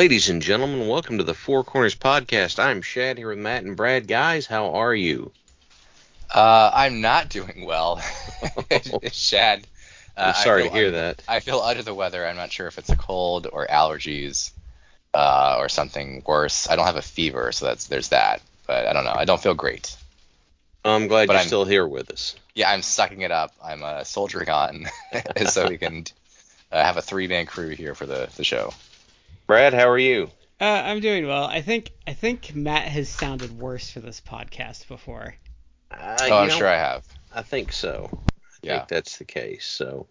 Ladies and gentlemen, welcome to the Four Corners Podcast. I'm Shad here with Matt and Brad. Guys, how are you? Uh, I'm not doing well, Shad. Uh, I'm sorry to hear under, that. I feel under the weather. I'm not sure if it's a cold or allergies uh, or something worse. I don't have a fever, so that's there's that. But I don't know. I don't feel great. I'm glad But you're I'm- still here with us. Yeah, I'm sucking it up. I'm uh, soldiering on, so we can uh, have a three-man crew here for the the show. Brad, how are you? Uh, I'm doing well. I think I think Matt has sounded worse for this podcast before. Uh, oh, I'm know, sure I have. I think so. I Yeah. think that's the case. So,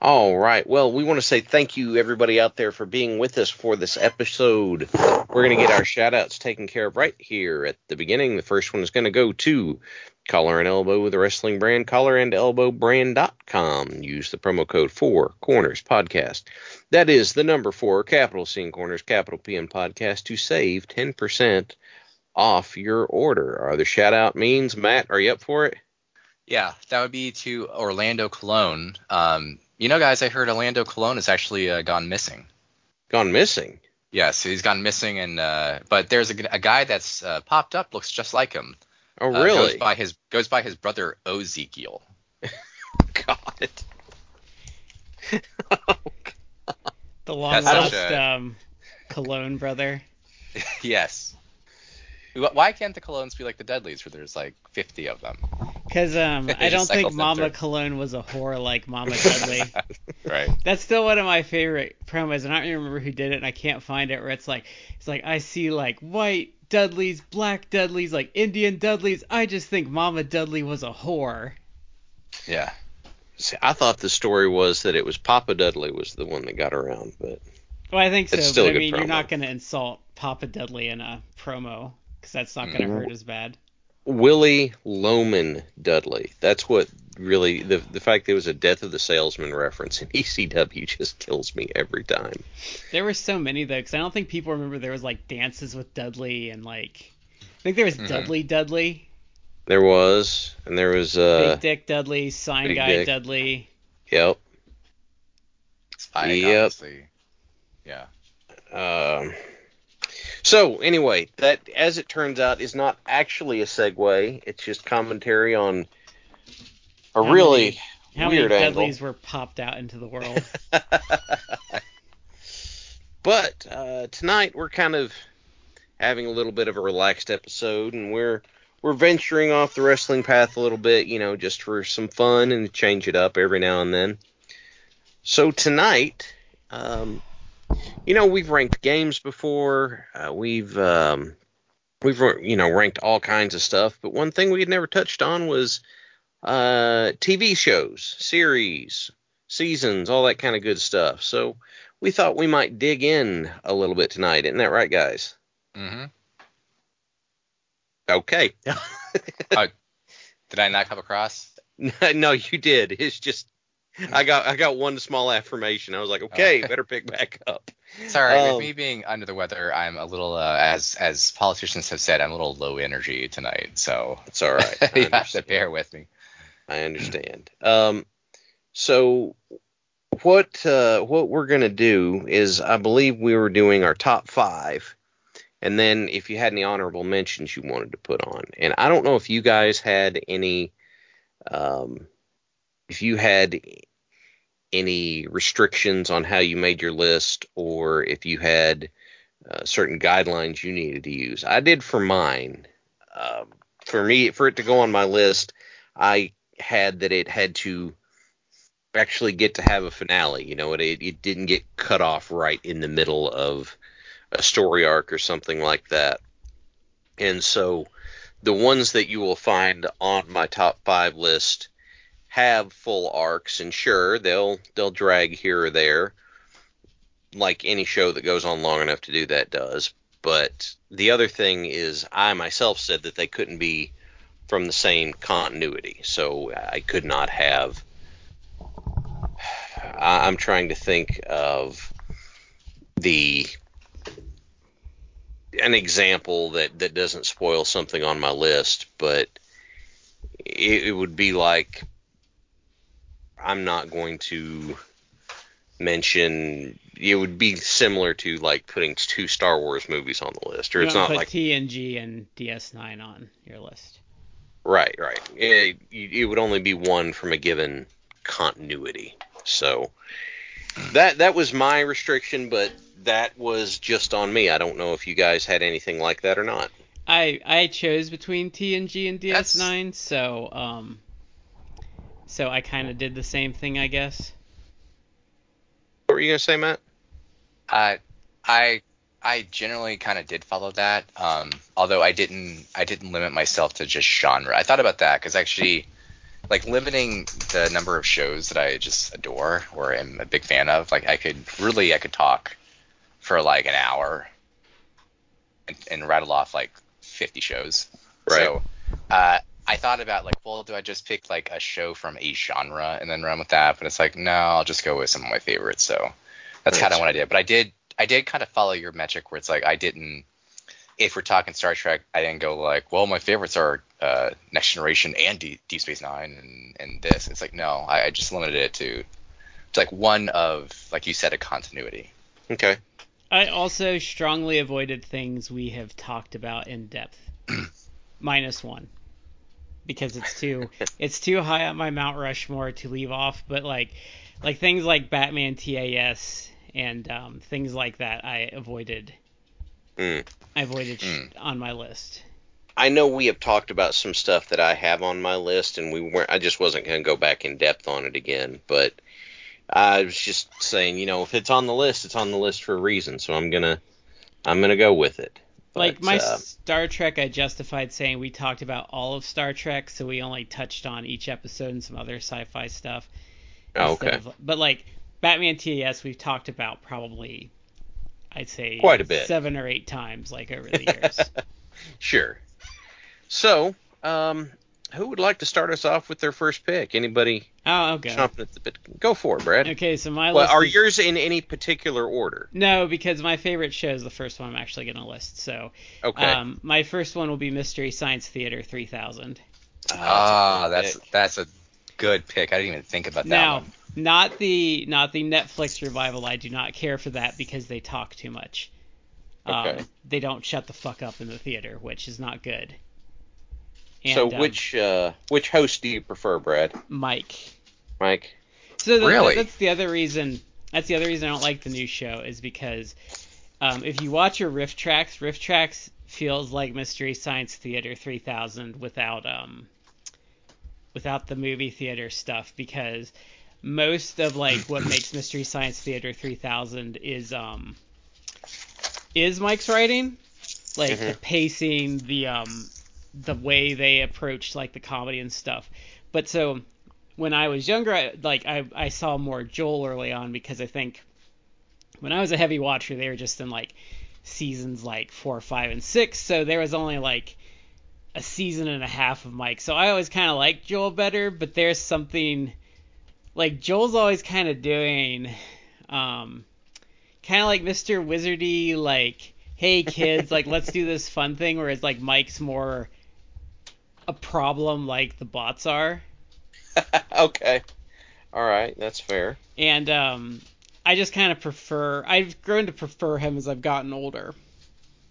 all right. Well, we want to say thank you, everybody out there, for being with us for this episode. We're going to get our shout outs taken care of right here at the beginning. The first one is going to go to Collar and Elbow, with the wrestling brand, collarandelbowbrand.com. Use the promo code 4 Corners Podcast. That is the number 4, capital C in Corners, capital P in Podcast, to save 10% off your order. Are the shout out means? Matt, are you up for it? Yeah, that would be to Orlando Colón. Um, you know, guys, I heard Orlando Colón has actually uh, gone missing. Gone missing. Yes, he's gone missing, and uh, but there's a, a guy that's uh, popped up, looks just like him. Oh, Uh, really? Goes by his goes by his brother Ezekiel. God. The long That's lost a- um, Colón brother. yes. Why can't the Colóns be like the Dudleys, where there's like 50 of them? Because um, I don't think Mama center. Colón was a whore like Mama Dudley. right. That's still one of my favorite promos, and I don't even remember who did it, and I can't find it. Where it's like, it's like I see like white Dudleys, black Dudleys, like Indian Dudleys. I just think Mama Dudley was a whore. Yeah. See, I thought the story was that it was Papa Dudley was the one that got around, but Well, I think so, It's still but I mean, you're not gonna insult Papa Dudley in a promo, because that's not gonna Mhm. hurt as bad. Willie Loman Dudley. That's what really the the fact there was a death of the salesman reference in ECW just kills me every time. There were so many though, because I don't think people remember there was like dances with Dudley and like, I think there was Mhm. Dudley Dudley, There was, and there was uh, Big Dick Dudley, Sign Big Guy Dick. Dudley. yep. Spike, Yep. obviously. Yeah. Um, so anyway, that as it turns out is not actually a segue. It's just commentary on a How really How weird many angle. Dudleys were popped out into the world? but uh, tonight we're kind of having a little bit of a relaxed episode, and we're we're venturing off the wrestling path a little bit, you know, just for some fun and to change it up every now and then. So tonight, um, you know, we've ranked games before. Uh, we've um, we've you know ranked all kinds of stuff, but one thing we had never touched on was uh, TV shows, series, seasons, all that kind of good stuff. So we thought we might dig in a little bit tonight. Isn't that right, guys? Mm-hmm. Okay. Did I not come across? no, you did. It's just I got I got one small affirmation. I was like, okay, Oh. better pick back up. Sorry, Um, with me being under the weather, I'm a little, uh, as as politicians have said, I'm a little low energy tonight. So It's all right. You have to bear with me. I understand. Um, so what uh, what we're gonna do is I believe we were doing our top five, and then if you had any honorable mentions you wanted to put on, and I don't know if you guys had any, um, if you had any restrictions on how you made your list, or if you had uh, certain guidelines you needed to use. I did for mine. Um, for me, for it to go on my list, I had that it had to actually get to have a finale. You know, it it didn't get cut off right in the middle of a story arc or something like that. And so the ones that you will find on my top five list have full arcs, and sure they'll they'll drag here or there, like any show that goes on long enough to do that does. But the other thing is, I myself said that they couldn't be from the same continuity, so I could not have. I'm trying to think of the an example that that doesn't spoil something on my list, but it, it would be like I'm not going to mention it would be similar to like putting two Star Wars movies on the list, or You it's not put like TNG and DS9 on your list. Right, right. It, it would only be one from a given continuity. So that that was my restriction, but that was just on me. I don't know if you guys had anything like that or not. I I chose between TNG and That's- DS9, so um, so I kind of did the same thing, I guess. What were you gonna say, Matt? Uh, I I generally kind of did follow that. Um, although I didn't I didn't limit myself to just genre. I thought about that because actually, like limiting the number of shows that I just adore or am a big fan of, like I could really I could talk for like an hour and, and rattle off like 50 shows. Right. So uh, I thought about like, well, do I just pick like a show from a genre and then run with that? But it's like, no, I'll just go with some of my favorites. So that's kind of what I did. But I did, I did kind of follow your metric where it's like I didn't. If we're talking Star Trek, I didn't go like, well, my favorites are uh, Next Generation and D- Deep Space Nine and, and this. It's like, no, I, I just limited it to, to like one of, like you said, a continuity. Okay. I also strongly avoided things we have talked about in depth. Minus one. Because it's too it's too high on my Mount Rushmore to leave off, but like like things like Batman TAS and um, things like that I avoided Mm. I avoided Mm. on my list. I know we have talked about some stuff that I have on my list, and we weren't. I just wasn't going to go back in depth on it again. But I was just saying, you know, if it's on the list, it's on the list for a reason. So I'm gonna, I'm gonna go with it. like my uh, Star Trek, I justified saying we talked about all of Star Trek, so we only touched on each episode and some other sci-fi stuff. oh, okay. of- but like Batman TAS, we've talked about probably, I'd say Quite a bit. seven or eight times, like over the years. Sure. So, um, who would like to start us off with their first pick? Anybody oh, okay. chomping at the bit? Go for it, Brad. Okay, so my Well, list. are is- yours in any particular order? No, because my favorite show is the first one I'm actually going to list. So, Okay. um, my first one will be Mystery Science Theater 3000. Ah, a good that's that's a good pick. I didn't even think about that Now, one. Not the not the Netflix revival. I do not care for that because they talk too much. Um, Okay. They don't shut the fuck up in the theater, which is not good. And, so um, which uh, which host do you prefer, Brad? Mike? Mike? So the, Really? that's the other reason. That's the other reason I don't like the new show is because um, if you watch your RiffTrax, riff tracks feels like Mystery Science Theater 3000 without um without the movie theater stuff because most of like what makes Mystery Science Theater 3000 is um is Mike's writing, like the pacing, the um the way they approach like the comedy and stuff. But so when I was younger, I, like I, I saw more Joel early on because I think when I was a heavy watcher, they were just in like seasons like four, five, and six. So there was only like a season and a half of Mike. So I always kind of liked Joel better, but there's something like Joel's always kind of doing, um, kind of like Mr. Wizardy, like, hey kids, like let's do this fun thing. Whereas like Mike's more a problem, like the bots are. okay. All right, that's fair. and um, I just kind of prefer. I've grown to prefer him as I've gotten older.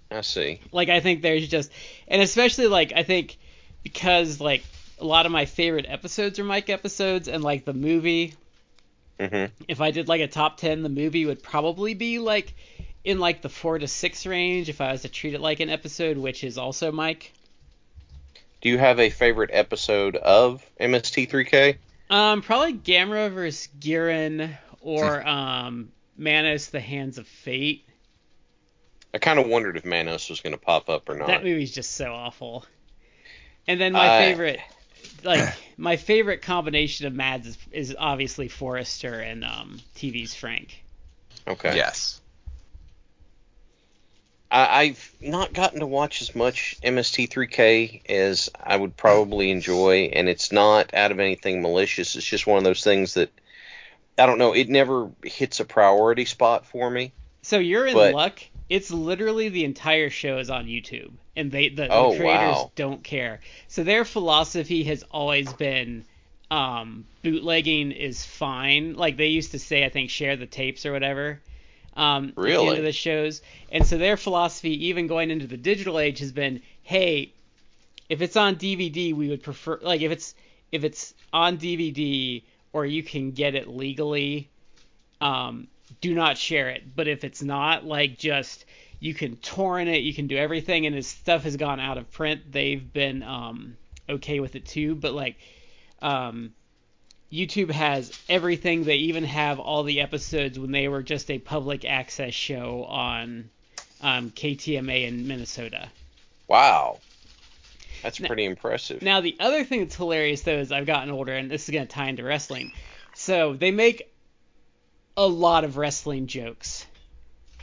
I see. Like I think there's just, and especially like I think because like a lot of my favorite episodes are Mike episodes, and like the movie. hmm If I did like a top ten, the movie would probably be like in like the four to six range if I was to treat it like an episode, which is also Mike. Do you have a favorite episode of MST3K? Um, probably Gamera versus Guiron or um Manos: The Hands of Fate. I kind of wondered if Manos was going to pop up or not. That movie's just so awful. And then my favorite, like my favorite combination of Mads is, is obviously Forrester and um TV's Frank. okay. Yes. I, I've not gotten to watch as much MST3K as I would probably enjoy, and it's not out of anything malicious. It's just one of those things that I don't know. It never hits a priority spot for me. So you're in But- luck. It's literally the entire show is on YouTube, and they the, the Oh, creators wow. don't care. So their philosophy has always been um, bootlegging is fine. Like they used to say, I think share the tapes or whatever. Um, At the Really? end of the shows, and so their philosophy, even going into the digital age, has been, hey, if it's on DVD, we would prefer like if it's if it's on DVD or you can get it legally, um, do not share it. But if it's not, like just you can torrent it, you can do everything, and as stuff has gone out of print, they've been um, okay with it too. But like, um, YouTube has everything. They even have all the episodes when they were just a public access show on um, KTMA in Minnesota. Wow. That's Now- pretty impressive. Now the other thing that's hilarious though is I've gotten older, and this is gonna tie into wrestling. So they make a lot of wrestling jokes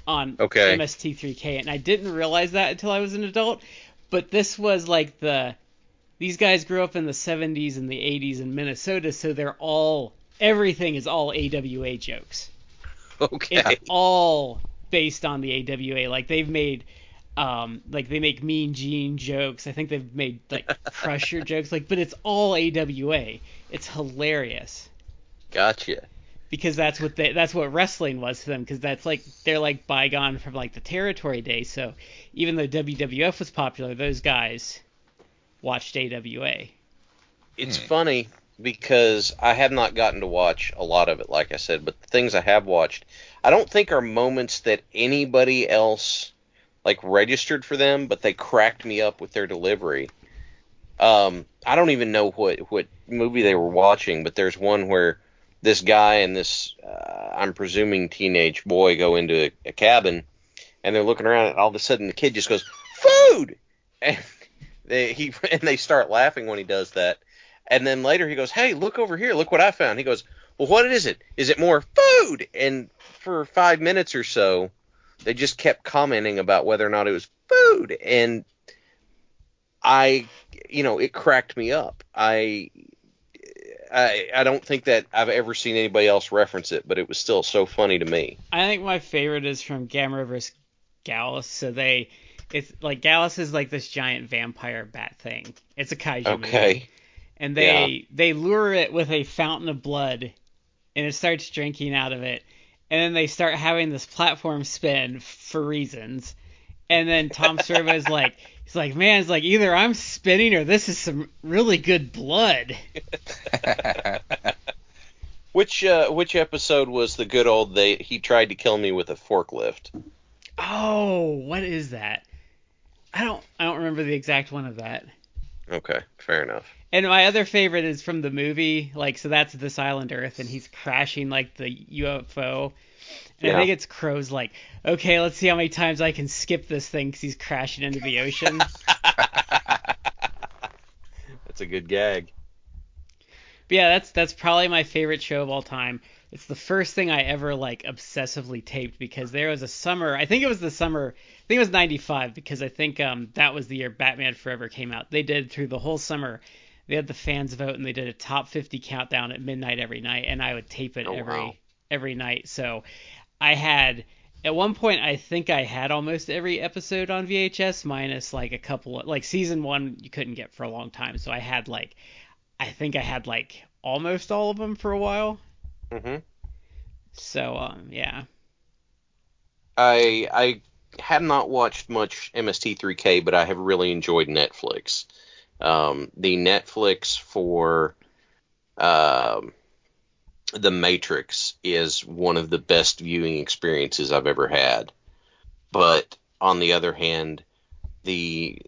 on Okay. MST3K, and I didn't realize that until I was an adult. But this was like the these guys grew up in the 70s and the 80s in Minnesota, so they're all everything is all AWA jokes. okay. It's all based on the AWA. Like they've made um like they make mean Gene jokes. I think they've made like Crusher jokes. Like but it's all AWA. It's hilarious Gotcha. Because that's what they that's what wrestling was to them because that's like they're like bygone from like the territory days. So even though WWF was popular, those guys watched AWA. It's Hmm. funny because I have not gotten to watch a lot of it, like I said, but the things I have watched, I don't think are moments that anybody else like registered for them, but they cracked me up with their delivery. Um, I don't even know what what movie they were watching, but there's one where this guy and this uh, I'm presuming teenage boy go into a, a cabin, and they're looking around, and all of a sudden the kid just goes food, and they he and they start laughing when he does that. And then later he goes, "Hey, look over here! Look what I found." He goes, "Well, what is it? Is it more food?" And for five minutes or so, they just kept commenting about whether or not it was food, and I, you know, it cracked me up. I, I, I don't think that I've ever seen anybody else reference it, but it was still so funny to me. I think my favorite is from Gamera vs. Gaos. So they, it's like Gaos is like this giant vampire bat thing. It's a kaiju movie. Okay. and they they lure it with a fountain of blood and it starts drinking out of it and then they start having this platform spin for reasons and then tom servo is like he's like man it's like either i'm spinning or this is some really good blood Which uh, which episode was the good old they he tried to kill me with a forklift? oh what is that i don't i don't remember the exact one of that Okay, fair enough. and my other favorite is from the movie like so that's this island earth and he's crashing like the ufo Yeah. I think it's Crow's like, okay, let's see how many times I can skip this thing because he's crashing into the ocean. That's a good gag. But yeah, that's that's probably my favorite show of all time. It's the first thing I ever like obsessively taped because there was a summer. I think it was the summer. I think it was '95 because I think um that was the year Batman Forever came out. They did through the whole summer. They had the fans vote and they did a top 50 countdown at midnight every night, and I would tape it Oh, every wow. every night. So I had at one point I think I had almost every episode on VHS minus like a couple of like season one you couldn't get for a long time. So I had like I think I had like almost all of them for a while. hmm So um yeah. I I have not watched much MST3K, but I have really enjoyed Netflix. Um, the Netflix for um, The Matrix is one of the best viewing experiences I've ever had. But on the other hand, the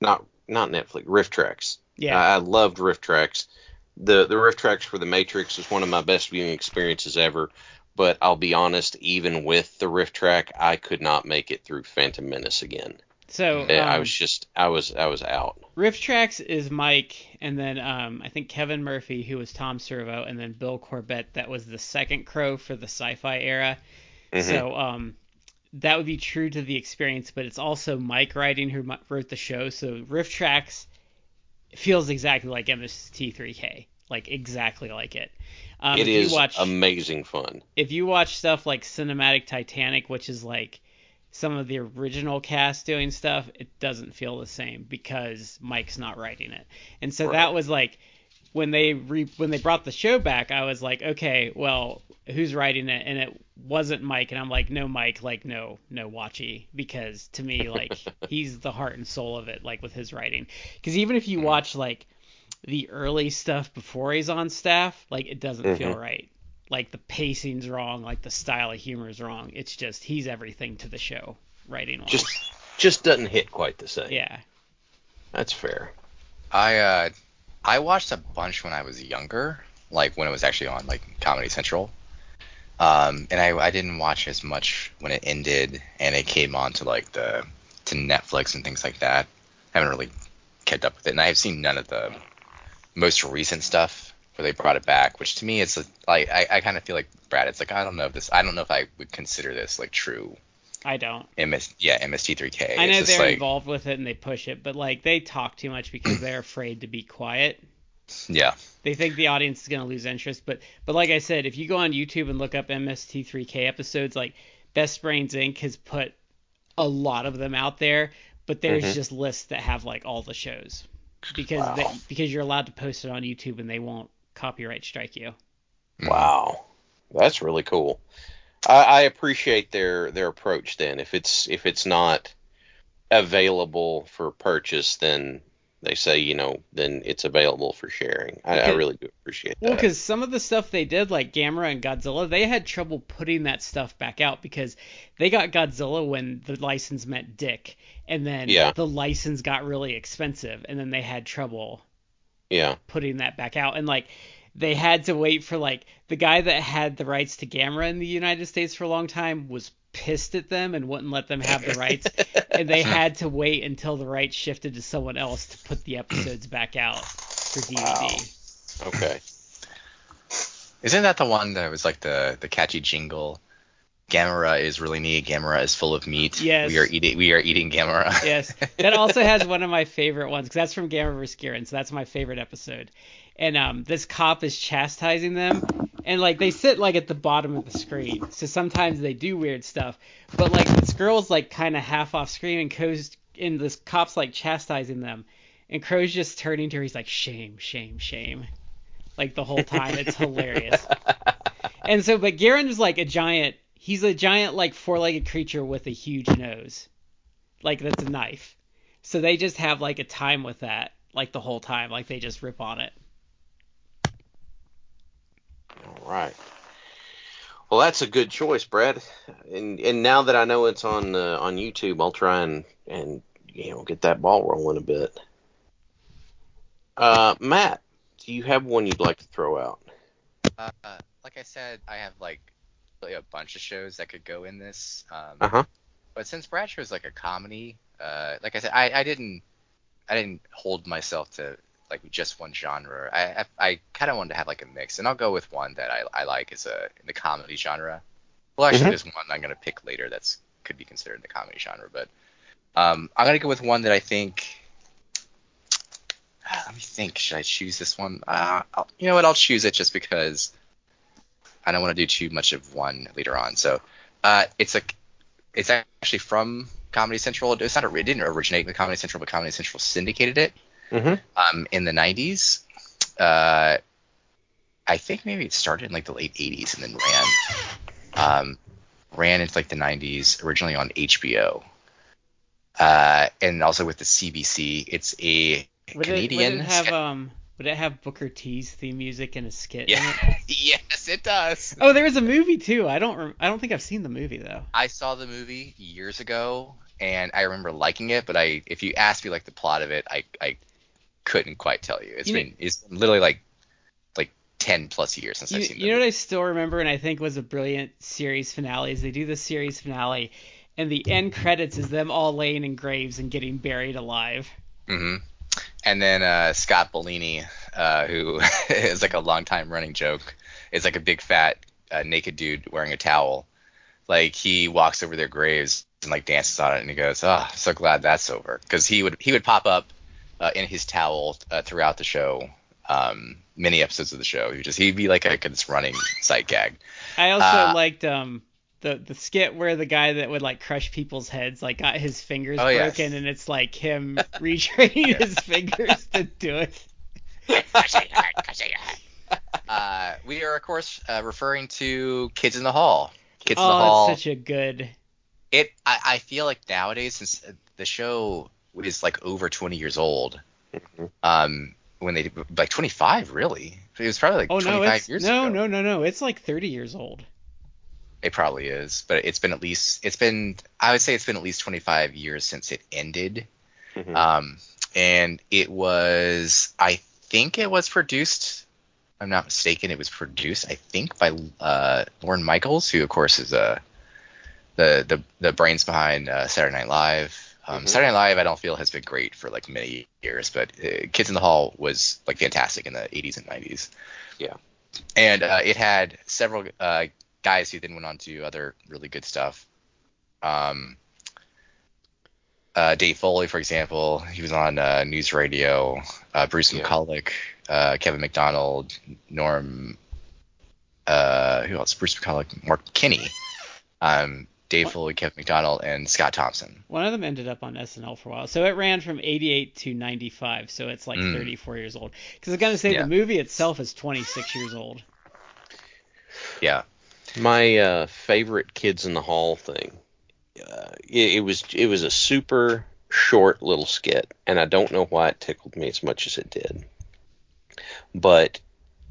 not not Netflix, RiffTrax. Yeah. I, I loved RiffTrax. The the RiffTrax for the Matrix was one of my best viewing experiences ever. But I'll be honest, even with the RiffTrax, I could not make it through Phantom Menace again. So Eh, I um, was just I was I was out. RiffTrax is Mike, and then um, I think Kevin Murphy, who was Tom Servo, and then Bill Corbett, that was the second crow for the sci-fi era. Mhm. So um, that would be true to the experience, but it's also Mike writing who wrote the show. So RiffTrax feels exactly like MST3K, like exactly like it. Um, it is watch, amazing fun. if you watch stuff like Cinematic Titanic, which is like some of the original cast doing stuff, it doesn't feel the same because Mike's not writing it. And so Right. that was like when they re- when they brought the show back, I was like, okay, well, who's writing it? And it wasn't Mike, and I'm like, no, Mike, like no, no, Watchy, because to me, like he's the heart and soul of it, like with his writing. Because even if you mm-hmm. watch like the early stuff before he's on staff, like it doesn't feel mm-hmm. right. Like the pacing's wrong, like the style of humor is wrong. It's just he's everything to the show, writing wise. Just just doesn't hit quite the same. yeah. That's fair. I uh I watched a bunch when I was younger, like when it was actually on like Comedy Central. Um, and I I didn't watch as much when it ended and it came on to like the to Netflix and things like that. I haven't really kept up with it, and I've seen none of the most recent stuff where they brought it back, which to me it's like I, I kind of feel like Brad. It's like I don't know if this I don't know if I would consider this like true I don't. MS yeah MST3K. I know they're like, involved with it and they push it, but like they talk too much because they're afraid to be quiet. Yeah. They think the audience is going to lose interest, but but like I said, if you go on YouTube and look up MST3K episodes, like Best Brains Inc. has put a lot of them out there, but there's Mhm. just lists that have like all the shows because Wow. they, because you're allowed to post it on YouTube and they won't copyright strike you. Hmm. Wow, that's really cool. I, I appreciate their their approach. Then, if it's if it's not available for purchase, then they say you know then it's available for sharing. I, I really do appreciate that. Well, because some of the stuff they did, like Gamera and Godzilla, they had trouble putting that stuff back out because they got Godzilla when the license meant dick, and then Yeah. the license got really expensive, and then they had trouble yeah, putting that back out, and like they had to wait for like the guy that had the rights to Gamera in the United States for a long time was pissed at them and wouldn't let them have the rights, and they had to wait until the rights shifted to someone else to put the episodes back out for DVD. okay. Isn't that the one that was like the the catchy jingle? Gamera is really neat. Gamera is full of meat. Yes. We are eating. We are eating Gamera. yes. That also has one of my favorite ones because that's from Gamma vs. Guiron, so that's my favorite episode. And um, this cop is chastising them, and like they sit like at the bottom of the screen, so sometimes they do weird stuff. But like this girl's like kind of half off screen, and Crow's and this cop's like chastising them, and Crow's just turning to her. He's like, shame, shame, shame, like the whole time. It's hilarious. And so, but Guiron is like a giant. He's a giant like four-legged creature with a huge nose like that's a knife. So they just have like a time with that, like the whole time, like they just rip on it. All right. Well, that's a good choice, Brad. And and now that I know it's on uh, on YouTube, I'll try and and you know get that ball rolling a bit. Uh, Matt, do you have one you'd like to throw out? Uh, like I said, I have like a bunch of shows that could go in this. Um, Uh huh. But since Brad's show is like a comedy, uh, like I said, I, I didn't I didn't hold myself to like just one genre. I I, I kind of wanted to have like a mix, and I'll go with one that I, I like is a in the comedy genre. Well, actually, Mhm. there's one I'm gonna pick later that's could be considered in the comedy genre, but um, I'm gonna go with one that I think. Let me think. Should I choose this one? Uh, I'll, you know what? I'll choose it just because I don't want to do too much of one later on. So, uh, it's a, it's actually from Comedy Central. It's not. A, it didn't originate with Comedy Central, but Comedy Central syndicated it Mm-hmm. um, in the 90s. Uh, I think maybe it started in like the late 80s and then ran um, ran into like the 90s originally on HBO. Uh, and also with the CBC, it's a Would Canadian. it, would it have um would it have Booker T's theme music and a skit yeah, in it? yes, it does. Oh, there was a movie too. I don't rem- I don't think I've seen the movie though. I saw the movie years ago, and I remember liking it, but I if you asked me like the plot of it, I I couldn't quite tell you. It's You know- been it's been literally like like ten plus years since You, I've seen you know it. what I still remember and I think was a brilliant series finale is they do the series finale and the end credits is them all laying in graves and getting buried alive. hmm And then uh, Scott Bellini, uh, who is like a long time running joke, is like a big fat uh, naked dude wearing a towel. Like he walks over their graves and like dances on it, and he goes, "Oh, so glad that's over." Because he would he would pop up uh, in his towel uh, throughout the show, um, many episodes of the show. He just he'd be like a this running sight gag. I also Uh, liked um the the skit where the guy that would like crush people's heads like got his fingers Oh, yes. broken and it's like him retraining his fingers to do it. Uh, we are of course uh, referring to Kids in the Hall. Kids in oh, the Hall. it's such a good. it I, I feel like nowadays since the show is like over 20 years old Mhm. um when they like 25 really it was probably like Oh 25 no, it's years no, ago no, no, no. It's like 30 years old. It probably is but it's been at least it's been i would say it's been at least 25 years since it ended Mhm. um and it was i think it was produced i'm not mistaken it was produced i think by uh lorne michaels who of course is uh the the the brains behind uh, Saturday Night Live. Um, Mhm. Saturday Night Live, I don't feel has been great for like many years, but uh, Kids in the Hall was like fantastic in the 80s and 90s. Yeah. and uh, it had several uh, guys who then went on to do other really good stuff. Um, uh, Dave Foley, for example, he was on uh, News Radio. Uh, Bruce Yeah. McCulloch, uh, Kevin McDonald, Norm. Uh, who else? Bruce McCulloch, Mark McKinney, um, Dave What? Foley, Kevin McDonald, and Scott Thompson. One of them ended up on SNL for a while. So it ran from 88 to 95, so it's like Mm. 34 years old. Because I was going to say Yeah. the movie itself is 26 years old. Yeah. My uh, favorite Kids in the Hall thing. Uh, it, it was it was a super short little skit, and I don't know why it tickled me as much as it did. But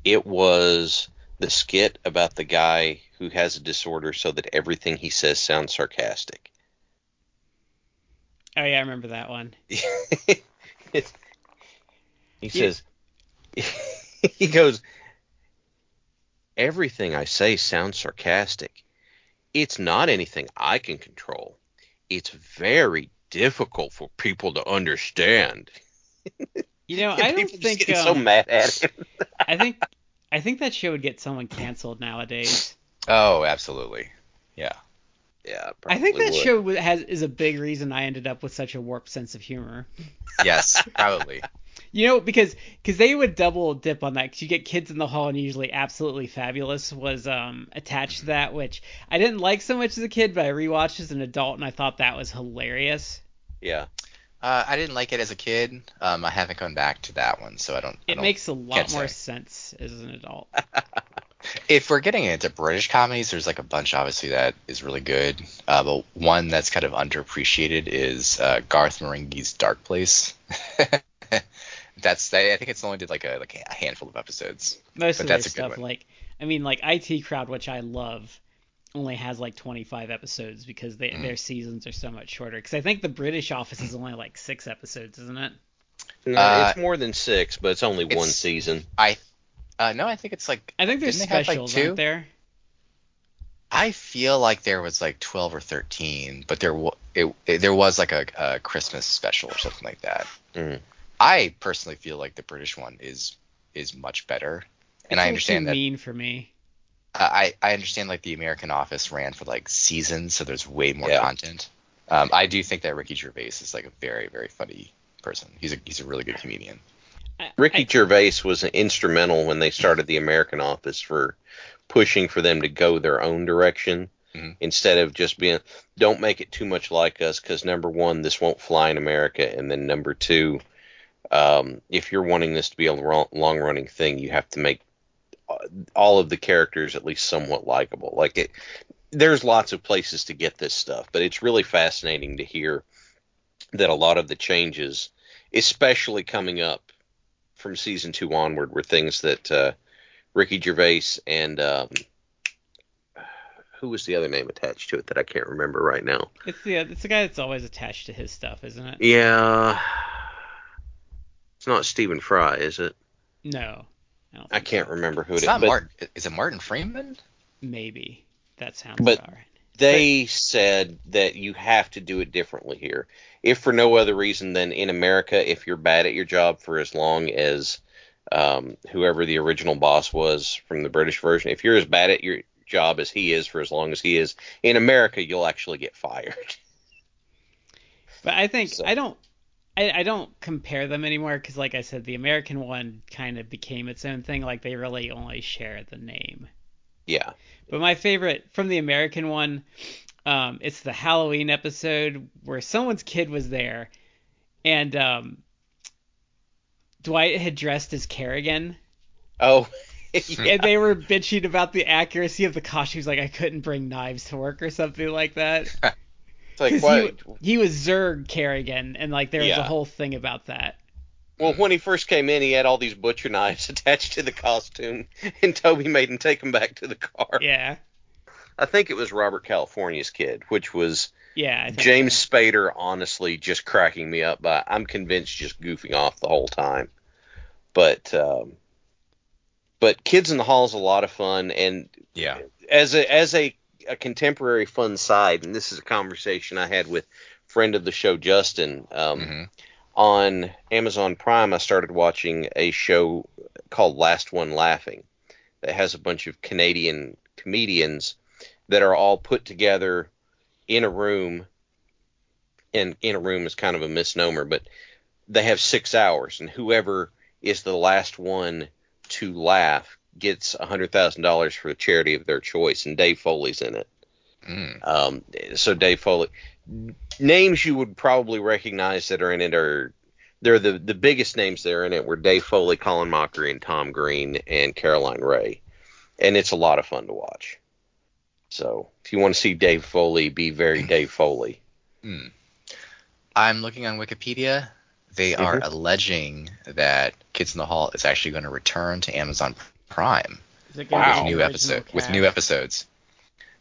it was the skit about the guy who has a disorder so that everything he says sounds sarcastic. Oh yeah, I remember that one. he says he goes everything i say sounds sarcastic it's not anything i can control it's very difficult for people to understand You know, I don't think getting so um, mad at him I think I think that show would get someone canceled nowadays. Oh, absolutely. Yeah. yeah I think that would. show has is a big reason I ended up with such a warped sense of humor. Yes, probably. You know, because because they would double dip on that. Because you get Kids in the Hall and usually Absolutely Fabulous was um, attached to that, which I didn't like so much as a kid, but I rewatched as an adult and I thought that was hilarious. yeah Uh, I didn't like it as a kid. Um, I haven't gone back to that one, so I don't. I It don't makes a lot more say. sense as an adult. if we're getting into British comedies, there's like a bunch obviously that is really good. Uh, but one that's kind of underappreciated is uh, Garth Marenghi's Dark Place. that's I think it's only did like a like a handful of episodes. Most But of their that's a stuff, one. like I mean, like IT Crowd, which I love, only has like 25 episodes because they, Mhm. their seasons are so much shorter. Because I think the British Office is only like six episodes, isn't it? no, Uh, it's more than six but it's only one season I uh, no, I think it's like I think there's Didn't they have, like, specials, two? there? I feel like there was like 12 or 13, but there wa- it, it there was like a, a Christmas special or something like that. Mhm. I personally feel like the British one is is much better, and It's a I little understand too that. mean for me. I I understand like the American Office ran for like seasons, so there's way more Yeah. content. Um, I do think that Ricky Gervais is like a very very funny person. He's a he's a really good comedian. Ricky I- gervais was instrumental when they started the american office for pushing for them to go their own direction Mhm. instead of just being don't make it too much like us because number one this won't fly in america and then number two um, if you're wanting this to be a long running thing you have to make uh, all of the characters at least somewhat likable like it there's lots of places to get this stuff but it's really fascinating to hear that a lot of the changes especially coming up from season two onward were things that uh, Ricky Gervais and um, who was the other name attached to it that I can't remember right now? It's the it's the guy that's always attached to his stuff, isn't it? Yeah, it's not Stephen Fry, is it? No. I, I can't so. remember who It's it is. not but Martin. Is it Martin Freeman? Maybe. That sounds But- about right. They said that you have to do it differently here. If for no other reason than in America, if you're bad at your job for as long as um, whoever the original boss was from the British version, if you're as bad at your job as he is for as long as he is, in America, you'll actually get fired. But I think So- I don't I, I don't compare them anymore because, like I said, the American one kind of became its own thing. Like they really only share the name. yeah. But my favorite from the American one, um, it's the Halloween episode where someone's kid was there, and um, Dwight had dressed as Kerrigan, Oh. and they were bitching about the accuracy of the costumes. Like I couldn't bring knives to work or something like that. It's like, 'Cause what? he, he was Zerg Kerrigan, and like there was a whole thing about that. Well, when he first came in, he had all these butcher knives attached to the costume, and Toby made him take them back to the car. Yeah, I think it was Robert California's kid, which was yeah. James so. Spader, honestly, just cracking me up. By I'm convinced just goofing off the whole time. But um, but Kids in the Hall is a lot of fun, and Yeah. as a as a, a contemporary fun side, and this is a conversation I had with friend of the show Justin. Um, hmm on Amazon Prime, I started watching a show called Last One Laughing that has a bunch of Canadian comedians that are all put together in a room. And in a room is kind of a misnomer, but they have six hours, and whoever is the last one to laugh gets a hundred thousand dollars for a charity of their choice, and Dave Foley's in it. Mm. Um, so Dave Foley, names you would probably recognize that are in it are they're the the biggest names that are in it were Dave Foley, Colin Mochrie, and Tom Green, and Caroline Rhea, and it's a lot of fun to watch. So if you want to see Dave Foley be very Dave Foley, Hmm. I'm looking on Wikipedia. They are alleging that Kids in the Hall is actually going to return to Amazon Prime Is it gonna be Wow. with new original episode with new episodes.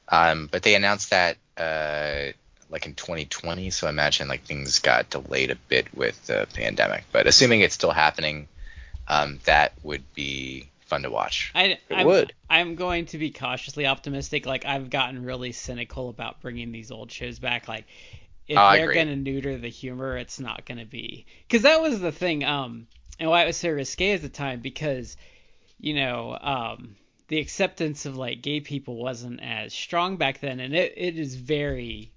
Um, but they announced that uh, like in 2020, so I imagine like things got delayed a bit with the pandemic. But assuming it's still happening, um, that would be fun to watch. I, It I'm, would. I'm going to be cautiously optimistic. Like I've gotten really cynical about bringing these old shows back. Like if Oh, they're gonna neuter the humor, it's not gonna be because that was the thing. Um, and why it was so risque at the time because you know um the acceptance of like gay people wasn't as strong back then, and it, it is very.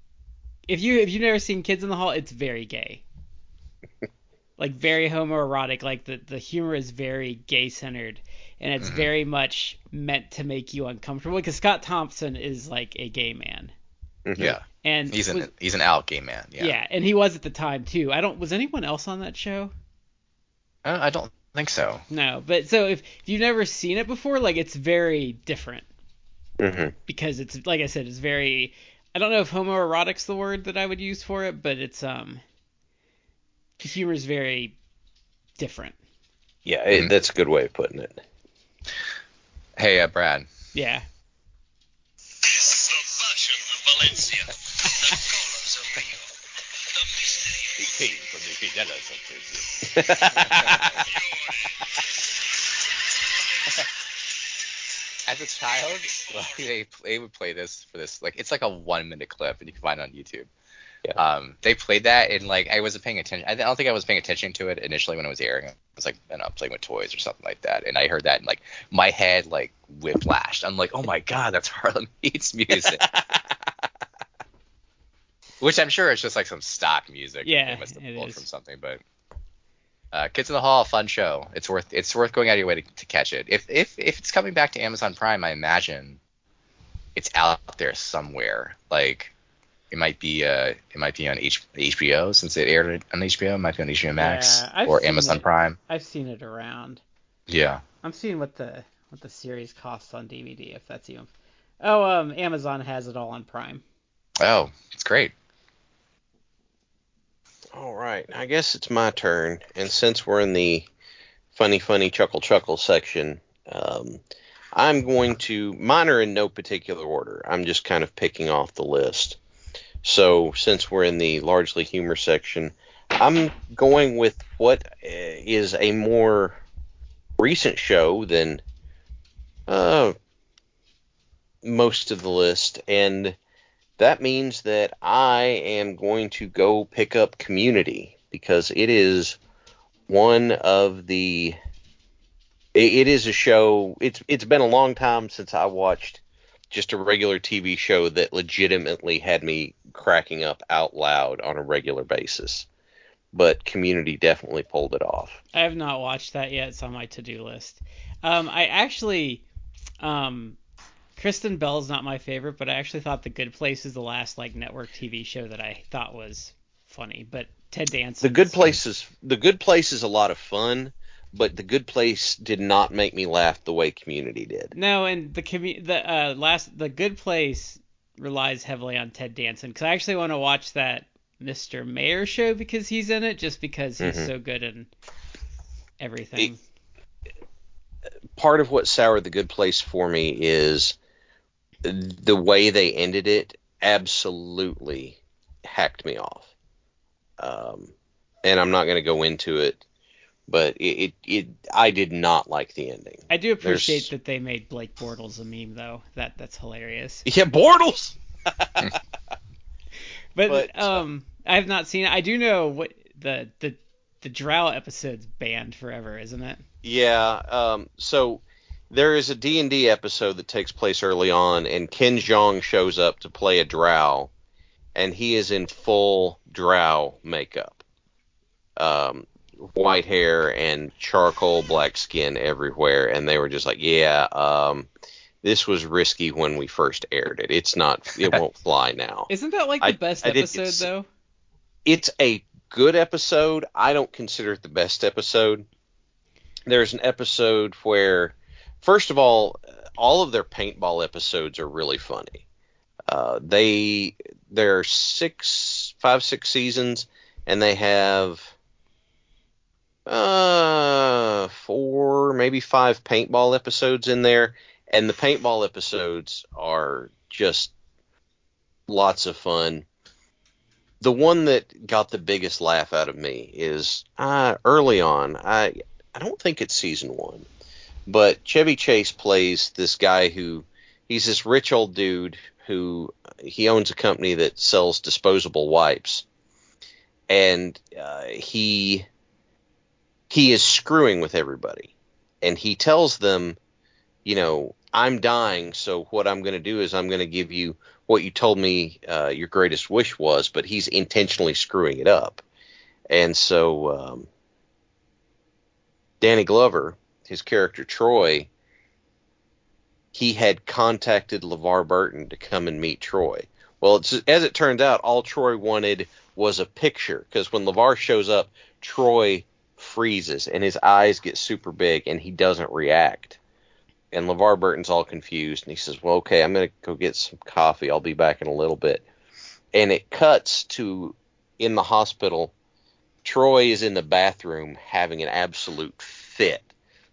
If you if you've never seen Kids in the Hall, it's very gay. like very homoerotic. Like the the humor is very gay centered, and it's Mhm. very much meant to make you uncomfortable. Because Scott Thompson is like a gay man, Mhm. Yeah, and he's an was- he's an out gay man. Yeah, yeah. and he was at the time too. I don't. Was anyone else on that show? Uh, I don't think so. No, but so if, if you've never seen it before, like it's very different Mhm. because it's like I said, it's very. I don't know if homoerotic's the word that I would use for it, but it's um. The humor is very different. yeah, it, Mhm. that's a good way of putting it. Hey, uh, Brad. Yeah. The fashion of Valencia, the colors of Rio, the mystery He came from the Fidelas of As a child, like, they they would play this for this like it's like a one minute clip and you can find it on YouTube. Yeah. Um, they played that and like I wasn't paying attention. I don't think I was paying attention to it initially when it was airing. I was like, I know, playing with toys or something like that, and I heard that and like my head like whiplashed. I'm like, oh my god, that's Harlem Heat's music. Which I'm sure is just like some stock music. Yeah, they must have pulled from something, but. Uh, Kids in the Hall, fun show. It's worth it's worth going out of your way to, to catch it. If if if it's coming back to Amazon Prime, I imagine it's out there somewhere. Like it might be uh it might be on H- HBO since it aired on HBO. It might be on HBO Max Yeah, or Amazon it. Prime. I've seen it around. Yeah. I'm seeing what the what the series costs on DVD if that's even. Oh, um, Amazon has it all on Prime. Oh, it's great. All right, I guess it's my turn, and since we're in the funny, funny chuckle chuckle section, um, I'm going to mine are in no particular order. I'm just kind of picking off the list. So since we're in the largely humor section, I'm going with what uh, a more recent show than uh, most of the list, and that means that I am going to go pick up Community because it is one of the. It, is a show. It's it's been a long time since I watched just a regular TV show that legitimately had me cracking up out loud on a regular basis. But Community definitely pulled it off. I have not watched that yet. It's on my to-do list. Um, I actually, um, Kristen Bell's not my favorite, but I actually thought The Good Place is the last like network TV show that I thought was funny. But Ted Danson. The Good Place is the Good Place is a lot of fun, but The Good Place did not make me laugh the way Community did. No, and the commu- the uh, last The Good Place relies heavily on Ted Danson because I actually want to watch that Mr. Mayor show because he's in it, just because he's Mhm. so good in everything. Part of what soured The Good Place for me is the way they ended it. Absolutely hacked me off. Um, and I'm not going to go into it, but it, it, it I did not like the ending. I do appreciate there's- that they made Blake Bortles a meme though. That that's hilarious. Yeah, Bortles. But, But, uh, um, I have not seen it. I do know what the the the Drow episode's banned forever, isn't it? Yeah. Um, so there is a D&D episode that takes place early on, and Ken Jeong shows up to play a drow, and he is in full drow makeup. Um, white hair and charcoal black skin everywhere, and they were just like, yeah, um, this was risky when we first aired it. It's not, it won't fly now. Isn't that like the I- best I episode get- though? it's a good episode. I don't consider it the best episode. There's an episode where, first of all, all of their paintball episodes are really funny. Uh, they there are six, five, six seasons, and they have uh four, maybe five paintball episodes in there, and the paintball episodes are just lots of fun the one that got the biggest laugh out of me is uh, early on. I I don't think it's season one, but Chevy Chase plays this guy who he's this rich old dude who he owns a company that sells disposable wipes, and uh, he he is screwing with everybody, and he tells them, you know, I'm dying, so what I'm going to do is I'm going to give you what you told me uh, your greatest wish was, but he's intentionally screwing it up. And so um, Danny Glover, his character Troy, he had contacted LeVar Burton to come and meet Troy. Well, as it turns out, all Troy wanted was a picture because when LeVar shows up, Troy freezes and his eyes get super big and he doesn't react and LeVar Burton's all confused, and he says, "Well, okay, I'm gonna go get some coffee. I'll be back in a little bit." And it cuts to in the hospital. Troy is in the bathroom having an absolute fit,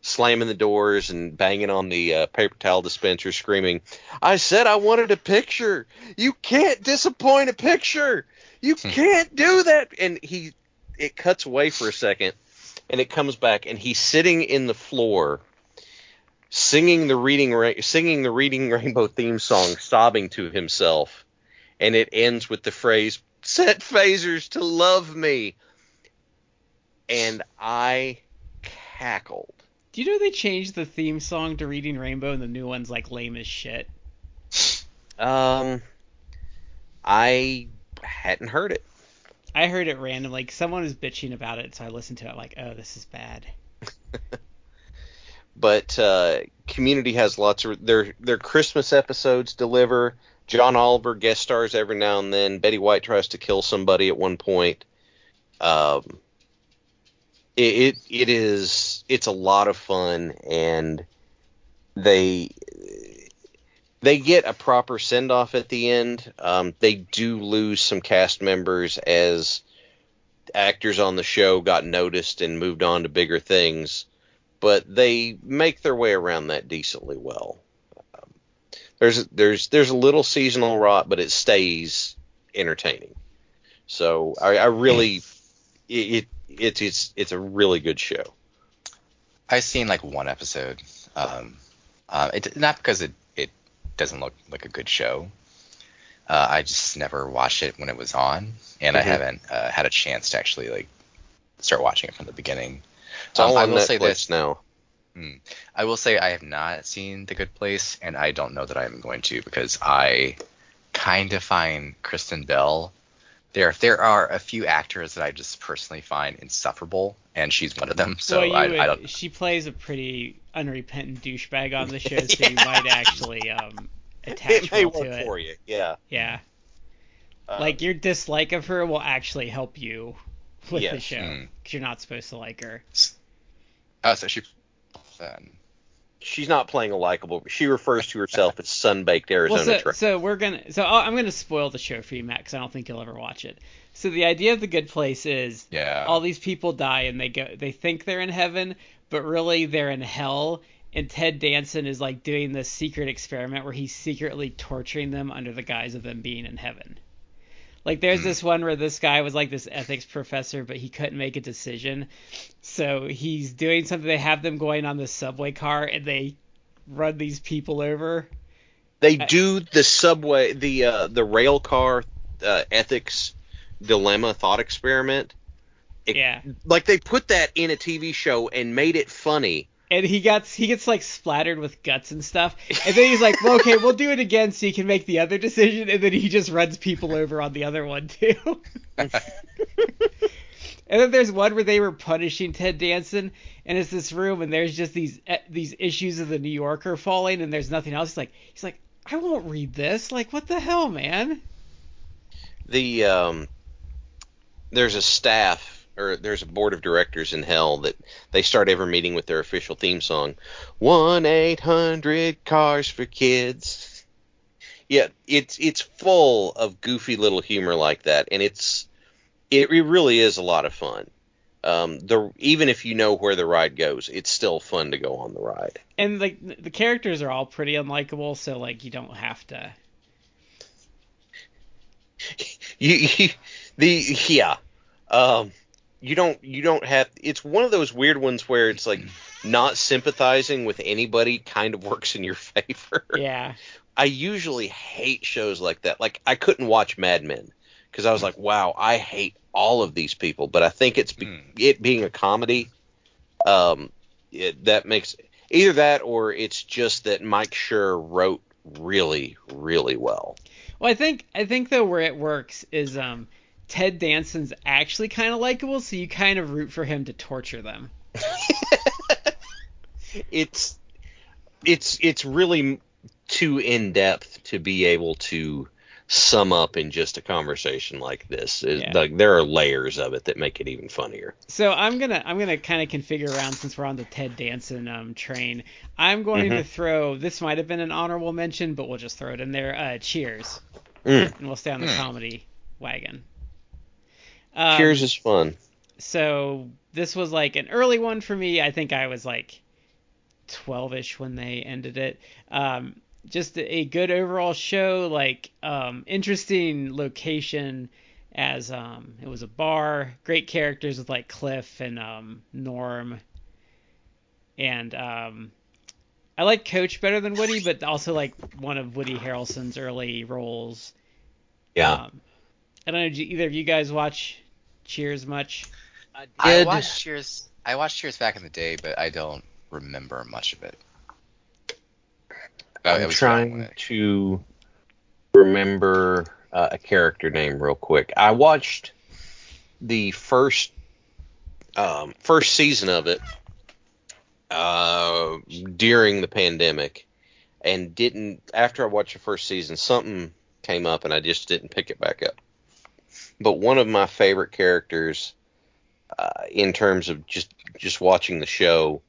slamming the doors and banging on the uh, paper towel dispenser, screaming, "I said I wanted a picture. You can't disappoint a picture. You can't do that." And he, it cuts away for a second, and it comes back, and he's sitting in the floor singing the reading Ra- singing the reading rainbow theme song sobbing to himself and it ends with the phrase set phasers to love me and i cackled Do you know they changed the theme song to Reading Rainbow and the new one's like lame as shit? um i hadn't heard it I heard it randomly. 'cause Someone was bitching about it, so I listened to it. Like, oh, this is bad. but uh, Community has lots of their their Christmas episodes deliver. John Oliver guest stars every now and then. Betty White tries to kill somebody at one point. Um, it, it is it's a lot of fun, and they they get a proper send off at the end. Um, they do lose some cast members as actors on the show got noticed and moved on to bigger things but they make their way around that decently well. Um, there's there's there's a little seasonal rot, but it stays entertaining. So I, I really it, it it's it's it's a really good show. I've seen like one episode. Um, uh, it not because it it doesn't look like a good show. Uh, I just never watched it when it was on, and I Mhm. haven't uh, had a chance to actually like start watching it from the beginning. It's all Um, I will Netflix say this. now. I will say I have not seen The Good Place, and I don't know that I'm going to because I kind of find Kristen Bell. There, there are a few actors that I just personally find insufferable, and she's one of them. So well, you I, would, I don't. she plays a pretty unrepentant douchebag on the show, so you might actually um, attach It may work to it. for you. Yeah. Yeah, Uh, like your dislike of her will actually help you with the Yes. show Mm. because you're not supposed to like her. Oh, so she. Then. She's not playing a likable. She refers to herself as sun-baked Arizona Well, so, trash. so we're gonna. So I'll, I'm gonna spoil the show for you, Matt, because I don't think you'll ever watch it. So the idea of the Good Place is Yeah. all these people die and they go. They think they're in heaven, but really they're in hell. And Ted Danson is like doing this secret experiment where he's secretly torturing them under the guise of them being in heaven. Like there's this one where this guy was like this ethics professor, but he couldn't make a decision. So he's doing something. They have them going on this subway car and they run these people over. They do the subway, the uh, the rail car uh, ethics dilemma thought experiment. It- Yeah. Like they put that in a TV show and made it funny. And he gets he gets like splattered with guts and stuff and then he's like well okay we'll do it again so you can make the other decision and then he just runs people over on the other one too. And then there's one where they were punishing ted danson and it's this room and there's just these eh, these issues of the new yorker falling and there's nothing else. He's like he's like i won't read this. Like what the hell man? The um, there's a staff or there's a board of directors in hell that they start every meeting with their official theme song, one eight hundred cars for kids. Yeah, it's it's full of goofy little humor like that, and it's it, it really is a lot of fun. Um, the even if you know where the ride goes, it's still fun to go on the ride. and like the characters are all pretty unlikable so like you don't have to you, you the yeah um you don't you don't have it's one of those weird ones where it's like not sympathizing with anybody kind of works in your favor. Yeah. I usually hate shows like that. Like i couldn't watch mad men because i was like wow i hate all of these people. But i think it's be- Mm. it being a comedy um it, that makes either that or it's just that mike Schur wrote really really well. Well, I think I think though where it works is um Ted Danson's actually kind of likable, so you kind of root for him to torture them. it's it's it's really too in depth to be able to sum up in just a conversation like this. Yeah. like there are layers of it that make it even funnier. So I'm gonna I'm gonna kind of configure around since we're on the Ted Danson um train. I'm going to throw this might have been an honorable mention, but we'll just throw it in there. Uh, Cheers, Mm. and we'll stay on the Mm. comedy wagon. Um, Cheers is fun. so this was like an early one for me. I think I was like 12ish when they ended it. Um, just a, a good overall show, like um, interesting location as um, it was a bar, great characters with like Cliff and um, Norm, and um, I like Coach better than Woody, but also like one of Woody Harrelson's early roles. Yeah. Um, I don't know. Do either of you guys watch Cheers much? I did. watched Cheers. I watched Cheers back in the day, but I don't remember much of it. Oh, it I'm was trying young when it- to remember uh, a character name real quick. I watched the first um, first season of it uh, during the pandemic, and didn't. After I watched the first season, something came up, and I just didn't pick it back up. But one of my favorite characters, uh, in terms of just just watching the show,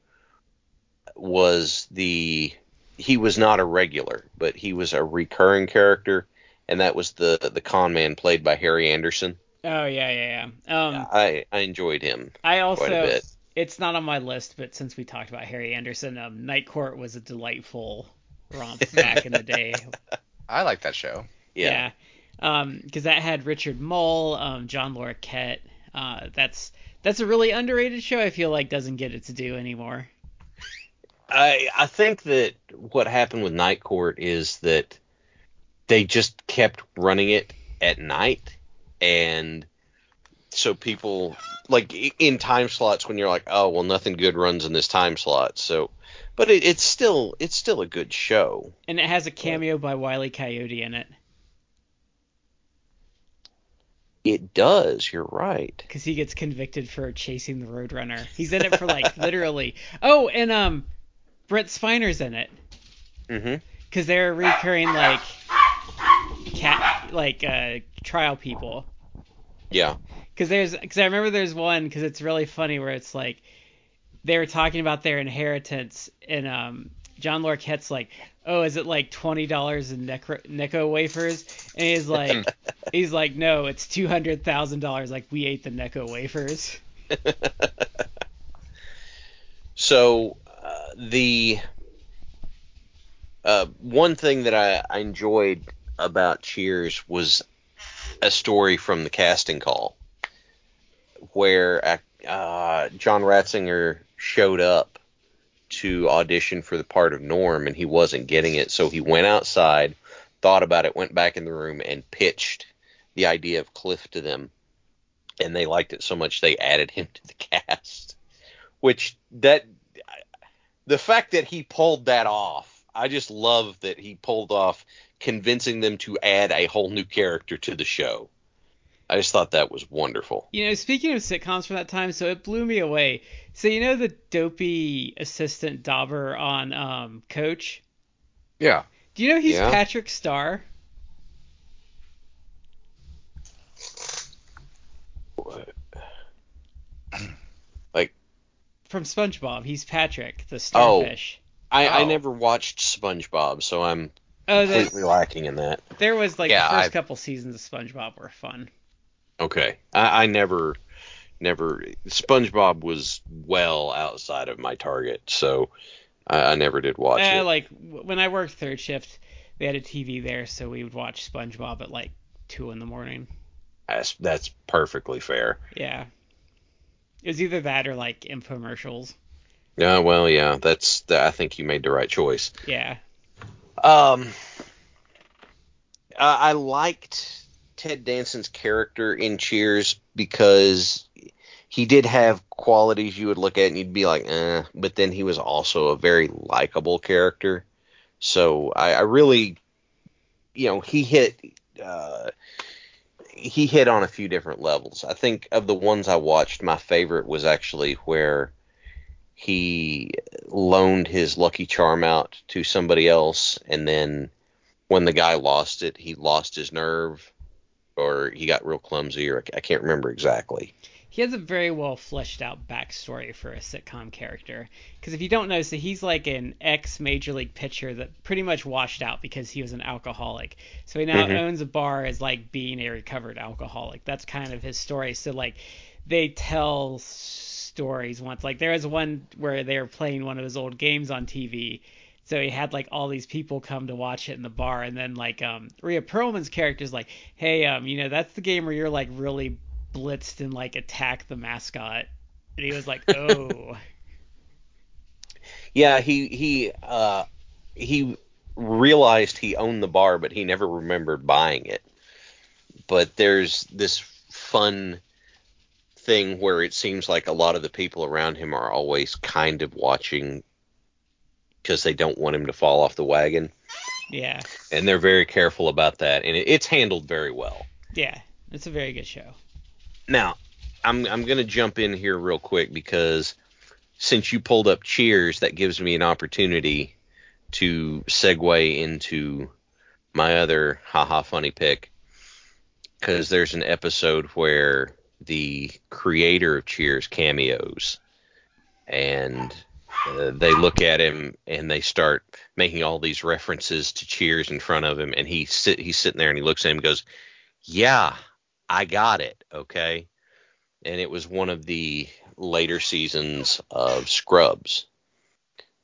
was the he was not a regular, but he was a recurring character, and that was the the con man played by Harry Anderson. Oh yeah, yeah, yeah. Um, I I enjoyed him I also quite a bit. it's not on my list, but since we talked about Harry Anderson, um, Night Court was a delightful romp back in the day. I like that show. Yeah. Um, because that had Richard Moll, um, John Larroquette. Uh, that's that's a really underrated show. I feel like doesn't get its due anymore. I I think that what happened with Night Court is that they just kept running it at night, and so people like in time slots when you're like, oh well, nothing good runs in this time slot. So, but it, it's still it's still a good show. And it has a cameo by Wile E. Coyote in it. It does. You're right. because he gets convicted for chasing the Roadrunner. He's in it for like literally. Oh, and um, Brent Spiner's in it Mm-hmm. because they're recurring like cat like uh trial people. Yeah. Because there's because I remember there's one because it's really funny where it's like they were talking about their inheritance and um John Larroquette's like, oh, is it like twenty dollars in Necro, Necco wafers? And he's like, he's like, no, it's two hundred thousand dollars. Like we ate the Necco wafers. So uh, the uh, one thing that I, I enjoyed about Cheers was a story from the casting call where uh, John Ratzenberger showed up to audition for the part of Norm and he wasn't getting it, so he went outside, thought about it, went back in the room and pitched the idea of Cliff to them, and they liked it so much they added him to the cast. Which that the fact that he pulled that off, I just love that he pulled off convincing them to add a whole new character to the show. I just thought that was wonderful. You know, speaking of sitcoms from that time, so it blew me away. So you know the dopey assistant Dauber on um, Coach? Yeah. Do you know he's Yeah. Patrick Star Like from SpongeBob? He's Patrick, the Oh. starfish. I, I Oh. never watched SpongeBob, so I'm Oh, completely lacking in that. there was like Yeah, the 1st I- couple seasons of SpongeBob were fun. Okay, I, I never, never. SpongeBob was well outside of my target, so I, I never did watch Uh, it. like when I worked third shift, they had a TV there, so we would watch SpongeBob at like two in the morning. That's, that's perfectly fair. Yeah, it was either that or like infomercials. Yeah, well, yeah, that's. I think you made the right choice. Yeah, Um, I I liked Ted Danson's character in Cheers because he did have qualities you would look at and you'd be like, eh, but then he was also a very likable character. So I, I really, you know, he hit, uh, he hit on a few different levels. I think of the ones I watched, my favorite was actually where he loaned his Lucky Charm out to somebody else, and then when the guy lost it, he lost his nerve, or he got real clumsy, or I can't remember exactly. he has a very well fleshed out backstory for a sitcom character. Because if you don't know, so he's like an ex major league pitcher that pretty much washed out because he was an alcoholic. So he now Mhm. owns a bar as like being a recovered alcoholic. That's kind of his story. So like they tell stories once. Like there was one where they were playing one of his old games on TV. So he had like all these people come to watch it in the bar, and then like um Rhea Perlman's character's like, hey um you know that's the game where you're like really blitzed and like attack the mascot, and he was like, oh Yeah, he he uh he realized he owned the bar, but he never remembered buying it. But there's this fun thing where it seems like a lot of the people around him are always kind of watching because they don't want him to fall off the wagon, yeah and they're very careful about that, and it, it's handled very well. yeah it's a very good show. Now, I'm I'm gonna jump in here real quick because since you pulled up Cheers, that gives me an opportunity to segue into my other haha funny pick because there's an episode where the creator of Cheers cameos and uh, they look at him and they start making all these references to Cheers in front of him and he sit he's sitting there and he looks at him and goes, "Yeah, I got it, okay?" And it was one of the later seasons of Scrubs,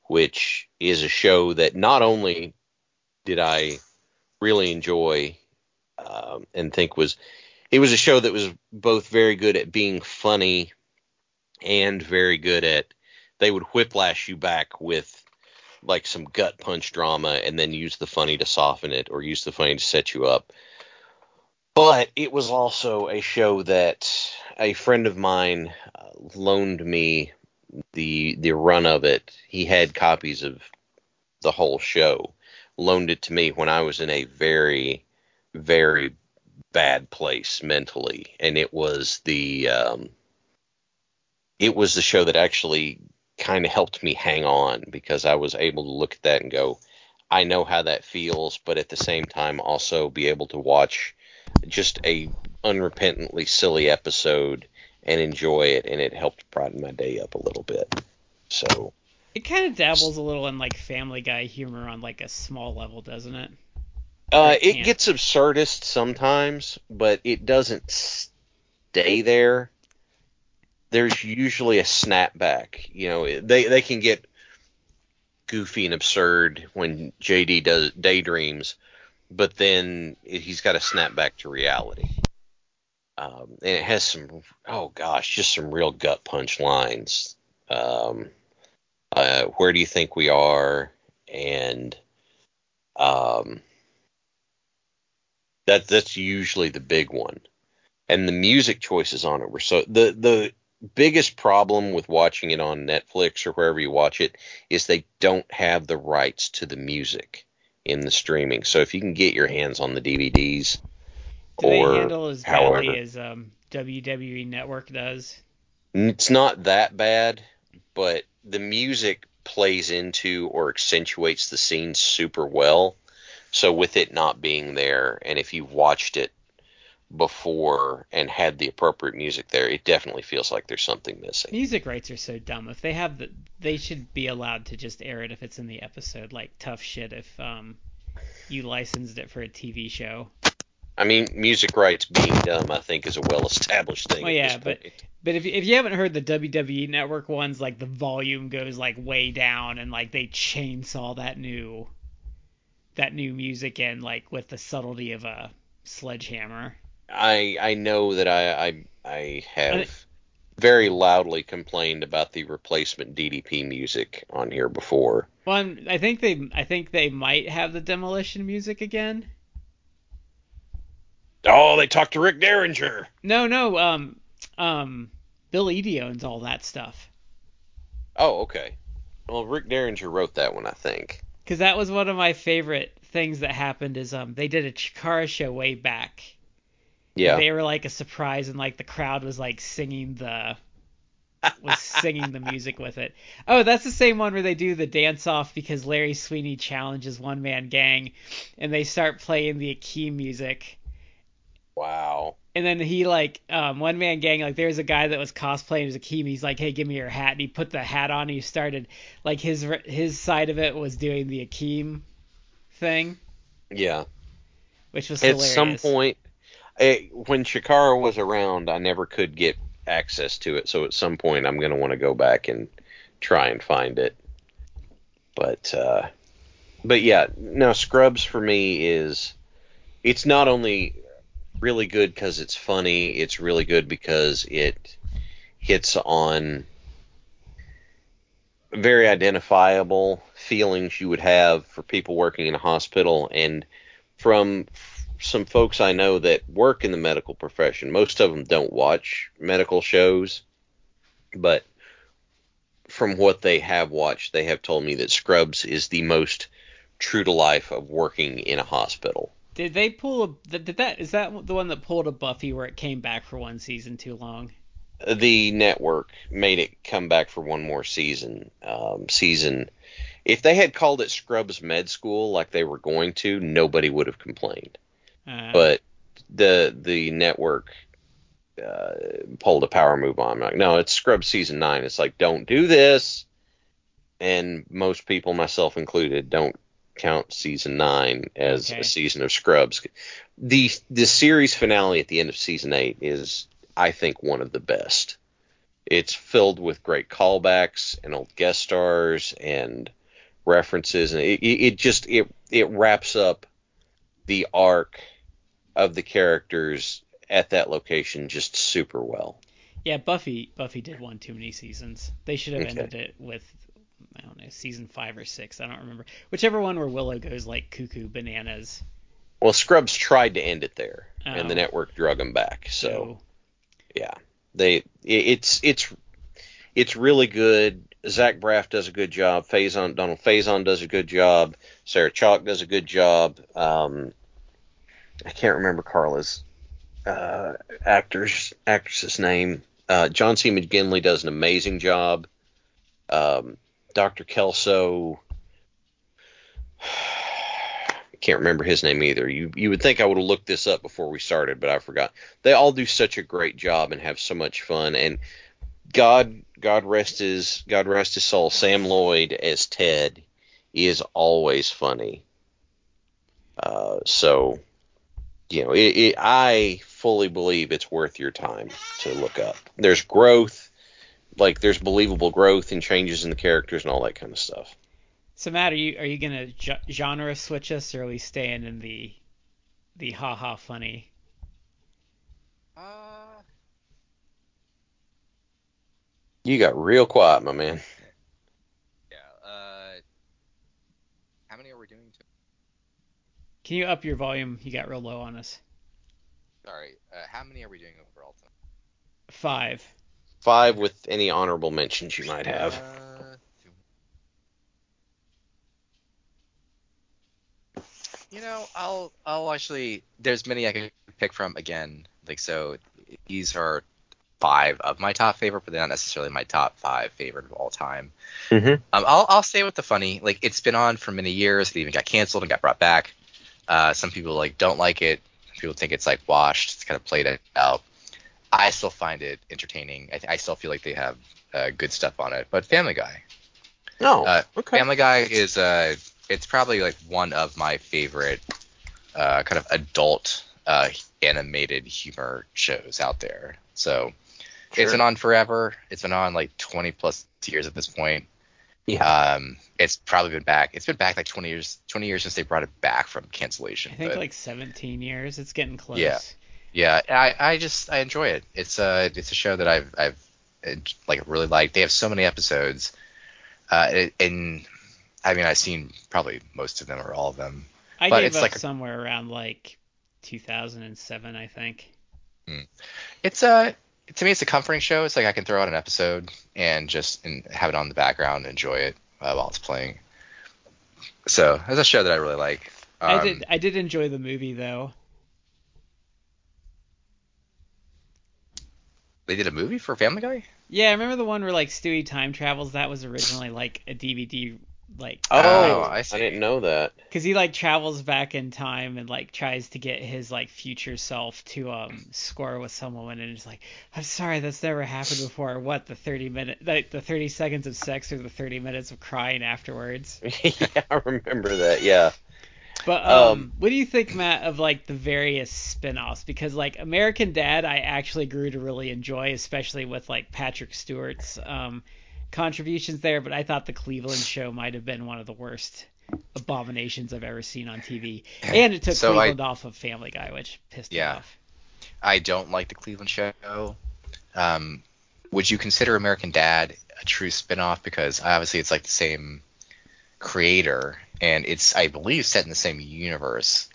which is a show that not only did I really enjoy um, and think was it was a show that was both very good at being funny and very good at they would whiplash you back with like some gut punch drama and then use the funny to soften it or use the funny to set you up. But it was also a show that a friend of mine uh, loaned me the the run of it. He had copies of the whole show, loaned it to me when I was in a very very bad place mentally, and it was the um, it was the show that actually kind of helped me hang on because I was able to look at that and go, I know how that feels, but at the same time also be able to watch just a unrepentantly silly episode and enjoy it, and it helped brighten my day up a little bit. So It kind of dabbles a little in like Family Guy humor on like a small level, doesn't it? uh, Right, it gets absurdist sometimes, but it doesn't stay there. There's usually a snapback. You know, they they can get goofy and absurd when JD does daydreams, but then he's got to snap back to reality. Um, and it has some, oh gosh, just some real gut punch lines. Um, uh, where do you think we are? And um, that that's usually the big one. And the music choices on it were so the the biggest problem with watching it on Netflix or wherever you watch it is they don't have the rights to the music in the streaming. So if you can get your hands on the DVDs Do or they handle as badly as um, WWE Network does? it's not that bad, but the music plays into or accentuates the scene super well. So with it not being there, and if you've watched it before and had the appropriate music there, it definitely feels like there's something missing. Music rights are so dumb. If they have the, they should be allowed to just air it if it's in the episode. Like tough shit if um, you licensed it for a TV show. I mean, music rights being dumb, I think, is a well-established thing. Well, yeah, but- But if if you haven't heard the WWE Network ones, like the volume goes like way down and like they chainsaw that new that new music in like with the subtlety of a sledgehammer. I I know that I I, I I have very loudly complained about the replacement DDP music on here before. Well, I'm, I think they I think they might have the demolition music again. Oh, they talked to Rick Derringer. No, no, um, um, Bill Eadie owns all that stuff. Oh, okay. Well, Rick Derringer wrote that one, I think. Cause that was one of my favorite things that happened. Is um, they did a Chikara show way back. Yeah. They were like a surprise, and like the crowd was like singing the was singing the music with it. Oh, that's the same one where they do the dance off because Larry Sweeney challenges one man gang, and they start playing the Akeem music. Wow. And then he like um, one man gang like there's a guy that was cosplaying as Akeem. He's like, hey, give me your hat, and he put the hat on. And he started like his his side of it was doing the Akeem thing, Yeah. which was At hilarious. some point, eh, when Chikara was around, I never could get access to it. So at some point, I'm going to want to go back and try and find it. But uh, but yeah, no Scrubs for me is it's not only really good because it's funny, it's really good because it hits on very identifiable feelings you would have for people working in a hospital and from some folks I know that work in the medical profession. Most of them don't watch medical shows, but from what they have watched, they have told me that Scrubs is the most true to life of working in a hospital. Did they pull a? Did that is that the one that pulled a Buffy where it came back for one season too long? The network made it come back for one more season. Um, season, if they had called it Scrubs Med School like they were going to, nobody would have complained. Uh, but the the network uh, pulled a power move on. I'm like, no, it's Scrubs season nine. It's like, don't do this. And most people, myself included, don't count season nine as Okay. a season of Scrubs. The the series finale at the end of season eight is, I think, one of the best. It's filled with great callbacks and old guest stars and references, and it it just it it wraps up the arc of the characters at that location just super well. Yeah, Buffy Buffy did one too many seasons. They should have Okay. ended it with I don't know, season five or six. I don't remember. Whichever one where Willow goes like cuckoo bananas. Well, Scrubs tried to end it there, and the Oh. network drug them back. So. So yeah they it's it's it's really good zach braff does a good job Faison, donald Faison does a good job sarah Chalke does a good job um i can't remember carla's uh actor's actress's name uh john c mcginley does an amazing job um dr kelso I can't remember his name either. You you would think I would have looked this up before we started, but I forgot. They all do such a great job and have so much fun. And God God rest his God rest his soul. Sam Lloyd as Ted is always funny. Uh, so you know, it, it, I fully believe it's worth your time to look up. There's growth, like there's believable growth and changes in the characters and all that kind of stuff. So Matt, are you are you gonna ge- genre switch us, or are we staying in the the ha ha funny? Uh, You got real quiet, my man. yeah. Uh, how many are we doing? To? Can you up your volume? You got real low on us. Sorry. Uh, how many are we doing overall? Tonight? Five. Five with any honorable mentions you might have. Uh, you know, I'll I'll actually. There's many I could pick from again. Like so, these are five of my top favorite, but they're not necessarily my top five favorite of all time. Mm-hmm. Um, I'll I'll stay with the funny. Like it's been on for many years. It even got canceled and got brought back. Uh, some people like don't like it. People think it's like washed. It's kind of played out. I still find it entertaining. I, I still feel like they have uh, good stuff on it. But Family Guy, No. uh, okay. Family Guy is uh, it's probably like one of my favorite uh, kind of adult uh, animated humor shows out there. So it's been on forever. It's been on like 20 plus years at this point. Yeah. Um, it's probably been back. It's been back like 20 years. 20 years since they brought it back from cancellation. I think but like 17 years. It's getting close. Yeah. yeah, I, I just I enjoy it. It's a it's a show that I've I've uh, like really liked. They have so many episodes, uh, and I mean I've seen probably most of them or all of them. I But gave it's up like a- somewhere around like 2007, I think. It's a to me it's a comforting show. It's like I can throw out an episode and just and have it on the background and enjoy it uh, while it's playing. So it's a show that I really like. I Um, did I did enjoy the movie though. They did a movie for Family Guy. Yeah, I remember the one where like Stewie time travels. That was originally like a DVD, like oh, I I, didn't know that. because he like travels back in time and like tries to get his like future self to um score with someone and it's like I'm sorry that's never happened before. What the 30 minute like the 30 seconds of sex or the 30 minutes of crying afterwards. yeah, I remember that. Yeah. But um, Um, what do you think, Matt, of like the various spin-offs? Because like American Dad, I actually grew to really enjoy, especially with like Patrick Stewart's um, contributions there. But I thought the Cleveland Show might have been one of the worst abominations I've ever seen on TV, and it took So I- Cleveland off of Family Guy, which pissed Yeah. me off. I don't like the Cleveland Show. Um, would you consider American Dad a true spin-off? Because obviously it's like the same creator, and it's I believe set in the same universe.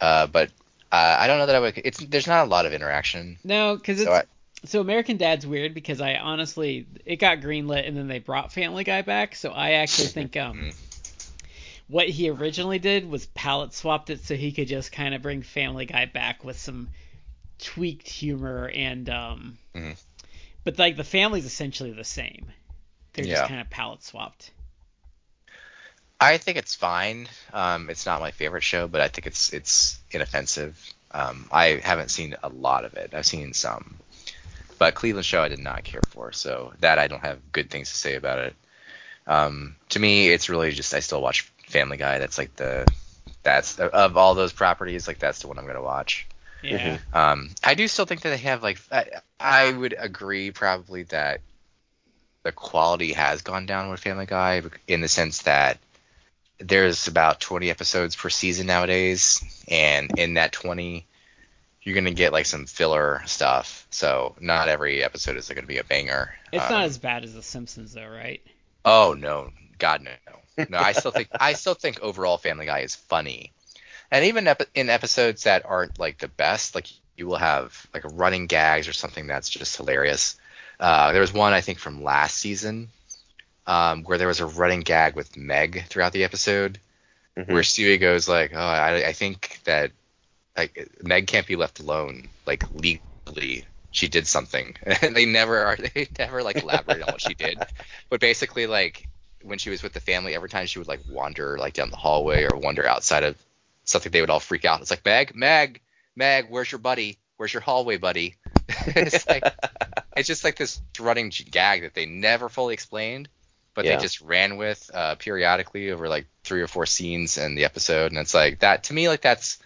Uh, but uh, I don't know that I would. It's there's not a lot of interaction. No, because it's I- so American Dad's weird because I honestly it got greenlit and then they brought Family Guy back, so I actually think um what he originally did was palette swapped it so he could just kind of bring Family Guy back with some tweaked humor and um Mhm. but like the family's essentially the same. They're Yeah. just kind of palette swapped. I think it's fine. Um, it's not my favorite show, but I think it's it's inoffensive. Um, I haven't seen a lot of it. I've seen some, but Cleveland Show I did not care for, so that I don't have good things to say about it. Um, to me, it's really just I still watch Family Guy. That's like the that's of all those properties, like that's the one I'm gonna watch. Yeah. Um, I do still think that they have like I, I would agree probably that the quality has gone down with Family Guy in the sense that there's about 20 episodes per season nowadays, and in that 20, you're gonna get like some filler stuff. So not every episode is gonna be a banger. It's Um, not as bad as The Simpsons, though, right? Oh no, God no, no. I still think I still think overall Family Guy is funny, and even epi- in episodes that aren't like the best, like you will have like running gags or something that's just hilarious. Uh, there was one I think from last season um, where there was a running gag with Meg throughout the episode, Mhm. where Stewie goes like, "Oh, I, I think that like Meg can't be left alone, like legally." She did something, and they never are. They never like elaborate on what she did, but basically like when she was with the family, every time she would like wander like down the hallway or wander outside of something, they would all freak out. It's like Meg, Meg, Meg, where's your buddy? Where's your hallway buddy? it's like it's just like this running gag that they never fully explained, but Yeah. they just ran with uh, periodically over like three or four scenes in the episode, and it's like that to me like that's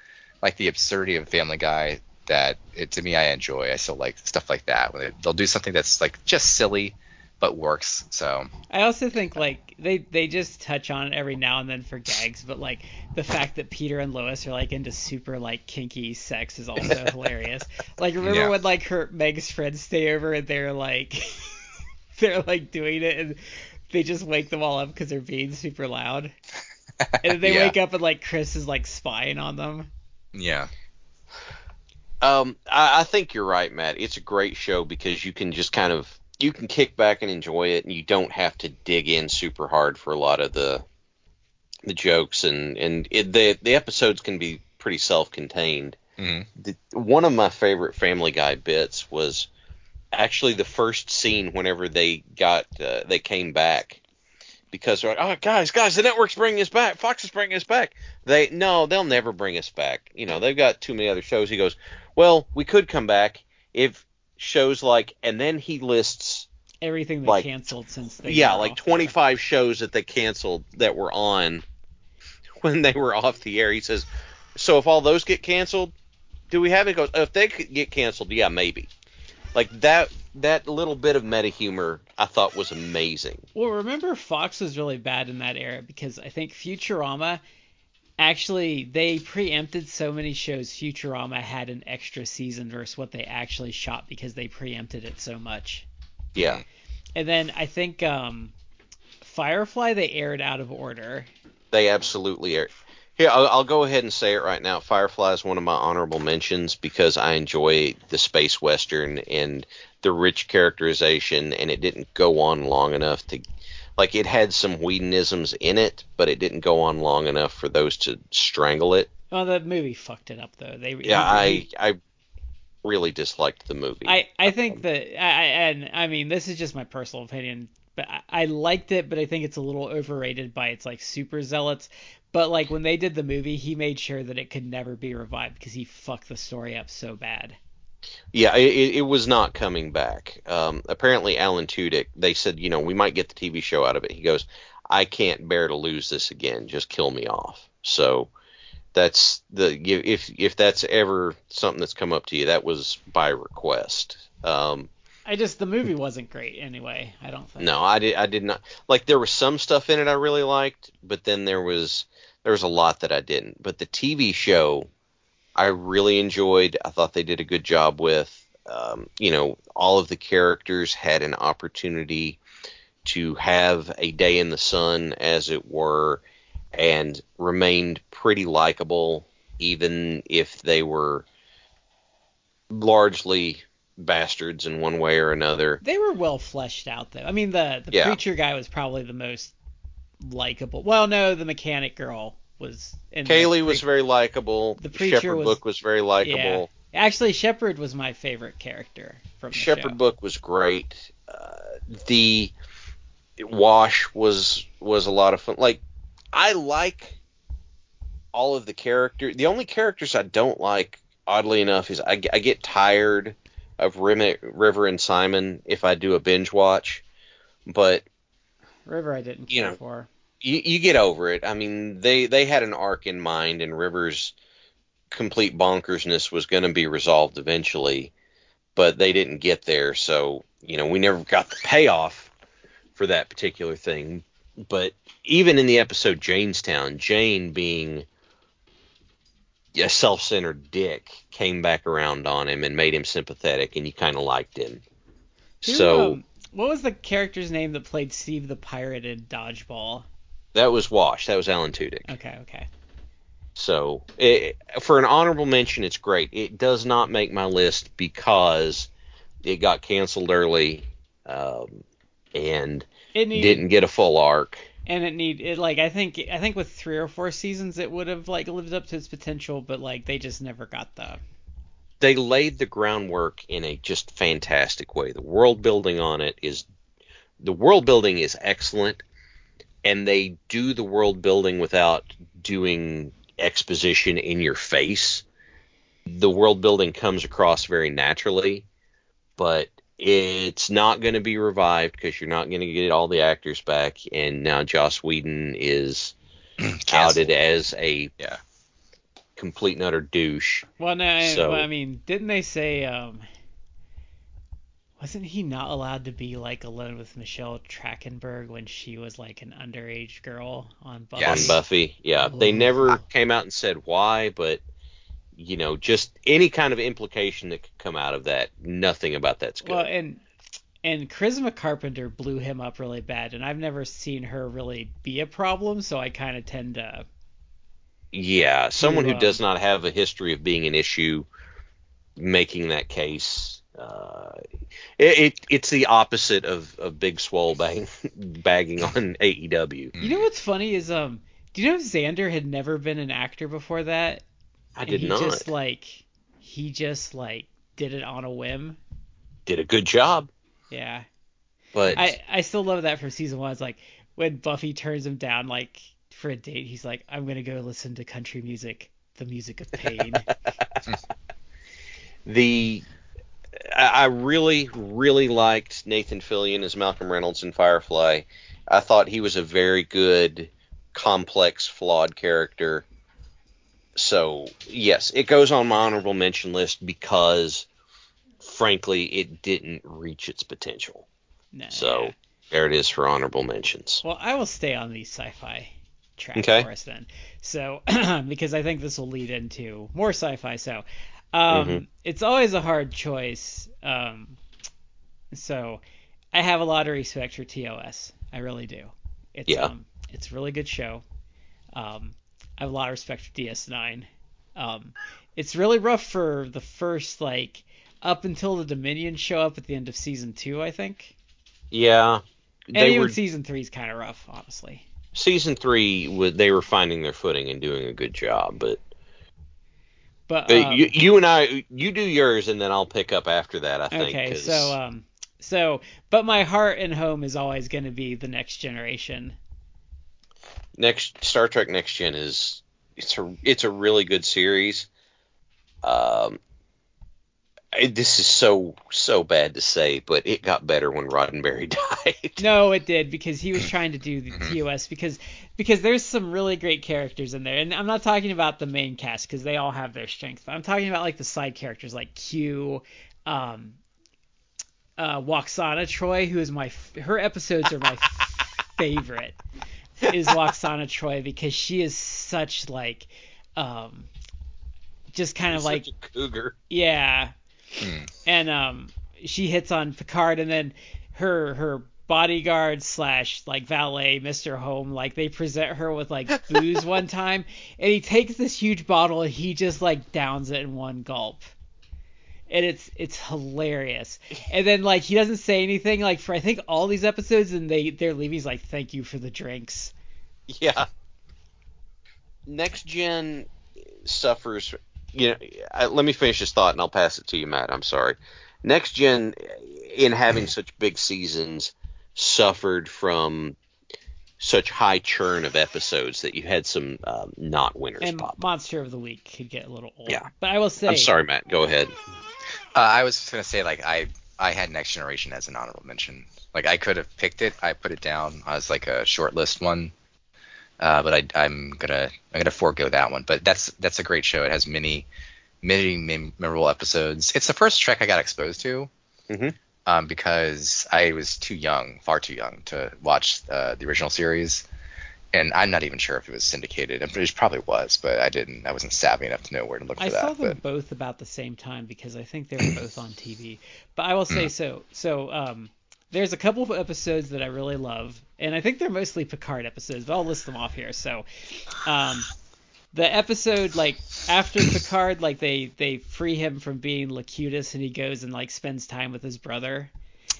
like the absurdity of Family Guy that it to me I enjoy. I still like stuff like that when they, they'll do something that's like just silly but works. So I also think like they they just touch on it every now and then for gags, but like the fact that Peter and Lois are like into super like kinky sex is also hilarious. Like remember Yeah. when like her Meg's friends stay over and they're like they're like doing it and they just wake them all up because they're being super loud. And then they Yeah. wake up and like Chris is like spying on them. Yeah, Um, I, I think you're right, Matt. It's a great show because you can just kind of you can kick back and enjoy it, and you don't have to dig in super hard for a lot of the the jokes, and and it, the the episodes can be pretty self-contained. Mhm. The, one of my favorite Family Guy bits was actually the first scene whenever they got uh, they came back because they're like, oh guys, guys, the network's bringing us back, Fox is bringing us back. They no, they'll never bring us back. You know, they've got too many other shows. He goes, well, we could come back if shows like, and then he lists, Everything they Like- canceled since they yeah, like off. 25 shows that they canceled that were on when they were off the air. He says, so if all those get canceled, do we have it? He goes, if they could get canceled, yeah, maybe. Like that, that little bit of meta humor I thought was amazing. Well, remember Fox was really bad in that era because I think Futurama actually they preempted so many shows Futurama had an extra season versus what they actually shot because they preempted it so much. Yeah. And then I think um Firefly they aired out of order. They absolutely are. Here, I'll, I'll go ahead and say it right now. Firefly is one of my honorable mentions because I enjoy the space western and the rich characterization, and it didn't go on long enough to, like, it had some Whedonisms in it, but it didn't go on long enough for those to strangle it. Well, the movie fucked it up though. They Yeah, I I really disliked the movie. I, I think that I, I and I mean this is just my personal opinion, but I, I liked it, but I think it's a little overrated by its like super zealots. But like when they did the movie, he made sure that it could never be revived because he fucked the story up so bad. Yeah, it, it was not coming back. Um, apparently, Alan Tudyk, they said, you know, we might get the TV show out of it. He goes, I can't bear to lose this again. Just kill me off. So that's the if if that's ever something that's come up to you, that was by request. Um, I just the movie wasn't great anyway. I don't think. no, I did I did not like. There was some stuff in it I really liked, but then there was there was a lot that I didn't. But the TV show, I really enjoyed. I thought they did a good job with. Um, you know, all of the characters had an opportunity to have a day in the sun, as it were, and remained pretty likable, even if they were largely bastards in one way or another. They were well fleshed out though. I mean the the Yeah. preacher guy was probably the most likable. Well, no, the mechanic girl was. The Kaylee was very likable. the preacher Shepherd was- Book was very likable. Actually, Shepard was my favorite character from the Shepherd show. Book was great. Uh, the Wash was was a lot of fun. Like I like all of the characters. The only characters I don't like, oddly enough, is I, get- I get tired of Rim- River and Simon if I do a binge watch. But River, I didn't You care know, for. You, you get over it. I mean, they they had an arc in mind, and Rivers complete bonkersness was going to be resolved eventually, but they didn't get there. So, you know, we never got the payoff for that particular thing. But even in the episode Jaynestown, Jayne being a self centered dick came back around on him and made him sympathetic, and you kind of liked him. Who, so um, what was the character's name that played Steve the Pirate in Dodgeball? That was Wash. That was Alan Tudyk. Okay, okay. So it, for an honorable mention, it's great. It does not make my list because it got canceled early um, and It needed, didn't get a full arc. and it need it like I think I think with three or four seasons it would have like lived up to its potential, but like they just never got the. They laid the groundwork in a just fantastic way. The world building on it is the world building is excellent, and they do the world building without doing exposition in your face. The world building comes across very naturally, but it's not going to be revived because you're not going to get all the actors back. And now Joss Whedon is outed as a Yeah. complete and utter douche. Well, no, I, So- I mean, didn't they say um, wasn't he not allowed to be like alone with Michelle Trachtenberg when she was like an underage girl on Buffy? Yes. on Buffy. Yeah, oh. they never came out and said why, but you know, just any kind of implication that could come out of that, nothing about that's good. Well, and and Charisma Carpenter blew him up really bad, and I've never seen her really be a problem, so I kind of tend to. yeah, someone who does not have a history of being an issue, making that case, uh, it, it it's the opposite of, of Big Swole bang, bagging on AEW. You know what's funny is um, do you know Xander had never been an actor before that? I and did he not. just like he just like did it on a whim. Did a good job, Yeah. but I I still love that from season one. It's like when Buffy turns him down like for a date, he's like, I'm gonna go listen to country music, the music of pain. the I really, really liked Nathan Fillion as Malcolm Reynolds in Firefly. I thought he was a very good, complex, flawed character. So yes, it goes on my honorable mention list because, frankly, it didn't reach its potential. Nah. So there it is for honorable mentions. Well, I will stay on the sci-fi track Okay. for us then. So, because I think this will lead into more sci-fi. So, um, Mhm. it's always a hard choice. Um, so, I have a lot of respect for TOS. I really do. It's Yeah. um, it's a really good show. Um, I have a lot of respect for DS9. Um, it's really rough for the first like up until the Dominion show up at the end of season two, I think. Yeah, And even were season three is kind of rough, honestly. season three. They were finding their footing and doing a good job, but But um, you, you and I, you do yours, and then I'll pick up after that. I think. okay, 'cause- so um, so but my heart and home is always going to be the next generation. next Star Trek Next Gen is it's a it's a really good series. Um, this is so so bad to say, but it got better when Roddenberry died. No, it did because he was trying to do the Mm-hmm. TOS because because there's some really great characters in there, and I'm not talking about the main cast because they all have their strengths. I'm talking about like the side characters like Q, um, uh, Lwaxana Troi, who is my f- her episodes are my favorite. Is Lwaxana Troi because she is such like, um, just kind of He's like such a cougar. yeah. Hmm. And um she hits on Picard and then her her bodyguard slash like valet, Mr. Homn, like they present her with like booze one time and he takes this huge bottle and he just like downs it in one gulp. And it's it's hilarious. And then like he doesn't say anything like for I think all these episodes and they they're leaving he's like thank you for the drinks. Yeah. Next Gen suffers. You know, I, let me finish this thought, and I'll pass it to you, Matt. I'm sorry. Next Gen, in having such big seasons, suffered from such high churn of episodes that you had some um, not winners And pop. Monster of the Week could get a little old. Yeah. But I will say I'm sorry, Matt. Go ahead. Uh, I was just gonna say like I I had Next Generation as an honorable mention. Like I could have picked it. I put it down as like a short list one. Uh, but I, I'm gonna I'm gonna forego that one. But that's that's a great show. It has many many memorable episodes. It's the first Trek I got exposed to. Mhm. Um, because I was too young, far too young, to watch uh, the original series, and I'm not even sure if it was syndicated. It probably was, but I didn't. I wasn't savvy enough to know where to look for I that. saw them but both about the same time because I think they were both on TV. But I will say Mm. so. So um, there's a couple of episodes that I really love, and I think they're mostly Picard episodes, but I'll list them off here. So, um, the episode like after Picard, like they they free him from being Locutus, and he goes and like spends time with his brother.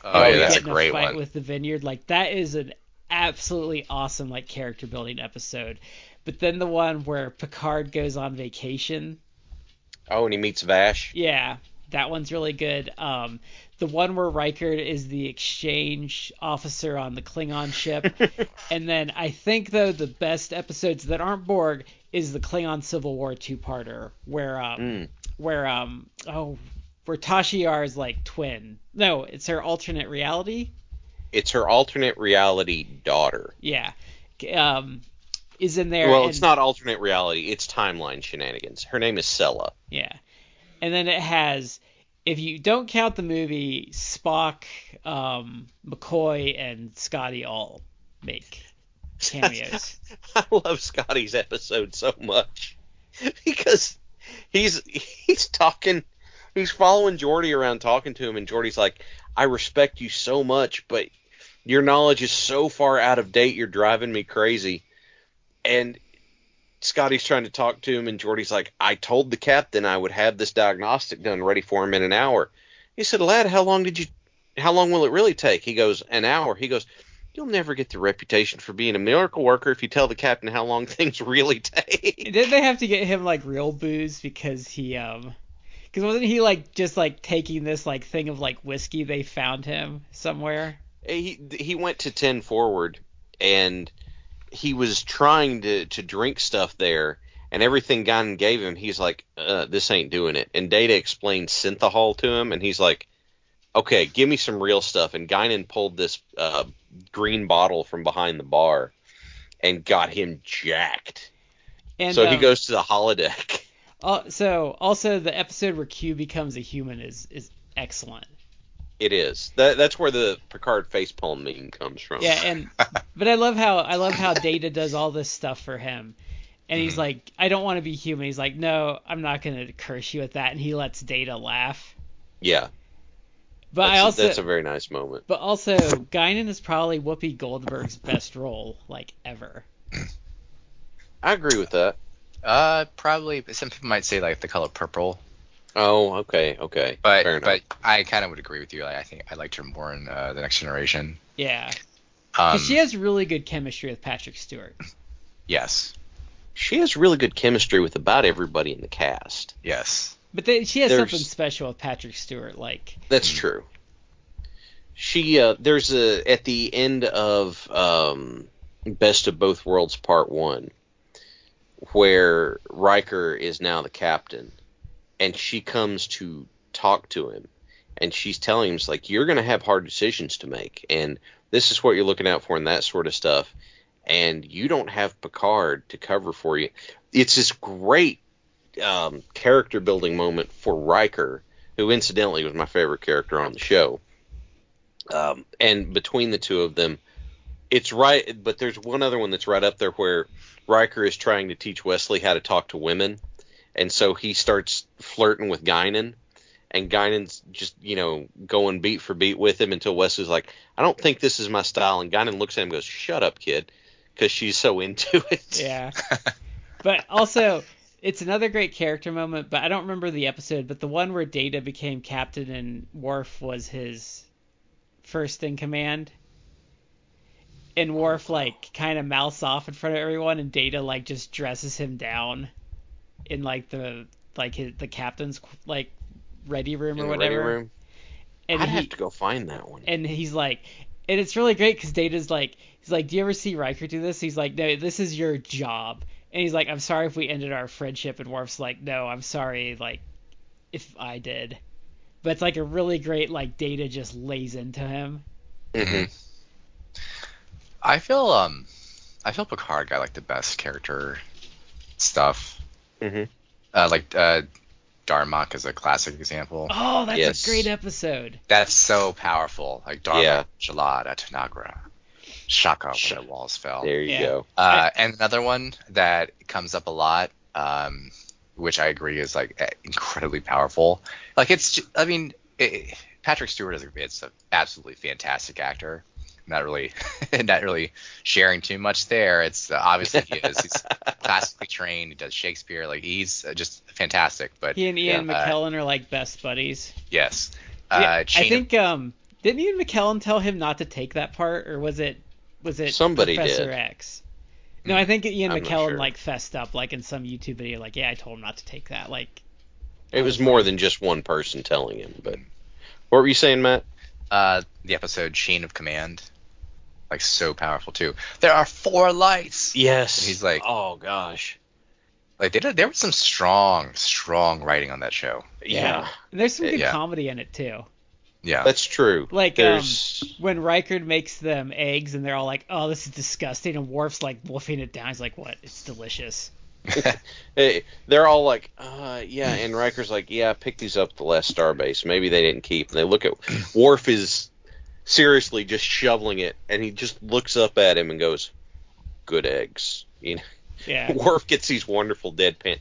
oh yeah, that's a great fight one. with the Vineyard. Like that is an absolutely awesome like character building episode. But then the one where Picard goes on vacation Oh, and he meets Vash. yeah, that one's really good. Um, the one where Riker is the exchange officer on the Klingon ship, and then I think though the best episodes that aren't Borg is the Klingon Civil War two-parter, where um, Mm. where um, oh, where Tasha Yar is like twin. No, it's her alternate reality. It's her alternate reality daughter. Yeah, um, is in there. well, and- it's not alternate reality. It's timeline shenanigans. Her name is Sela. Yeah. And then it has, if you don't count the movie, Spock, um, McCoy, and Scotty all make cameos. I love Scotty's episode so much because he's he's talking, he's following Geordi around talking to him, and Geordi's like, "I respect you so much, but your knowledge is so far out of date. You're driving me crazy." And Scotty's trying to talk to him, and Geordi's like, "I told the captain I would have this diagnostic done ready for him in an hour." He said, "Lad, how long did you? How long will it really take?" He goes, "An hour." He goes. You'll never get the reputation for being a miracle worker if you tell the captain how long things really take. Didn't they have to get him like real booze because he um because wasn't he like just like taking this like thing of like whiskey they found him somewhere? he he went to 10 forward and he was trying to to drink stuff there and everything Guinan gave him he's like uh, this ain't doing it. And Data explained synthahol to him and he's like okay give me some real stuff. And Guinan pulled this uh, green bottle from behind the bar and got him jacked. And so he um, goes to the holodeck. al- so also the episode where Q becomes a human is is excellent. It is that that's where the Picard facepalm meme comes from Yeah, and but I love how I love how Data does all this stuff for him. And he's Mhm. like, I don't want to be human. He's like, No, I'm not gonna curse you with that. And he lets Data laugh. yeah But that's, I a- also, that's a very nice moment but also, Guinan is probably Whoopi Goldberg's best role like ever. I agree with that Uh, probably. Some people might say like the color purple, Oh, okay, okay. but Fair enough. but I kind of would agree with you. Like, I think I liked her more in uh, the Next Generation. Yeah, Um, because she has really good chemistry with Patrick Stewart. yes, she has really good chemistry with about everybody in the cast. yes. But they, she has There's- something special with Patrick Stewart. Like, That's true. She uh, there's a at the end of um, Best of Both Worlds Part One, where Riker is now the captain, and she comes to talk to him, and she's telling him, "It's like you're going to have hard decisions to make, and this is what you're looking out for, and that sort of stuff." And you don't have Picard to cover for you. It's this great um, character building moment for Riker, who incidentally was my favorite character on the show. Um, and between the two of them, it's right. But there's one other one that's right up there where Riker is trying to teach Wesley how to talk to women, and so he starts flirting with Guinan, and Guinan's just you know going beat for beat with him until Wesley's like, I don't think this is my style, and Guinan looks at him and goes, Shut up, kid, because she's so into it. yeah. but also, it's another great character moment. But I don't remember the episode. But the one where Data became captain and Worf was his first in command. And Worf like kind of mouths off in front of everyone, and Data like just dresses him down in like the like his, the captain's like ready room In or the ready whatever. room. And I'd he, have to go find that one. and he's like, and it's really great because Data's like, he's like, do you ever see Riker do this? He's like, no, this is your job. And he's like, I'm sorry if we ended our friendship. And Worf's like, no, I'm sorry, like, if I did. But it's like a really great like Data just lays into him. hmm I feel um I feel Picard got like the best character stuff. Hmm Uh, like uh, Darmok is a classic example. Oh, that's Yes. a great episode. That's so powerful. Like Darmok, Yeah. Jalad, Tanagra, Shaka Sh- when the walls fell. There you Yeah. go. Uh, and another one that comes up a lot, um, which I agree is like incredibly powerful. Like it's, ju- I mean, it, Patrick Stewart is a, it's an absolutely fantastic actor. Not really, not really sharing too much there. It's uh, obviously he is. He's classically trained. He does Shakespeare. Like he's uh, just fantastic. But He and Ian Yeah. McKellen are like best buddies. yes, Yeah, uh, I Chain of- think um didn't Ian McKellen tell him not to take that part, or was it was it Somebody Professor did. X? No, I think Ian I'm McKellen sure. like fessed up like in some YouTube video, like yeah, I told him not to take that. Like It was more than just one person telling him. But what were you saying, Matt? uh, the episode Chain of Command, like so powerful too. There are four lights. Yes. And he's like- oh gosh. Like they did, there was some strong, strong writing on that show. Yeah, And there's some good Yeah. comedy in it too. Yeah. that's true. Like There's um when Riker makes them eggs and they're all like, "Oh, this is disgusting," and Worf's like wolfing it down. He's like, "What? It's delicious." eh, they're all like, uh, yeah, and Riker's like, yeah, I picked these up at the last starbase. Maybe they didn't keep. And they look at Worf is seriously just shoveling it, and he just looks up at him and goes, "Good eggs." You know, Yeah. Worf gets these wonderful deadpan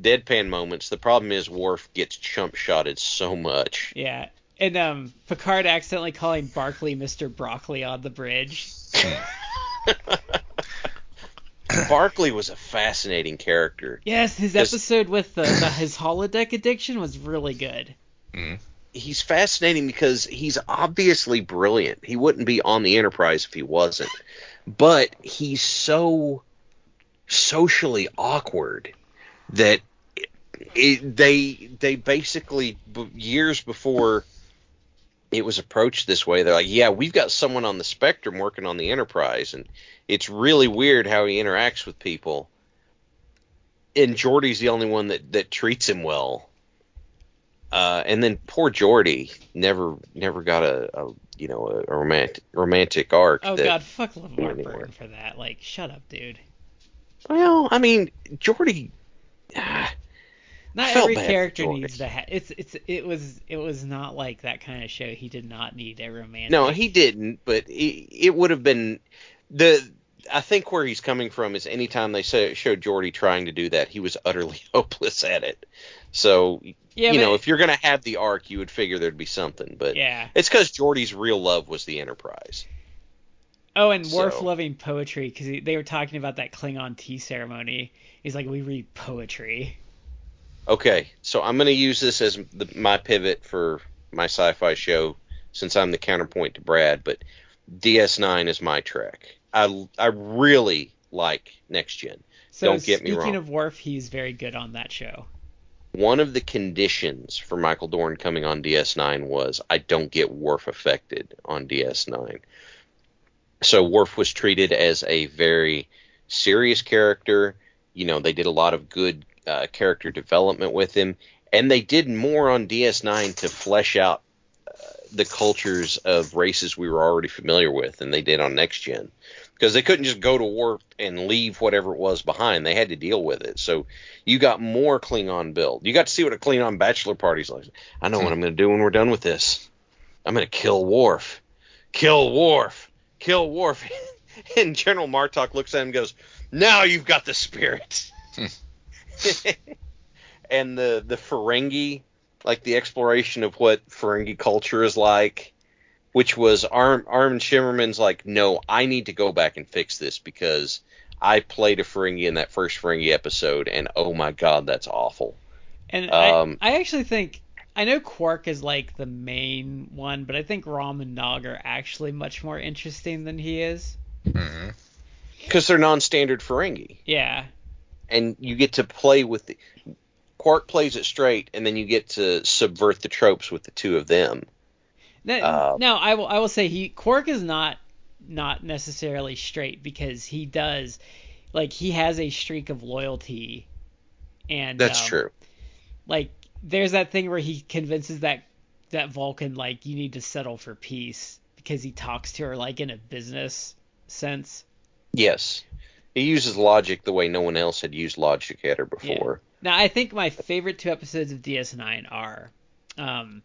deadpan moments. The problem is Worf gets chump shotted so much. Yeah. And um Picard accidentally calling Barkley Mr. Broccoli on the bridge. Barkley was a fascinating character. Yes, his episode with the, the his holodeck addiction was really good. He's fascinating because he's obviously brilliant. He wouldn't be on the Enterprise if he wasn't. But he's so socially awkward that it, they they basically years before it was approached this way, they're like, "Yeah, we've got someone on the Spectrum working on the Enterprise, and it's really weird how he interacts with people." And Geordi's the only one that that treats him well. Uh, and then poor Geordi never never got a, a you know a, romantic romantic arc. Oh god, fuck LeVar. Burton for that. Like, shut up, dude. Well, I mean, Geordi. ah, Not every character needs to have. It's it's it was it was not like that kind of show. He did not need a romantic. no, he didn't. But it, it would have been the. I think where he's coming from is anytime they say, showed Geordi trying to do that, he was utterly hopeless at it. So Yeah, you but, know, if you're gonna have the arc, you would figure there'd be something. But yeah. it's because Geordi's real love was the Enterprise. Oh, and Worf loving poetry because they were talking about that Klingon tea ceremony. He's like, we read poetry. Okay, so I'm going to use this as the, my pivot for my sci-fi show since I'm the counterpoint to Brad. But DS9 is my track. I I really like Next Gen. So Don't get me wrong. speaking of Worf, he's very good on that show. One of the conditions for Michael Dorn coming on DS9 was I don't get Worf affected on DS9. So Worf was treated as a very serious character. You know, they did a lot of good uh, character development with him, and they did more on DS9 to flesh out uh, the cultures of races we were already familiar with than they did on Next Gen. Because they couldn't just go to war and leave whatever it was behind. They had to deal with it. So you got more Klingon build. You got to see what a Klingon bachelor party's like. I know what I'm going to do when we're done with this. I'm going to kill Worf. Kill Worf. Kill Worf. and General Martok looks at him and goes, Now you've got the spirit. and the, the Ferengi, like the exploration of what Ferengi culture is like, which was Arm, Armin Shimerman's like, No, I need to go back and fix this because I played a Ferengi in that first Ferengi episode, and oh my god, that's awful. And Um, I, I actually think I know Quark is like the main one, but I think Rom and Nog are actually much more interesting than he is. hmm Because they're non standard Ferengi. Yeah. and you get to play with the Quark plays it straight, and then you get to subvert the tropes with the two of them. Now, Uh, now I will I will say he Quark is not not necessarily straight because he does like he has a streak of loyalty and That's um, true. like there's that thing where he convinces that that Vulcan like you need to settle for peace because he talks to her like in a business sense. Yes, He uses logic the way no one else had used logic or Yeah. before. Now, I think my favorite two episodes of DS9 are. Um,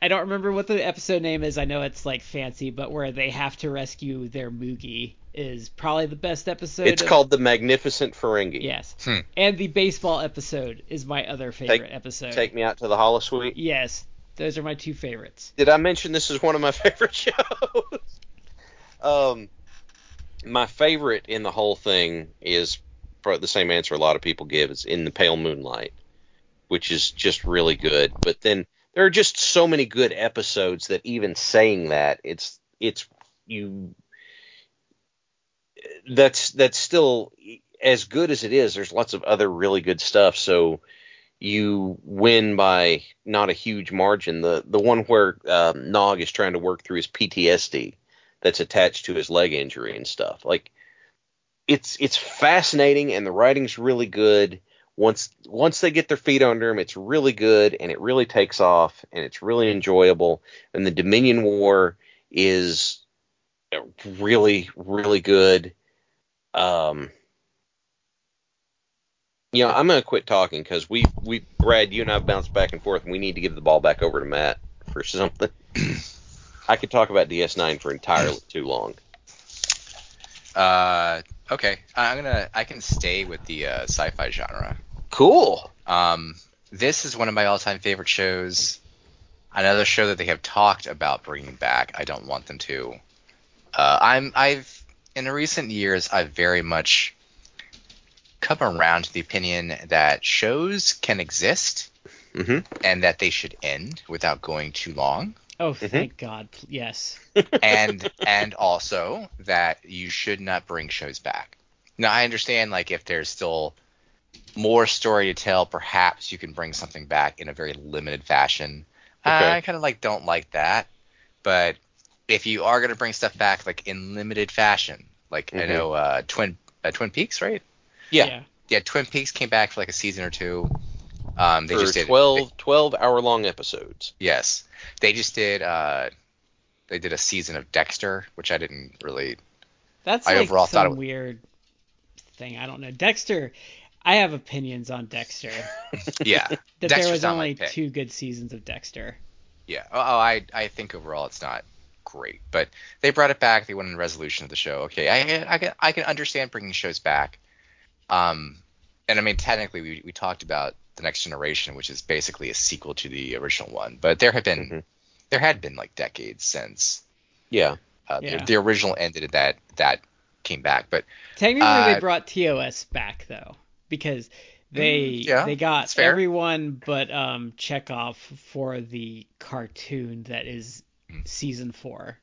I don't remember what the episode name is. I know it's like fancy, but where they have to rescue their Moogie is probably the best episode. It's of- called the Magnificent Ferengi. Yes. Hmm. And the baseball episode is my other favorite episode. Take me out to the Holosuite. Yes, those are my two favorites. Did I mention this is one of my favorite shows? um, my favorite in the whole thing is probably the same answer a lot of people give. It's in the Pale Moonlight, which is just really good. But then there are just so many good episodes that even saying that it's it's you that's that's still as good as it is. There's lots of other really good stuff. So you win by not a huge margin. The the one where um, Nog is trying to work through his PTSD that's attached to his leg injury and stuff. Like it's it's fascinating and the writing's really good. Once once they get their feet under them, it's really good and it really takes off and it's really enjoyable. And the Dominion War is really really good. Um, you know, I'm gonna quit talking because we we Brad, you and I've bounced back and forth, and we need to give the ball back over to Matt for something. I could talk about DS9 for entirely too long. Uh, okay, I'm gonna I can stay with the uh, sci-fi genre. Cool. Um, this is one of my all-time favorite shows. Another show that they have talked about bringing back. I don't want them to. Uh, I'm I've in recent years I've very much come around to the opinion that shows can exist hmm and that they should end without going too long. Oh, Mhm. thank God. Yes. and and also that you should not bring shows back. Now I understand like if there's still more story to tell, perhaps you can bring something back in a very limited fashion. Okay. I kind of like don't like that, but if you are gonna bring stuff back like in limited fashion, like I Mhm. know uh, Twin uh, Twin Peaks, right? Yeah. Yeah, Twin Peaks came back for like a season or two. Um, they for just did 12, 12 hour long episodes. Yes, they just did. Uh, they did a season of Dexter, which I didn't really. That's I like overall some thought it was- weird thing. I don't know. Dexter. I have opinions on Dexter. Yeah, That there Dexter's was not my only two good seasons of Dexter. yeah. Oh, oh, I I think overall it's not great, but they brought it back. They went in resolution of the show. Okay, I I can I can understand bringing shows back. Um, and I mean technically we we talked about the next generation, which is basically a sequel to the original one, but there have been Mhm. there had been like decades since Yeah. uh, Yeah. the, the original ended that that came back, but Technically, Uh, they brought TOS back though, because they Mm, yeah, they got everyone but um Chekov for the cartoon that is Mm. season four.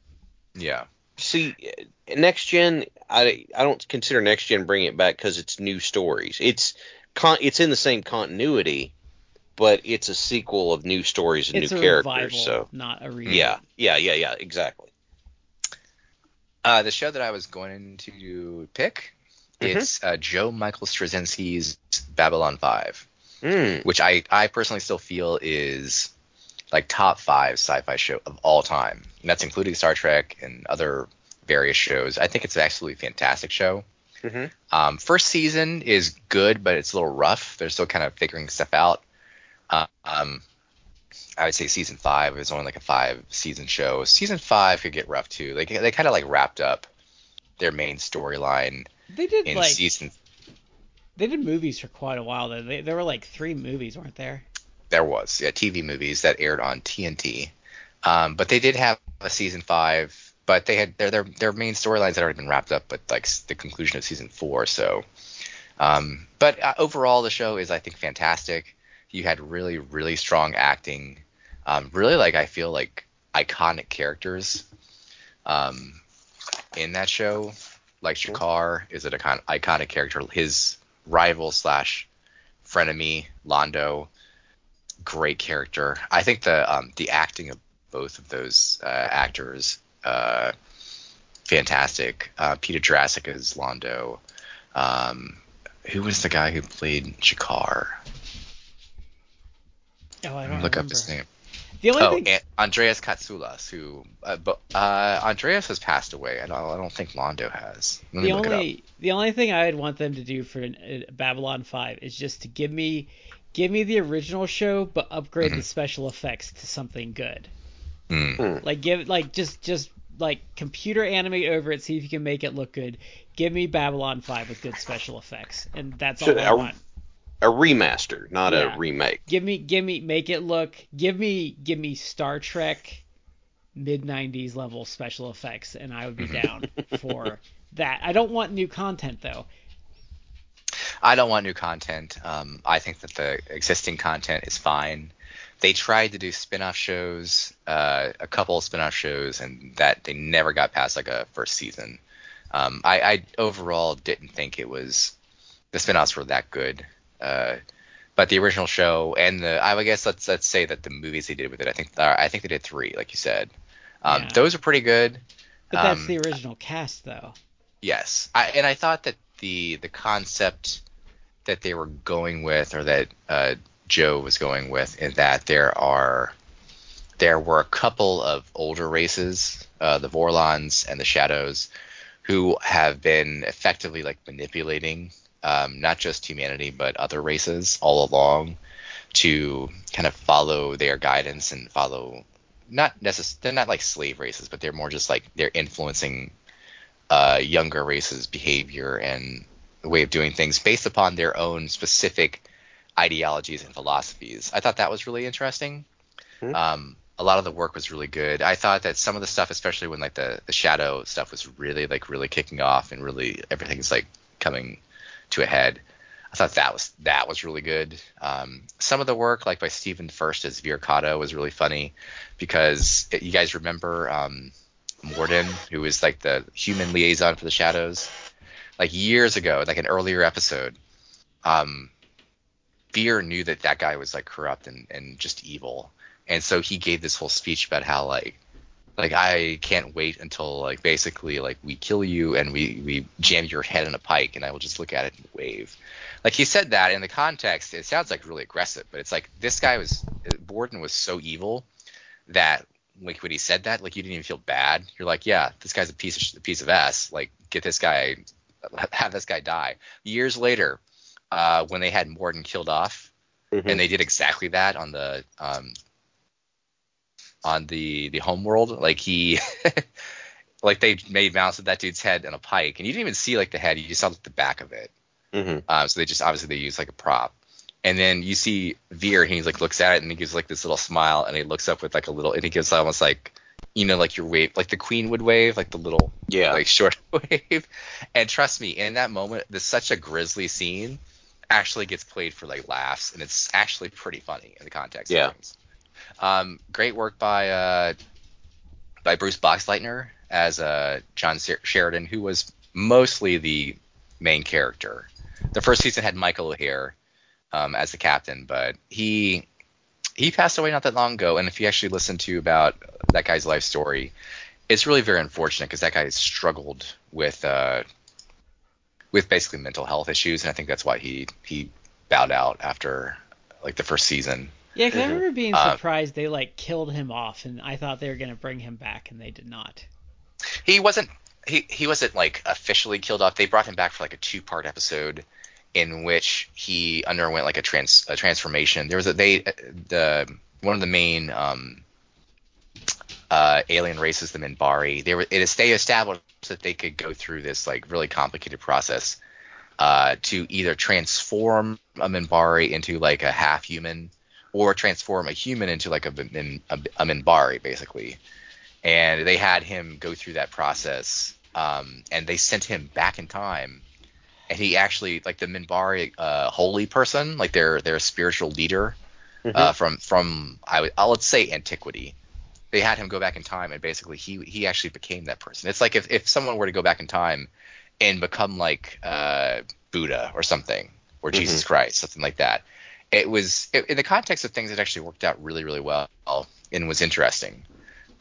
yeah. See, next gen, I I don't consider next gen bringing it back because it's new stories. It's con- it's in the same continuity, but it's a sequel of new stories and It's new a characters. revival, So not a reboot. yeah, yeah, yeah, yeah, exactly. Uh, the show that I was going to pick, Mhm. it's uh, Joe Michael Straczynski's Babylon 5, Mm, which I, I personally still feel is like top five sci-fi show of all time. And that's including Star Trek and other various shows. I think it's an absolutely fantastic show. Mhm. Um, first season is good, but it's a little rough. They're still kind of figuring stuff out. Um, I would say season five is only like a five season show. Season five could get rough too. Like they kind of like wrapped up their main storyline They did in like season. they did movies for quite a while though. They, there were like three movies, weren't there? There was yeah TV movies that aired on TNT, um, but they did have a season five. But they had their their their main storylines had already been wrapped up at like the conclusion of season four. So, um, but uh, overall the show is I think fantastic. You had really really strong acting, um, really like I feel like iconic characters, um, in that show. Like G'Kar is it an icon- iconic character. His rival slash frenemy Londo, great character. I think the um, the acting of both of those uh, actors, uh, fantastic. Uh, Peter Jurasik is Londo. Um, who was the guy who played G'Kar? Oh, I don't Look remember. up his name. The only Oh, thing and Andreas Katsulas, who, uh, but uh, Andreas has passed away. I don't, I don't think Londo has. Let me the look it up. only the only thing I would want them to do for uh, Babylon 5 is just to give me give me the original show but upgrade Mm-hmm. the special effects to something good. Hmm. Like give like just just like computer animate over it, see if you can make it look good. Give me Babylon 5 with good special effects, and that's all Should- I are- want. A remaster, not Yeah. a remake. Give me give me make it look give me give me Star Trek mid 90s level special effects and I would be down for that. I don't want new content though. I don't want new content. Um, I think that the existing content is fine. They tried to do spin-off shows, uh, a couple of spin-off shows, and that they never got past like a first season. Um, I, I overall didn't think it was the spin-offs were that good. Uh, but the original show and the I guess let's let's say that the movies they did with it, I think uh, I think they did three, like you said. Um, Yeah. Those are pretty good. But that's Um, the original cast though. Yes, I, and I thought that the the concept that they were going with, or that uh, Joe was going with, in that there are there were a couple of older races, uh, the Vorlons and the Shadows, who have been effectively like manipulating um, not just humanity but other races all along to kind of follow their guidance and follow not necessarily they're not like slave races but they're more just like they're influencing uh, younger races' behavior and way of doing things based upon their own specific ideologies and philosophies. I thought that was really interesting. Hmm. Um, a lot of the work was really good. I thought that some of the stuff, especially when like the the shadow stuff was really like really kicking off and really everything's like coming to a head. I thought that was that was really good. Um, some of the work, like by Stephen Furst as Vir Cotto, was really funny because it, you guys remember um, Morden, who was like the human liaison for the Shadows, like years ago, like an earlier episode. Um, Vir knew that that guy was like corrupt and, and just evil, and so he gave this whole speech about how like like I can't wait until like basically like we kill you and we we jam your head in a pike and I will just look at it and wave. Like he said that in the context, it sounds like really aggressive, but it's like this guy was Morden was so evil that like when he said that, like you didn't even feel bad. You're like, yeah, this guy's a piece of a piece of ass. Like get this guy, have this guy die. Years later, uh, when they had Morden killed off, Mhm. and they did exactly that on the um on the the homeworld like he like they made mounts of that dude's head in a pike and you didn't even see like the head you just saw like, the back of it Mhm. um so they just obviously they used like a prop and then you see Vir and he like looks at it and he gives like this little smile and he looks up with like a little and he gives almost like you know like your wave like the queen would wave like the little Yeah. like short wave. And trust me, in that moment, this such a grisly scene actually gets played for like laughs, and it's actually pretty funny in the context. Yeah. Of things. Um, great work by uh, by Bruce Boxleitner as uh, John Ser- Sheridan, who was mostly the main character. The first season had Michael O'Hare um, as the captain, but he he passed away not that long ago. And if you actually listen to about that guy's life story, it's really very unfortunate because that guy struggled with uh, with basically mental health issues, and I think that's why he he bowed out after like the first season. Yeah, 'cause I remember being Uh, surprised they like killed him off, and I thought they were gonna bring him back, and they did not. He wasn't he he wasn't like officially killed off. They brought him back for like a two part episode in which he underwent like a trans a transformation. There was a they the one of the main um uh alien races, the Minbari. They were it is they established that they could go through this like really complicated process uh to either transform a Minbari into like a half human or transform a human into like a a, a Minbari basically. And they had him go through that process um, and they sent him back in time. And he actually like the minbari uh, holy person like their their spiritual leader uh, from from I would I'll let's say antiquity. They had him go back in time and basically he he actually became that person. It's like if, if someone were to go back in time and become like uh, buddha or something or jesus christ something like that it was it, in the context of things it actually worked out really really well and was interesting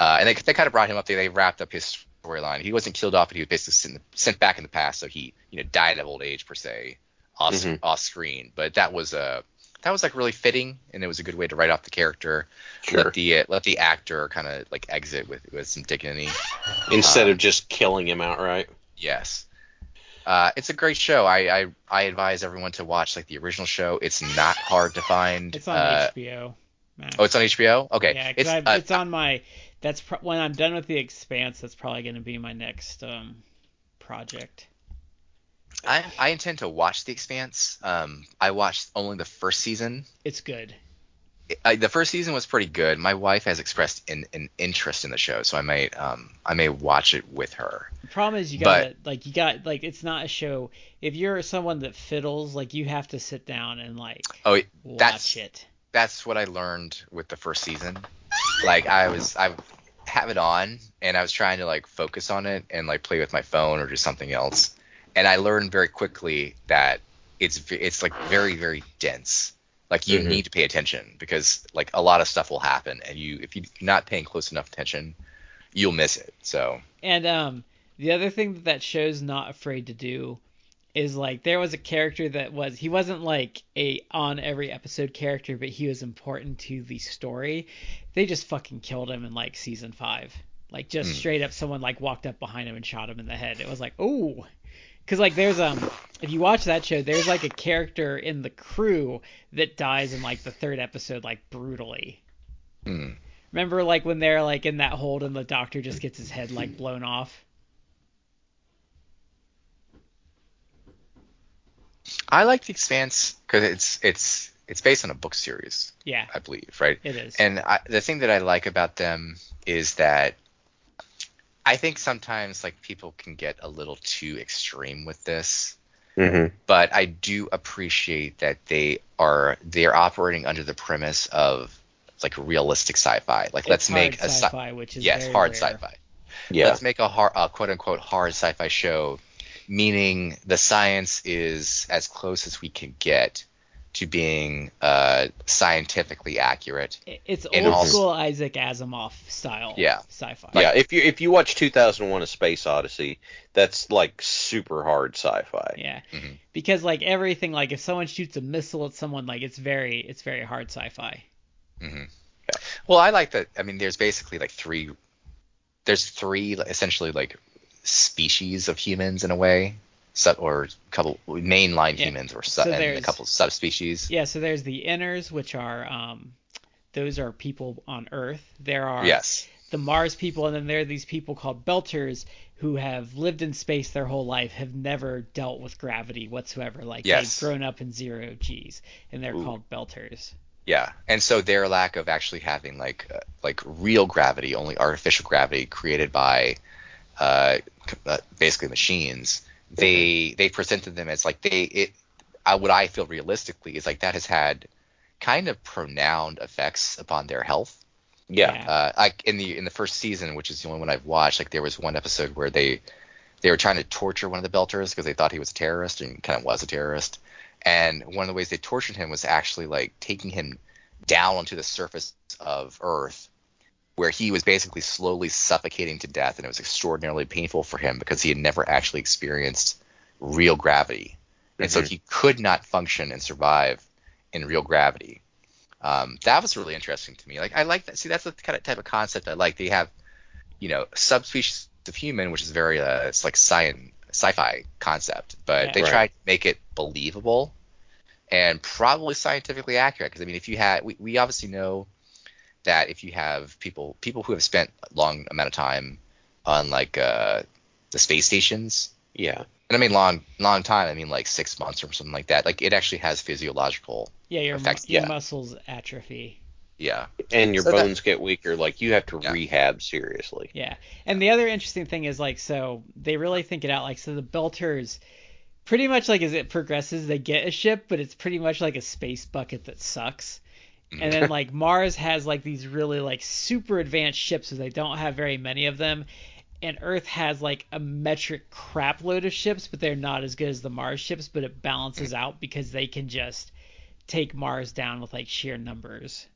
uh, and they, they kind of brought him up. They, they wrapped up his storyline. He wasn't killed off, but he was basically sent, sent back in the past. So he, you know, died of old age per se, off, Mhm. off screen. But that was uh, that was like really fitting, and it was a good way to write off the character. Sure. Let the uh, let the actor kind of like exit with with some dignity. Instead Um, of just killing him outright. Yes. Uh, it's a great show. I, I I advise everyone to watch like the original show. It's not hard to find. It's on uh, HBO. Max. Oh, it's on HBO. Okay. Yeah, it's uh, it's on my. That's pro- when I'm done with the Expanse. That's probably going to be my next um project. I I intend to watch The Expanse. Um, I watched only the first season. It's good. I, the first season was pretty good. My wife has expressed an, an interest in the show, so I may um I may watch it with her. The problem is you gotta like you got like it's not a show. If you're someone that fiddles, like you have to sit down and like Oh, watch that's it. that's what I learned with the first season. Like I was I have it on and I was trying to like focus on it and like play with my phone or do something else. And I learned very quickly that it's it's like very very dense. Like you Mhm. need to pay attention because like a lot of stuff will happen and you if you're not paying close enough attention, you'll miss it. So And um, the other thing that that show's not afraid to do is like there was a character that was he wasn't like a on every episode character, but he was important to the story. They just fucking killed him in like season five. Like just Hmm. straight up, someone like walked up behind him and shot him in the head. It was like, oh, because like there's um, if you watch that show, there's like a character in the crew that dies in like the third episode, like brutally. hmm. Remember like when they're like in that hold and the doctor just gets his head like blown off. I like The Expanse because it's it's it's based on a book series, Yeah, I believe, right? it is. And I, the thing that I like about them is that I think sometimes like people can get a little too extreme with this, Mm-hmm. but I do appreciate that they are they're operating under the premise of like realistic sci-fi. Like let's hard make a sci- sci-fi, which is yes very hard rare. sci-fi. Yeah. Let's make a hard, uh, quote unquote hard sci-fi show, meaning the science is as close as we can get to being uh, scientifically accurate. It's old also- school Isaac Asimov style Yeah. sci-fi. yeah, if you if you watch 2001: A Space Odyssey, that's like super hard sci-fi. Yeah. Mhm. Because like everything, like if someone shoots a missile at someone, like it's very, it's very hard sci-fi. hmm Well, I like that. I mean, there's basically like three. There's three essentially like species of humans in a way, sub or couple mainline Yeah. humans or sub, So and a couple subspecies. Yeah. So there's the inners, which are, um, those are people on Earth. There are Yes. the Mars people, and then there are these people called Belters who have lived in space their whole life, have never dealt with gravity whatsoever. Like Yes. they've grown up in zero G's, and they're Ooh. called Belters. Yeah, and so their lack of actually having like uh, like real gravity, only artificial gravity created by uh, uh, basically machines, they they presented them as like they it. I, what I feel realistically is like that has had kind of pronounced effects upon their health. Yeah. Yeah. Uh, like in the in the first season, which is the only one I've watched, like there was one episode where they they were trying to torture one of the Belters because they thought he was a terrorist and kind of was a terrorist. And one of the ways they tortured him was actually like taking him down onto the surface of Earth, where he was basically slowly suffocating to death, and it was extraordinarily painful for him because he had never actually experienced real gravity, and so Mhm. he could not function and survive in real gravity. Um, that was really interesting to me. Like I like that. See, that's the kind of type of concept I like. They have, you know, subspecies of human, which is very uh, it's like science sci-fi concept, but Yeah. they Right. tried to make it believable and probably scientifically accurate. Because I mean, if you had, we, we obviously know that if you have people people who have spent a long amount of time on like uh, the space stations, Yeah. and I mean long long time, I mean like six months or something like that. Like it actually has physiological, Yeah, your, mu- Effects, your yeah. muscles atrophy. yeah. And your So that- bones get weaker. Like you have to Yeah. rehab seriously. Yeah. And the other interesting thing is like so they really think it out like so the Belters pretty much like as it progresses they get a ship but it's pretty much like a space bucket that sucks. And then like Mars has like these really like super advanced ships so they don't have very many of them. And Earth has like a metric crap load of ships but they're not as good as the Mars ships but it balances hmm. out because they can just take Mars down with like sheer numbers.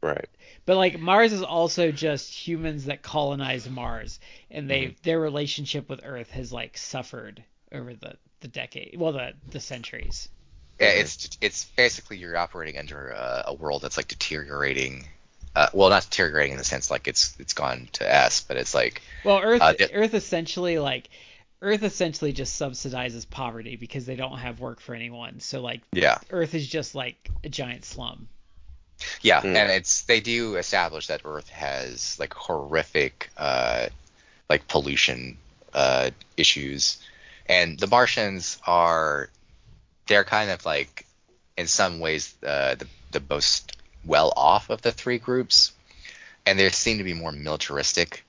Right. But like Mars is also just humans that colonize Mars, and they hmm. their relationship with Earth has like suffered over the the decade, well the the centuries. Yeah, it's it's basically you're operating under a, a world that's like deteriorating. Uh, well, not deteriorating in the sense like it's it's gone to S, but it's like Well, Earth Uh, di- Earth essentially like Earth essentially just subsidizes poverty because they don't have work for anyone. So like yeah, Earth is just like a giant slum. yeah, Mm. and it's they do establish that Earth has like horrific uh like pollution uh issues, and the Martians are they're kind of like in some ways uh, the the most well off of the three groups, and they seem to be more militaristic,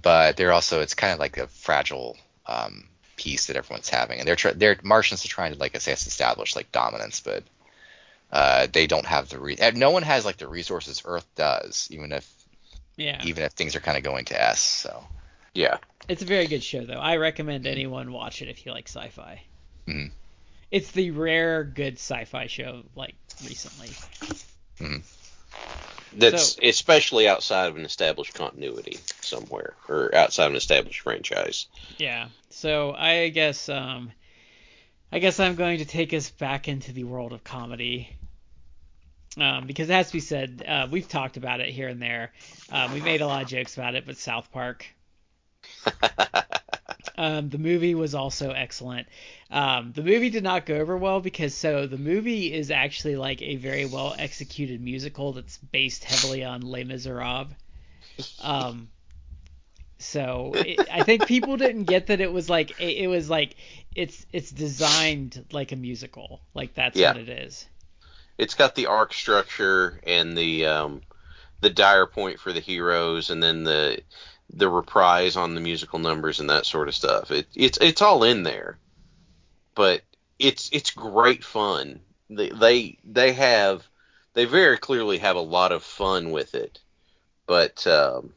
but they're also it's kind of like a fragile um, piece that everyone's having, and they're tr- they're Martians are trying to like I say establish like dominance, but uh, they don't have the re- no one has like the resources Earth does, even if Yeah. even if things are kind of going to S. So Yeah. It's a very good show though. I recommend anyone watch it if you like sci-fi. Mhm. It's the rare good sci-fi show like recently. That's So- especially outside of an established continuity somewhere, or outside of an established franchise. Yeah. So I guess um I guess I'm going to take us back into the world of comedy. Um, because it has to be said, uh, we've talked about it here and there. Um, we made a lot of jokes about it, but South Park. Um, the movie was also excellent. Um, the movie did not go over well because so the movie is actually like a very well executed musical that's based heavily on Les Miserables. Um, so it, I think people didn't get that it was like it, it was like it's it's designed like a musical. Like that's Yeah. what it is. it's got the arc structure and the um, the dire point for the heroes, and then the the reprise on the musical numbers and that sort of stuff. It, it's it's all in there, but it's it's great fun. They they they have they very clearly have a lot of fun with it, but um,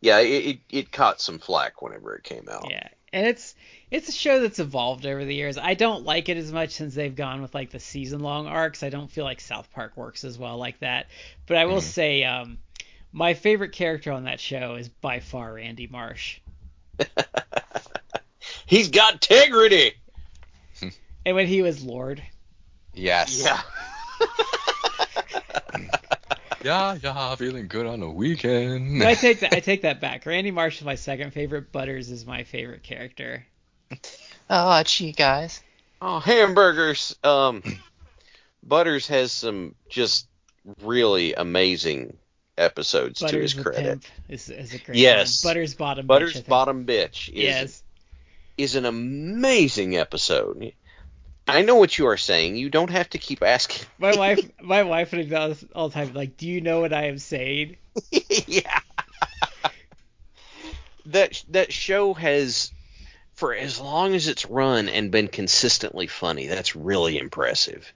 yeah, it, it it caught some flack whenever it came out. Yeah, and it's it's a show that's evolved over the years. I don't like it as much since they've gone with like the season long arcs. I don't feel like South Park works as well like that. But I will say, um, my favorite character on that show is by far Randy Marsh. He's got integrity. And when he was Lord, yes, Yeah. yeah, yeah, feeling good on the weekend. I take that I take that back. Randy Marsh is my second favorite. Butters is my favorite character. oh, gee, guys. Oh, hamburgers. Um, Butters has some just really amazing episodes to his credit. is, is a great Yes. Butters bottom. bitch, Butters think. Bottom Bitch is Yes. is an amazing episode. I know what you are saying. You don't have to keep asking. My wife, my wife would all all the time like, "Do you know what I am saying?" yeah. that that show has for as long as it's run and been consistently funny. That's really impressive.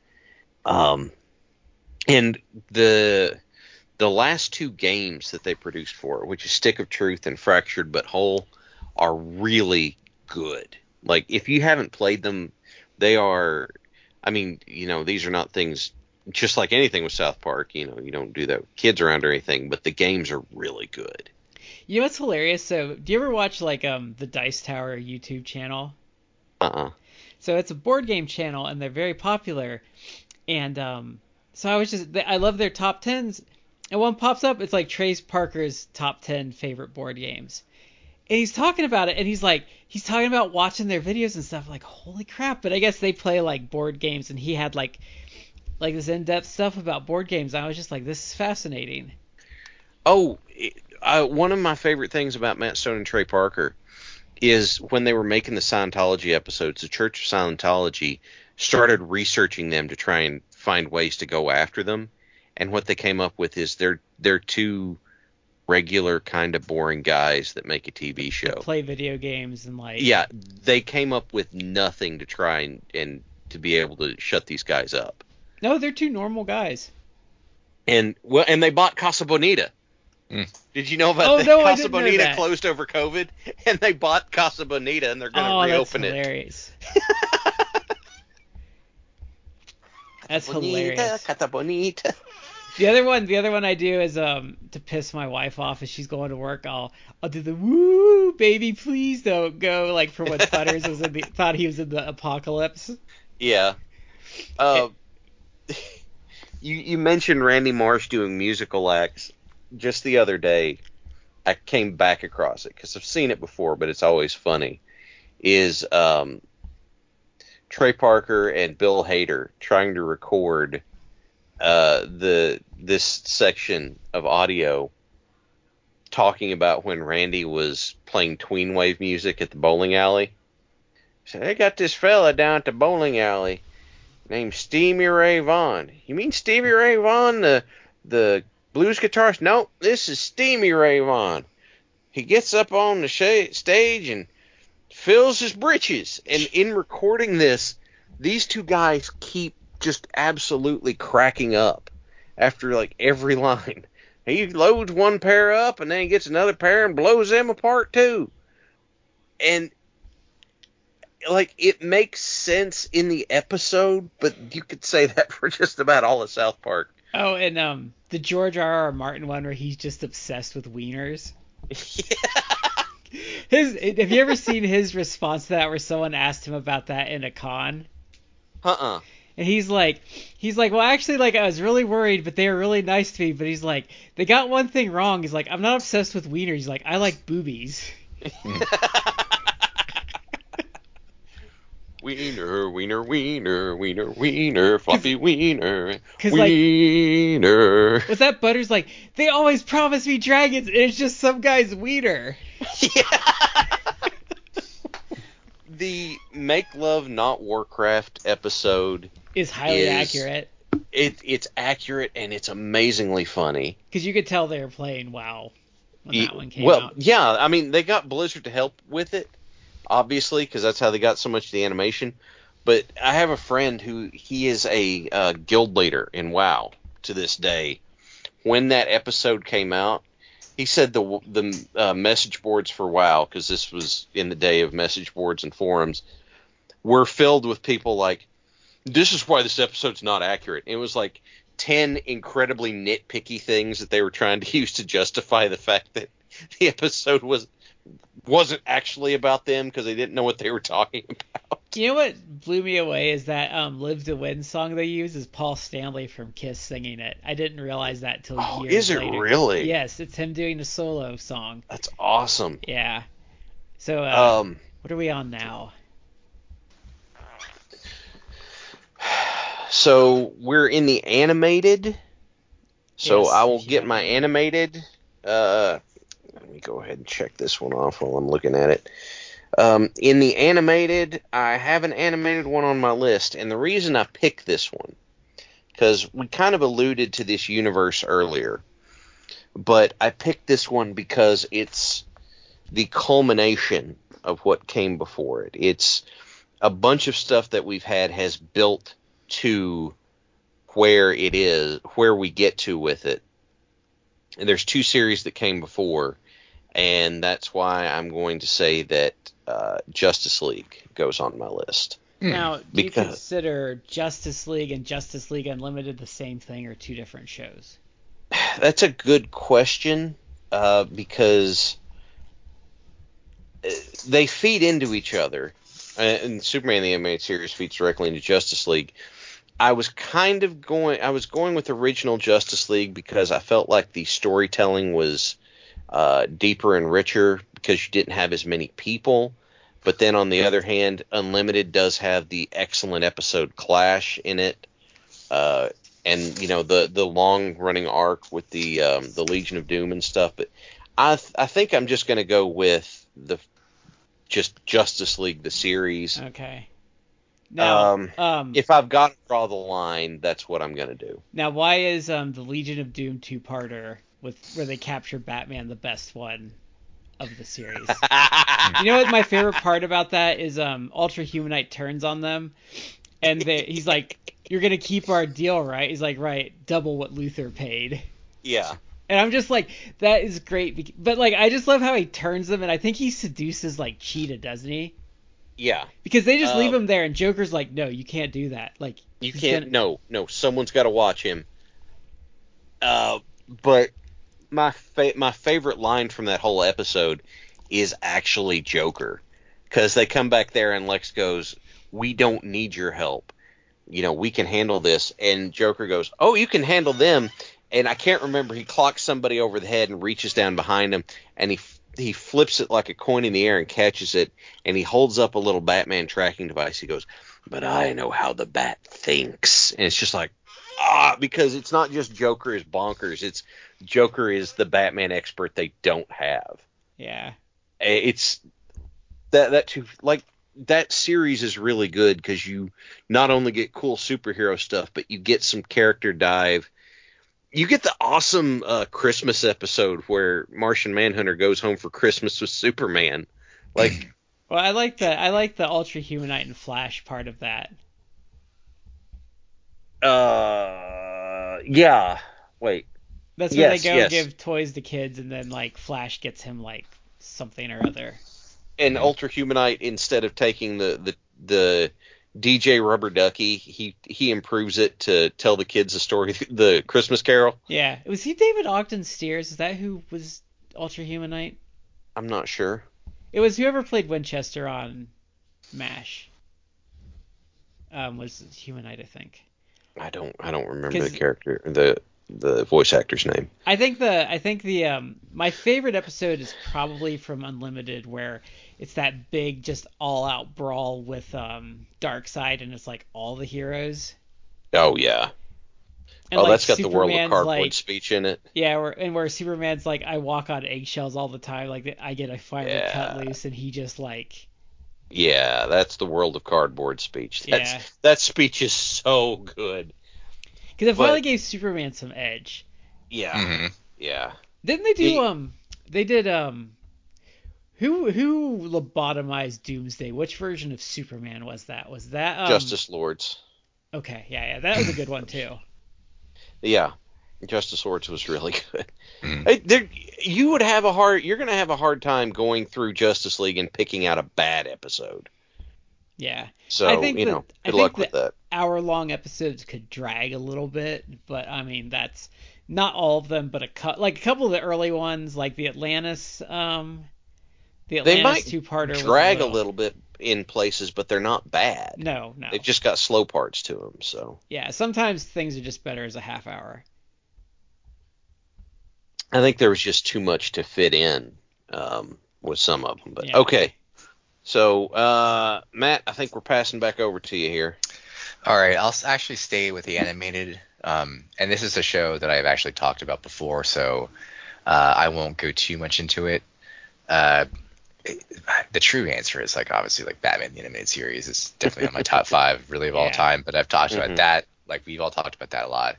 Um and the the last two games that they produced for it, which is Stick of Truth and Fractured But Whole, are really good. Like if you haven't played them, they are I mean, you know, these are not things just like anything with South Park, you know, you don't do that with kids around or anything, but the games are really good. You know what's hilarious? So, do you ever watch like um the Dice Tower YouTube channel? Uh-uh. So it's a board game channel, and they're very popular. And um, so I was just I love their top tens, and one pops up. It's like Trey Parker's top ten favorite board games, and he's talking about it, and he's like he's talking about watching their videos and stuff. Like holy crap! But I guess they play like board games, and he had like like this in-depth stuff about board games. I was just like, this is fascinating. Oh, uh, one of my favorite things about Matt Stone and Trey Parker is when they were making the Scientology episodes, the Church of Scientology started researching them to try and find ways to go after them. And what they came up with is they're they're two regular kind of boring guys that make a TV show. Play video games and like Yeah, they came up with nothing to try and, and to be able to shut these guys up. No, they're two normal guys. And well, and they bought Casa Bonita. Mm. Did you know about Oh, that? no, I Casa didn't know Bonita that. closed over COVID, and they bought Casa Bonita, and they're going to Oh, that's reopen it. That's Bonita, hilarious. Casa Bonita. The other one, the other one I do is um to piss my wife off as she's going to work. I'll I'll do the woo baby please don't go like for when Butters was in the thought he was in the apocalypse. Yeah, Uh, you you mentioned Randy Marsh doing musical acts just the other day. I came back across it because I've seen it before, but it's always funny. Is um, Trey Parker and Bill Hader trying to record uh, the this section of audio talking about when Randy was playing tween wave music at the bowling alley. So they got this fella down at the bowling alley named Steamy Ray Vaughn. You mean Stevie Ray Vaughan, the the blues guitarist? No, this is Steamy Ray Vaughn. He gets up on the sh- stage and fills his britches. And in recording this, these two guys keep just absolutely cracking up after like every line. He loads one pair up and then he gets another pair and blows them apart too. And like it makes sense in the episode, but you could say that for just about all of South Park. Oh, and um, the George R. R. Martin one where he's just obsessed with wieners. His, have you ever seen his response to that, where someone asked him about that in a con, Uh-uh. and he's like, he's like, well, actually, like I was really worried, but they were really nice to me. But he's like, they got one thing wrong. He's like, I'm not obsessed with wieners. He's like, I like boobies. Wiener, wiener, wiener, wiener, wiener, floppy wiener, 'cause, like- wiener. What's that? Butter's like, they always promise me dragons, and it's just some guy's wiener. the Make Love Not Warcraft episode, Is highly Is- accurate it it's accurate and it's amazingly funny. because you could tell they were playing WoW when that one came well, out. yeah, I mean they got Blizzard to help with it, obviously, because that's how they got so much of the animation. But I have a friend who he is a uh, guild leader in WoW to this day. When that episode came out, he said the the uh, message boards for WoW, because this was in the day of message boards and forums, were filled with people like, "This is why this episode's not accurate." It was like ten incredibly nitpicky things that they were trying to use to justify the fact that the episode was wasn't actually about them because they didn't know what they were talking about. You know what blew me away is that um, "Live to Win" song they use is Paul Stanley from Kiss singing it. I didn't realize that till Oh, years is it later. really? Yes, it's him doing the solo song. That's awesome. Yeah. So uh, Um, what are we on now? so we're in the animated. So Yes, I will get my animated. Uh, go ahead and check this one off while I'm looking at it. Um, in the animated, I have an animated one on my list, and the reason I picked this one, because we kind of alluded to this universe earlier, but I picked this one because it's the culmination of what came before it. It's a bunch of stuff that we've had has built to where it is, where we get to with it. And there's two series that came before, and that's why I'm going to say that uh, Justice League goes on my list. Now, do you consider Justice League and Justice League Unlimited the same thing or two different shows? That's a good question uh, because uh, they feed into each other, uh, and Superman the animated series feeds directly into Justice League. I was kind of going, I was going with original Justice League because I felt like the storytelling was uh, deeper and richer because you didn't have as many people. But then on the other hand, Unlimited does have the excellent episode Clash in it. Uh, and you know the the long running arc with the um, the Legion of Doom and stuff. But I th- I think I'm just gonna go with the just Justice League the series. Okay. Now, Um, um, If I've got to draw the line, that's what I'm gonna do. now why is um the Legion of Doom two-parter with where they capture Batman the best one of the series? you know what my favorite part about that is um Ultra Humanite turns on them and they, he's like you're going to keep our deal right he's like right double what Luthor paid yeah. and I'm just like that is great but like I just love how he turns them and I think he seduces like Cheetah doesn't he Yeah. because they just leave Um, him there and Joker's like no you can't do that like You can't. gonna- No, no. Someone's got to watch him. Uh, but my fa- my favorite line from that whole episode is actually Joker, because they come back there and Lex goes, "We don't need your help. you know, we can handle this. And Joker goes, oh, you can handle them. And I can't remember. He clocks somebody over the head and reaches down behind him, and he he flips it like a coin in the air and catches it, and he holds up a little Batman tracking device. He goes, "But I know how the Bat thinks," and it's just like, ah, because it's not just Joker is bonkers. It's Joker is the Batman expert they don't have. Yeah. It's that that too like that series is really good because you not only get cool superhero stuff, but you get some character dive. You get the awesome uh, Christmas episode where Martian Manhunter goes home for Christmas with Superman. Like, Well, I like the I like the Ultra Humanite and Flash part of that. uh, yeah. Wait, That's where Yes, they go yes. give toys to kids, and then like Flash gets him like something or other. and Ultra Humanite instead of taking the the the DJ Rubber Ducky, he he improves it to tell the kids the story, the Christmas Carol. Yeah. Was he David Ogden Stiers? Is that who was Ultra Humanite? I'm not sure. It was whoever played Winchester on MASH. Um, was Humanite, I think. I don't I don't remember the character the the voice actor's name. I think the I think the um my favorite episode is probably from Unlimited where it's that big just all out brawl with um Darkseid and it's like all the heroes. Oh yeah. And oh, like, that's got the world of cardboard like, speech in it. Yeah, where, and where Superman's like, I walk on eggshells all the time. Like I get a fiber Yeah. cut loose, and he just like, Yeah, that's the world of cardboard speech. That's Yeah. that speech is so good. Because it But- finally gave Superman some edge. Yeah. hmm Yeah. Didn't they do He- um? They did um. Who who lobotomized Doomsday? Which version of Superman was that? Was that um, Justice Lords. Okay, yeah, yeah, that was a good one too. Yeah. Justice Lords was really good. Hey, there, you would have a hard. You're gonna have a hard time going through Justice League and picking out a bad episode. Yeah, So I think you that- know, I good luck think with that. Hour long episodes could drag a little bit, but I mean that's not all of them, but a cou- like a couple of the early ones, like the Atlantis, um, the Atlantis two parter Drag a little bit in places, but they're not bad. No, no. They've just got slow parts to them. So Yeah, sometimes things are just better as a half hour. I think there was just too much to fit in um, with some of them. But Yeah. okay. So uh, Matt, I think we're passing back over to you here. All right, I'll actually stay with the animated. Um, and this is a show that I've actually talked about before, so uh, I won't go too much into it. Uh, it- the true answer is like obviously like Batman the animated series is definitely on my top five really of all Yeah. time. But I've talked Mhm. about that. Like we've all talked about that a lot.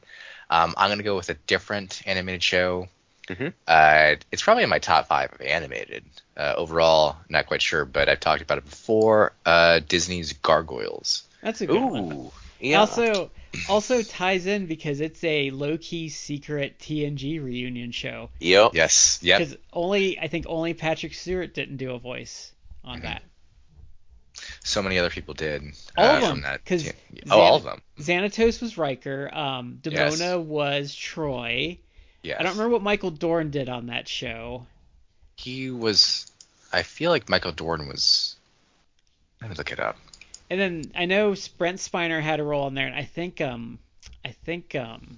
Um, I'm gonna go with a different animated show. Mhm. Uh, it's probably in my top five of animated. Uh, overall, not quite sure, but I've talked about it before. Uh, Disney's Gargoyles. That's a good one. Yeah. Also, also ties in because it's a low key secret TNG reunion show. yep. Yes. Yep. Because only I think only Patrick Stewart didn't do a voice on Mm-hmm. that. So many other people did. All uh, of them, From that 'cause team. oh, all of them. Xanatos was Riker. Um, Yes. Demona was Troi. Yes. I don't remember what Michael Dorn did on that show. He was. I feel like Michael Dorn was. Let me look it up. And then I know Brent Spiner had a role on there, and I think um I think um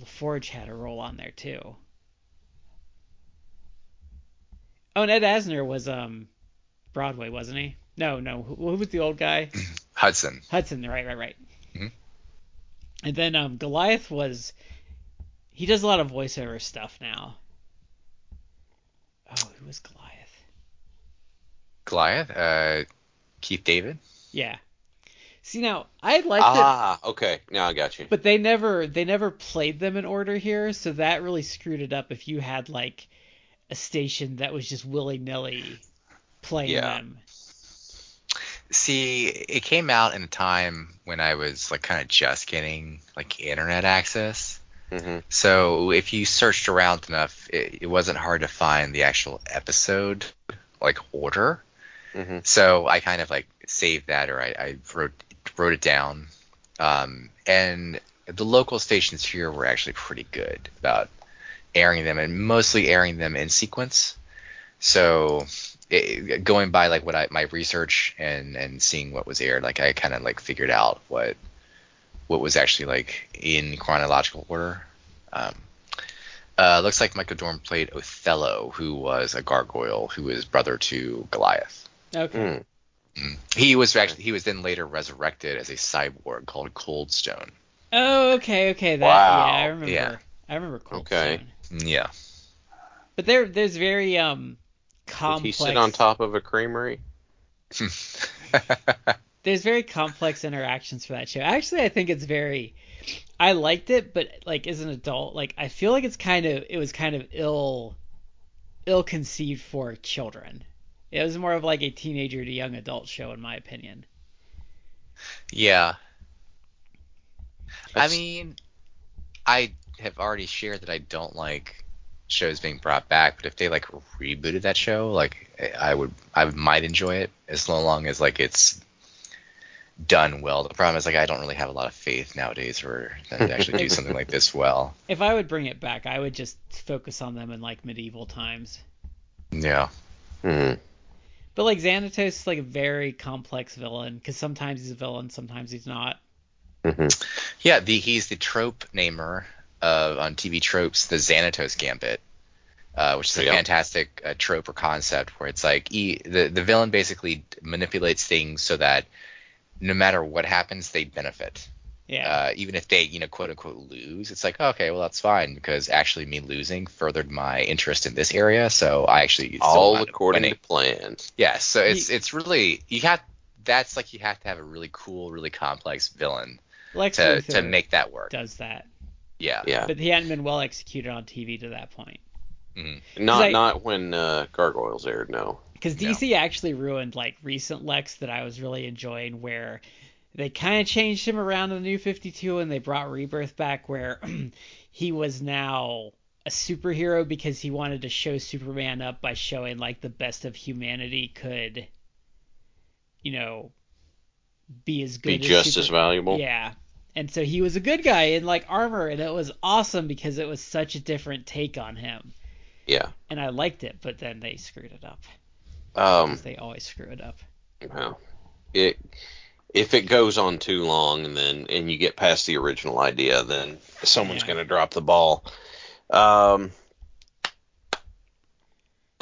LaForge had a role on there too. Oh, and Ed Asner was um Broadway, wasn't he? No, no. Who, who was the old guy? Hudson. Hudson. Right, right, right. Mhm. And then um Goliath was he does a lot of voiceover stuff now. Oh, who was Goliath? Goliath. Uh, Keith David. Yeah. See now, I liked it Ah, okay. Now I got you. But they never they never played them in order here, so that really screwed it up if you had like a station that was just willy nilly playing Yeah. them. See, it came out in a time when I was like kind of just getting like internet access. Mm-hmm. So if you searched around enough, it, it wasn't hard to find the actual episode like order. Hmm So I kind of like saved that or I, I wrote wrote it down. Um, and the local stations here were actually pretty good about airing them and mostly airing them in sequence. So it, going by like what I my research and and seeing what was aired, like I kind of like figured out what what was actually like in chronological order. Um, uh, looks like Michael Dorn played Othello, who was a gargoyle who was brother to Goliath. Okay. Mm. He was actually he was then later resurrected as a cyborg called Coldstone. Oh, okay, okay. That Wow. yeah, I remember. Yeah. I remember Cold Okay. Stone. Yeah. But there there's very um complex. Did complex he sit on top of a creamery? there's very complex interactions for that show. Actually, I think it's very I liked it, but like as an adult, like I feel like it's kind of it was kind of ill ill conceived for children. It was more of like a teenager to young adult show in my opinion. yeah. I mean, I have already shared that I don't like shows being brought back, but if they like rebooted that show, like I would, I might enjoy it as long as like it's done well. The problem is like I don't really have a lot of faith nowadays for them to actually do something like this well. If I would bring it back, I would just focus on them in like medieval times. Yeah. Hmm. But like Xanatos is like a very complex villain because sometimes he's a villain, sometimes he's not. hmm Yeah, the he's the trope namer uh, on TV tropes, the Xanatos Gambit, uh, which is a Yeah. fantastic uh, trope or concept where it's like he, the the villain basically manipulates things so that no matter what happens, they benefit. Yeah. Uh, even if they, you know, quote unquote lose, it's like okay, well that's fine because actually me losing furthered my interest in this area, so I actually still All according winning. to plan. Yeah, so it's it's really you have that's like you have to have a really cool, really complex villain Lex to Luthor to make that work. does that, Yeah. Yeah. but he hadn't been well executed on TV to that point. Not I- not when uh, Gargoyles aired. No. Because No. DC actually ruined like recent Lex that I was really enjoying, where they kind of changed him around in the New 52 and they brought Rebirth back, where he was now a superhero because he wanted to show Superman up by showing like the best of humanity could, you know, be as good Be as just Super- as valuable. Yeah. And so he was a good guy in like armor, and it was awesome because it was such a different take on him, Yeah. and I liked it. But then they screwed it up, Um, they always screw it up. Well, it if it goes on too long and then and you get past the original idea, then someone's Yeah. going to drop the ball. Um,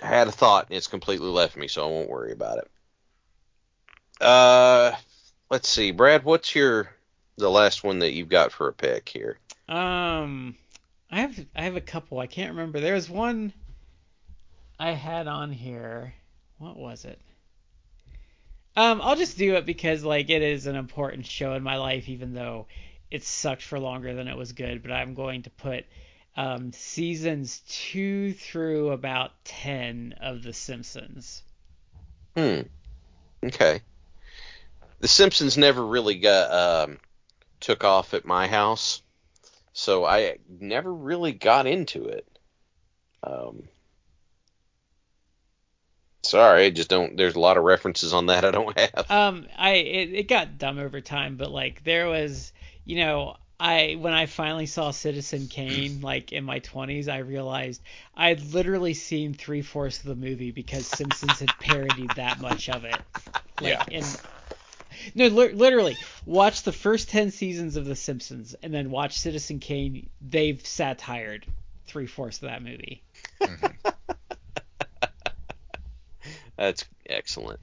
I had a thought and it's completely left me, so I won't worry about it. Uh, let's see, Brad, what's your the last one that you've got for a pick here? Um, I have I have a couple. I can't remember. There was one I had on here. What was it? Um, I'll just do it because like it is an important show in my life, even though it sucked for longer than it was good. But I'm going to put um, seasons two through about ten of The Simpsons. Hmm. Okay. The Simpsons never really got um, took off at my house, so I never really got into it. Um, sorry, I just don't. There's a lot of references on that I don't have. Um, I it, it got dumb over time, but like there was, you know, I when I finally saw Citizen Kane, like in my twenties, I realized I'd literally seen three fourths of the movie because Simpsons had parodied that much of it. Like in no, li- literally watch the first ten seasons of The Simpsons and then watch Citizen Kane. They've satired three fourths of that movie. That's excellent.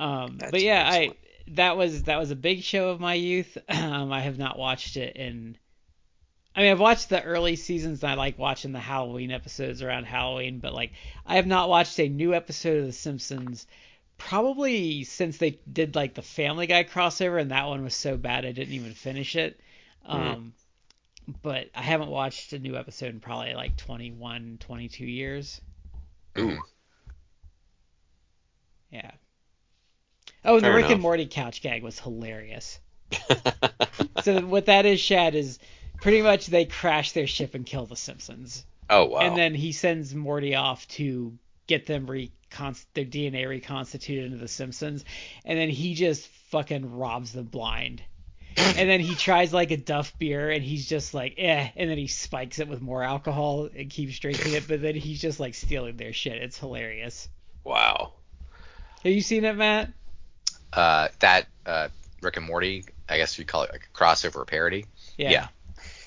Um, That's but yeah, excellent. I that was that was a big show of my youth. Um, I have not watched it in. I mean, I've watched the early seasons. And I like watching the Halloween episodes around Halloween, but like I have not watched a new episode of The Simpsons probably since they did like the Family Guy crossover, and that one was so bad I didn't even finish it. Um, but I haven't watched a new episode in probably like 21, 22 years. Ooh. Yeah. Oh, and the Fair Rick and. Morty couch gag was hilarious. So what that is, Shad, is pretty much they crash their ship and kill the Simpsons, oh wow. and then he sends Morty off to get them recon their DNA reconstituted into the Simpsons, and then he just fucking robs them blind. And then he tries like a Duff beer, and he's just like, eh. And then he spikes it with more alcohol and keeps drinking it, but then he's just like stealing their shit. It's hilarious. Wow. Have you seen it, Matt? Uh, that uh, Rick and Morty, I guess you'd call it like a crossover parody. Yeah. Yeah,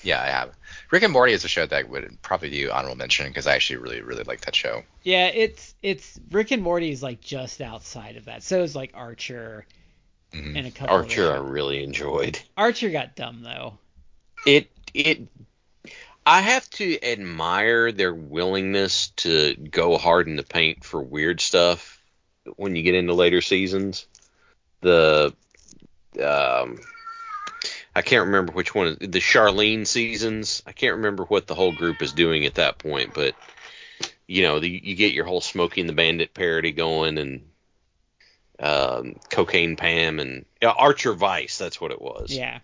Yeah, I have. Rick and Morty is a show that would probably do honorable mention because I actually really, really like that show. Yeah, it's it's Rick and Morty is like just outside of that. So is like Archer Mhm. and a couple. of Archer I really enjoyed. Archer got dumb though. It it I have to admire their willingness to go hard in the paint for weird stuff when you get into later seasons. The um I can't remember which one the Cherlene seasons. I can't remember what the whole group is doing at that point, but you know, the, you get your whole Smoking the Bandit parody going and um, Cocaine Pam and yeah, Archer Vice, that's what it was Yeah.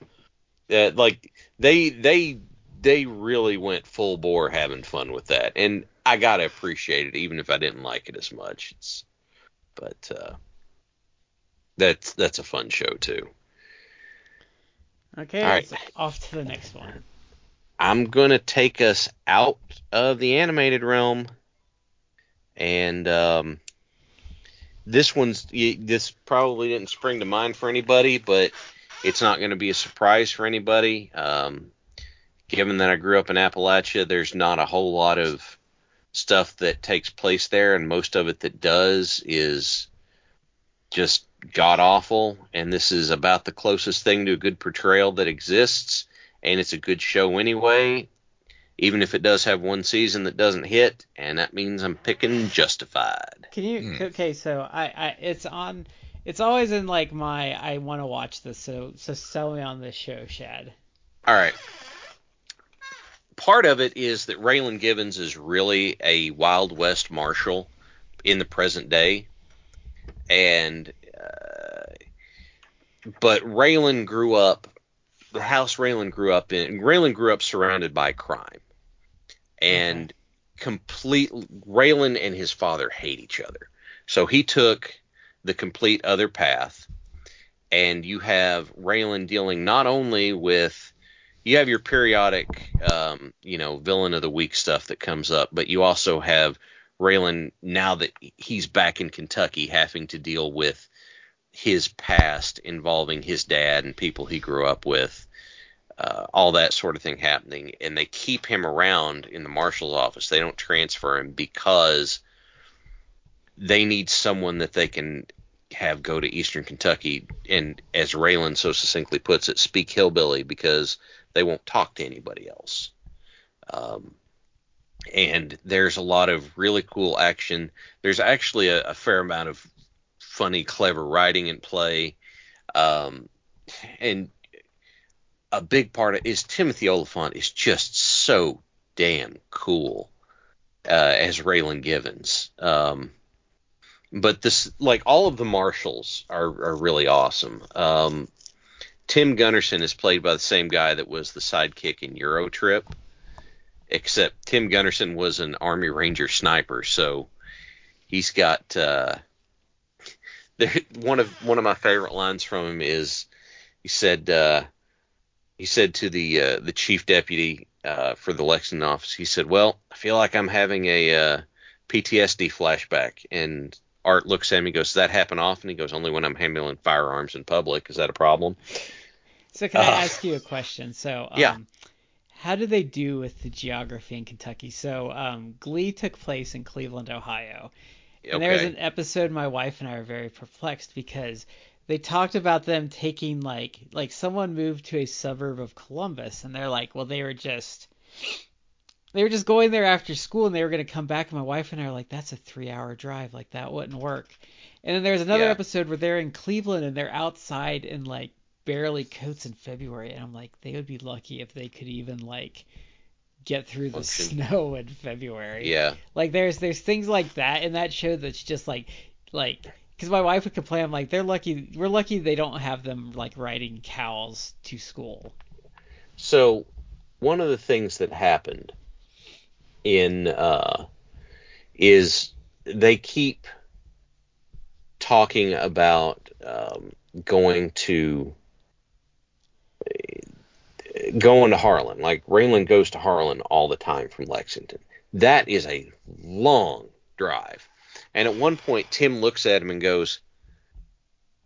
uh, like they they they really went full bore having fun with that and i gotta appreciate it even if i didn't like it as much it's but uh that's that's a fun show too Okay. Right. off to the next one. i'm gonna take us out of the animated realm and um this one's this probably didn't spring to mind for anybody but it's not going to be a surprise for anybody um given that I grew up in Appalachia, there's not a whole lot of stuff that takes place there, and most of it that does is just god awful. And this is about the closest thing to a good portrayal that exists, and it's a good show anyway, even if it does have one season that doesn't hit, and that means I'm picking Justified. Can you? Hmm. Okay, so I, I it's on. It's always in like my I want to watch this. So so sell me on this show, Shad. All right. Part of it is that Raylan Givens is really a Wild West marshal in the present day, and uh, but Raylan grew up. The house Raylan grew up in. Raylan grew up surrounded by crime, and complete. Raylan and his father hate each other, so he took the complete other path. And you have Raylan dealing not only with you have your periodic, um, you know, villain of the week stuff that comes up, but you also have Raylan now that he's back in Kentucky having to deal with his past involving his dad and people he grew up with, uh, all that sort of thing happening, and they keep him around in the marshal's office. They don't transfer him because they need someone that they can have go to Eastern Kentucky and, as Raylan so succinctly puts it, speak hillbilly because they won't talk to anybody else. Um, and there's a lot of really cool action. There's actually a, a fair amount of funny, clever writing and play. Um, and a big part of is Timothy Olyphant is just so damn cool uh, as Raylan Givens. Um, but this, like all of the marshals, are are really awesome. Um, Tim Gutterson is played by the same guy that was the sidekick in Euro Trip, except Tim Gutterson was an Army Ranger sniper, so he's got uh, one of one of my favorite lines from him is he said uh, he said to the uh, the chief deputy uh, for the Lexington office, he said, "Well, I feel like I'm having a uh, PTSD flashback," and Art looks at him. He goes, "Does that happen often?" He goes, "Only when I'm handling firearms in public. Is that a problem?" So can I Uh, ask you a question? So um, yeah. how do they do with the geography in Kentucky? So um, Glee took place in Cleveland, Ohio. And there was an episode my wife and I were very perplexed because they talked about them taking like like someone moved to a suburb of Columbus and they're like, well they were just they were just going there after school and they were going to come back and my wife and I are like that's a 3-hour drive like that wouldn't work. And then there's another Yeah. episode where they're in Cleveland and they're outside in like barely coats in February and I'm like they would be lucky if they could even like get through the Function. snow in February. Yeah. Like there's there's things like that in that show that's just like like because my wife would complain I'm like they're lucky we're lucky they don't have them like riding cows to school. So one of the things that happened in uh, is they keep talking about um, going to going to Harlan. Like Raylan goes to Harlan all the time from Lexington. That is a long drive. And at one point, Tim looks at him and goes,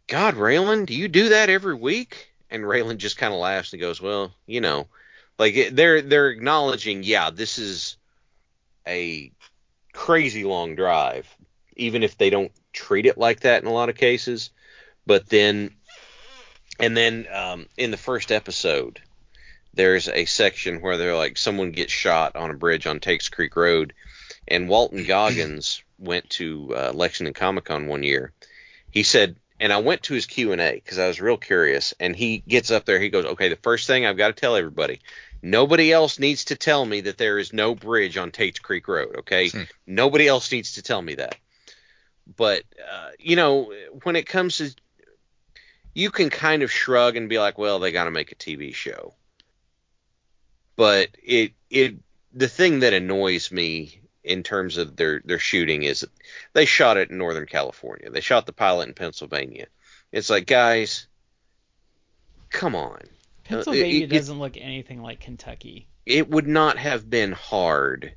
"God, Raylan, do you do that every week?" And Raylan just kind of laughs and goes, "Well, you know, like they're they're acknowledging, yeah, this is a crazy long drive, even if they don't treat it like that in a lot of cases. But then, and then um, in the first episode, there's a section where they're like someone gets shot on a bridge on Tate's Creek Road, and Walton Goggins went to uh, Lexington Comic Con one year. He said, and I went to his Q and A because I was real curious. And he gets up there, he goes, "Okay, the first thing I've got to tell everybody." Nobody else needs to tell me that there is no bridge on Tate's Creek Road, okay? Hmm. Nobody else needs to tell me that. But uh, you know, when it comes to you can kind of shrug and be like, well, they got to make a TV show. But it it the thing that annoys me in terms of their their shooting is they shot it in Northern California. They shot the pilot in Pennsylvania. It's like, guys, come on. Pennsylvania it- it- doesn't look anything like Kentucky. It would not have been hard.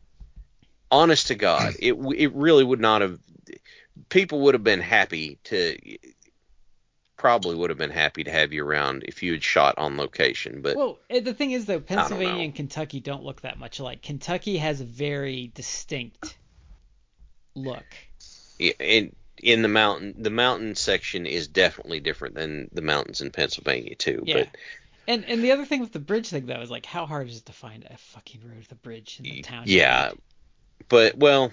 Honest to God, it it really would not have. People would have been happy to. Probably would have been happy to have you around if you had shot on location, but Well, eh, the thing is though, Pennsylvania and Kentucky don't look that much alike. Kentucky has a very distinct look. in in the mountain the mountain section is definitely different than the mountains in Pennsylvania too. Yeah. But And and the other thing with the bridge thing though is like how hard is it to find a fucking road with a bridge in the town? yeah, but well,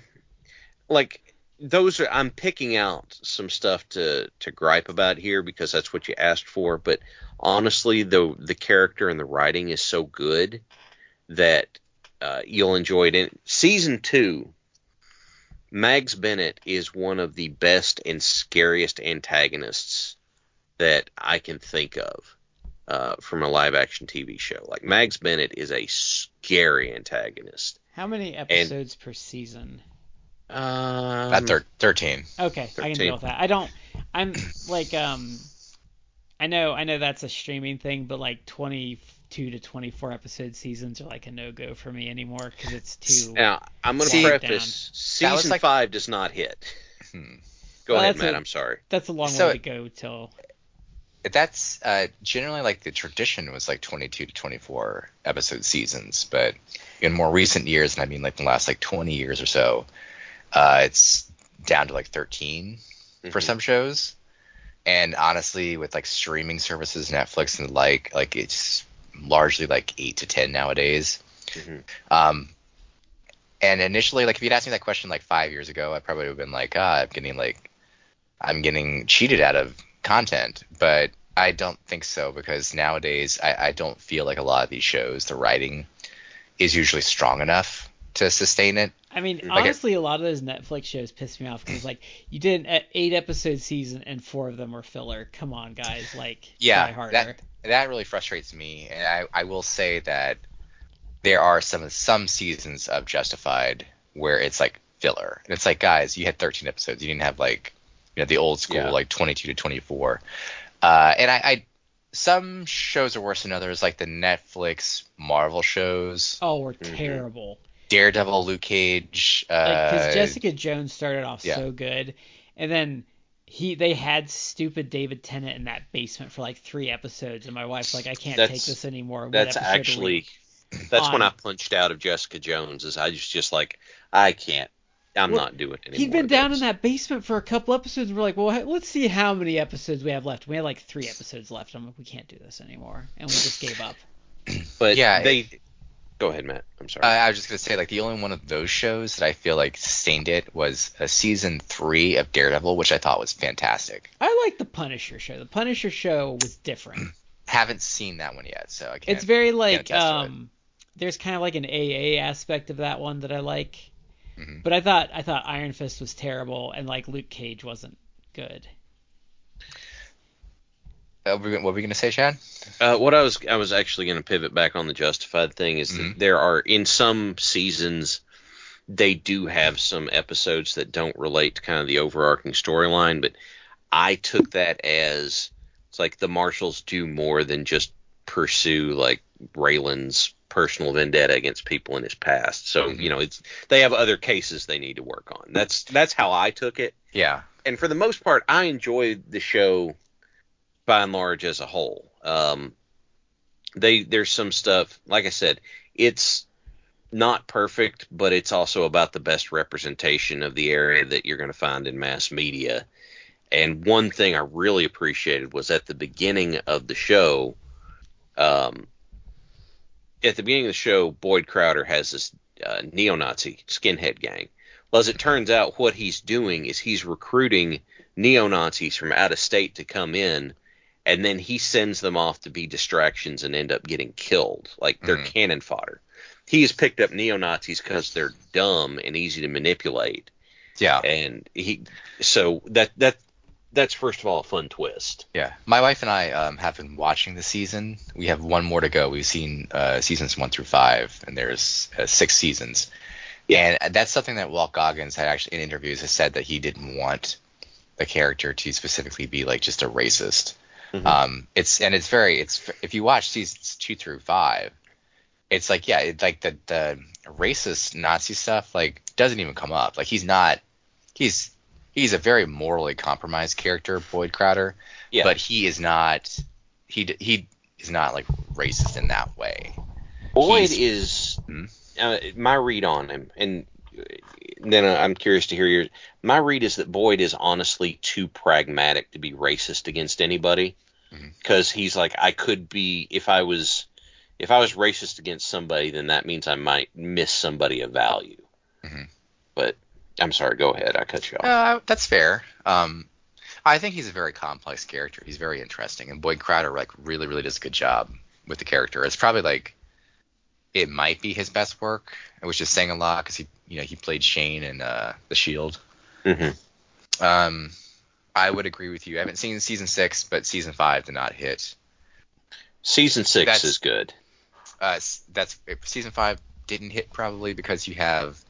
like those are I'm picking out some stuff to to gripe about here because that's what you asked for. But honestly, the the character and the writing is so good that uh, you'll enjoy it. In season two, Mags Bennett is one of the best and scariest antagonists that I can think of uh, from a live action TV show. Like Mags Bennett is a scary antagonist. How many episodes per season? Um, At thir- 13. Okay, I can deal with that. I don't. I'm like um. I know I know that's a streaming thing, but like 22 to 24 episode seasons are like a no go for me anymore because it's too. Now I'm going to See- preface: That season like- five does not hit. Hmm. Go Well, ahead, that's Matt. a- I'm sorry. That's a long So- way to go till. That's uh, generally like the tradition was like 22 to 24 episode seasons, but in more recent years, and I mean like the last like 20 years or so, uh, it's down to like 13 for Mhm. some shows. And honestly, with like streaming services, Netflix and the like, like it's largely like eight to 10 nowadays. Mhm. Um, and initially, like if you'd asked me that question like five years ago, I probably would have been like, ah, I'm getting like, I'm getting cheated out of content. But I don't think so because nowadays I, I don't feel like a lot of these shows, the writing is usually strong enough to sustain it. I mean, Like honestly, a lot of those Netflix shows piss me off because like you did an eight episode season and four of them were filler. Come on, guys, like Yeah, harder. that that really frustrates me, and I, I will say that there are some some seasons of Justified where it's like filler, and it's like guys, you had 13 episodes, you didn't have like you know the old school Yeah. like 22 to 24, uh, and I, I some shows are worse than others, like the Netflix Marvel shows, oh, we're Mhm. terrible. Daredevil, Luke Cage, Because uh, Jessica Jones started off yeah. so good, and then he they had stupid David Tennant in that basement for like three episodes, and my wife's like, I can't take this anymore. What That's episode are we-" actually that's when? I punched out of Jessica Jones. Is I just just like I can't. I'm Well, not doing it anymore. He'd been down in that basement for a couple episodes. We're like, well, let's see how many episodes we have left. We had like three episodes left. I'm like, we can't do this anymore, and we just gave up. But Yeah, they. Go ahead, Matt. I'm sorry. I, I was just gonna say like the only one of those shows that I feel like sustained it was a season three of Daredevil, which I thought was fantastic. I like the Punisher show. The Punisher show was different. Haven't seen that one yet, so I can't. it's very like attest it. um, there's kind of like an AA aspect of that one that I like. Mhm. But I thought I thought Iron Fist was terrible, and like Luke Cage wasn't good. Uh, what were we- what were we gonna say, Shad? Uh, what I was I was actually going to pivot back on the Justified thing is that Mhm. there are in some seasons they do have some episodes that don't relate to kind of the overarching storyline, but I took that as it's like the Marshals do more than just pursue like Raylan's personal vendetta against people in his past. So Mhm. you know, it's they have other cases they need to work on. That's that's how I took it. Yeah. And for the most part, I enjoyed the show by and large as a whole. Um, they there's some stuff, like I said, it's not perfect, but it's also about the best representation of the area that you're going to find in mass media. And one thing I really appreciated was at the beginning of the show, um, at the beginning of the show, Boyd Crowder has this uh, neo-Nazi skinhead gang. Well, as it turns out, what he's doing is he's recruiting neo-Nazis from out of state to come in, and then he sends them off to be distractions and end up getting killed, like they're Mhm. cannon fodder. He has picked up neo-Nazis because they're dumb and easy to manipulate, Yeah. and he so that that that's first of all a fun twist. Yeah, my wife and I um, have been watching the season. We have one more to go. We've seen uh, seasons one through five, and there's uh, six seasons. And that's something that Walt Goggins had actually in interviews has said that he didn't want the character to specifically be like just a racist. Mhm. Um, it's and it's very it's if you watch seasons two through five, it's like yeah, it's like the the racist Nazi stuff like doesn't even come up. Like he's not he's he's a very morally compromised character, Boyd Crowder Yeah. but he is not. He he is not like racist in that way. Boyd He's- is Hmm? uh, my read on him, and then I'm curious to hear your. My read is that Boyd is honestly too pragmatic to be racist against anybody, because he's like, I could be if I was if I was racist against somebody, then that means I might miss somebody of value. Mhm. But I'm sorry, go ahead. I cut you off. Uh, that's fair. Um, I think he's a very complex character. He's very interesting, and Boyd Crowder like really really does a good job with the character. It's probably like it might be his best work, which is saying a lot because he you know he played Shane in uh, The Shield. Mm-hmm. Um, I would agree with you. I haven't seen season six, but season five did not hit. Season six That's- is good. uh, that's season five didn't hit probably because you have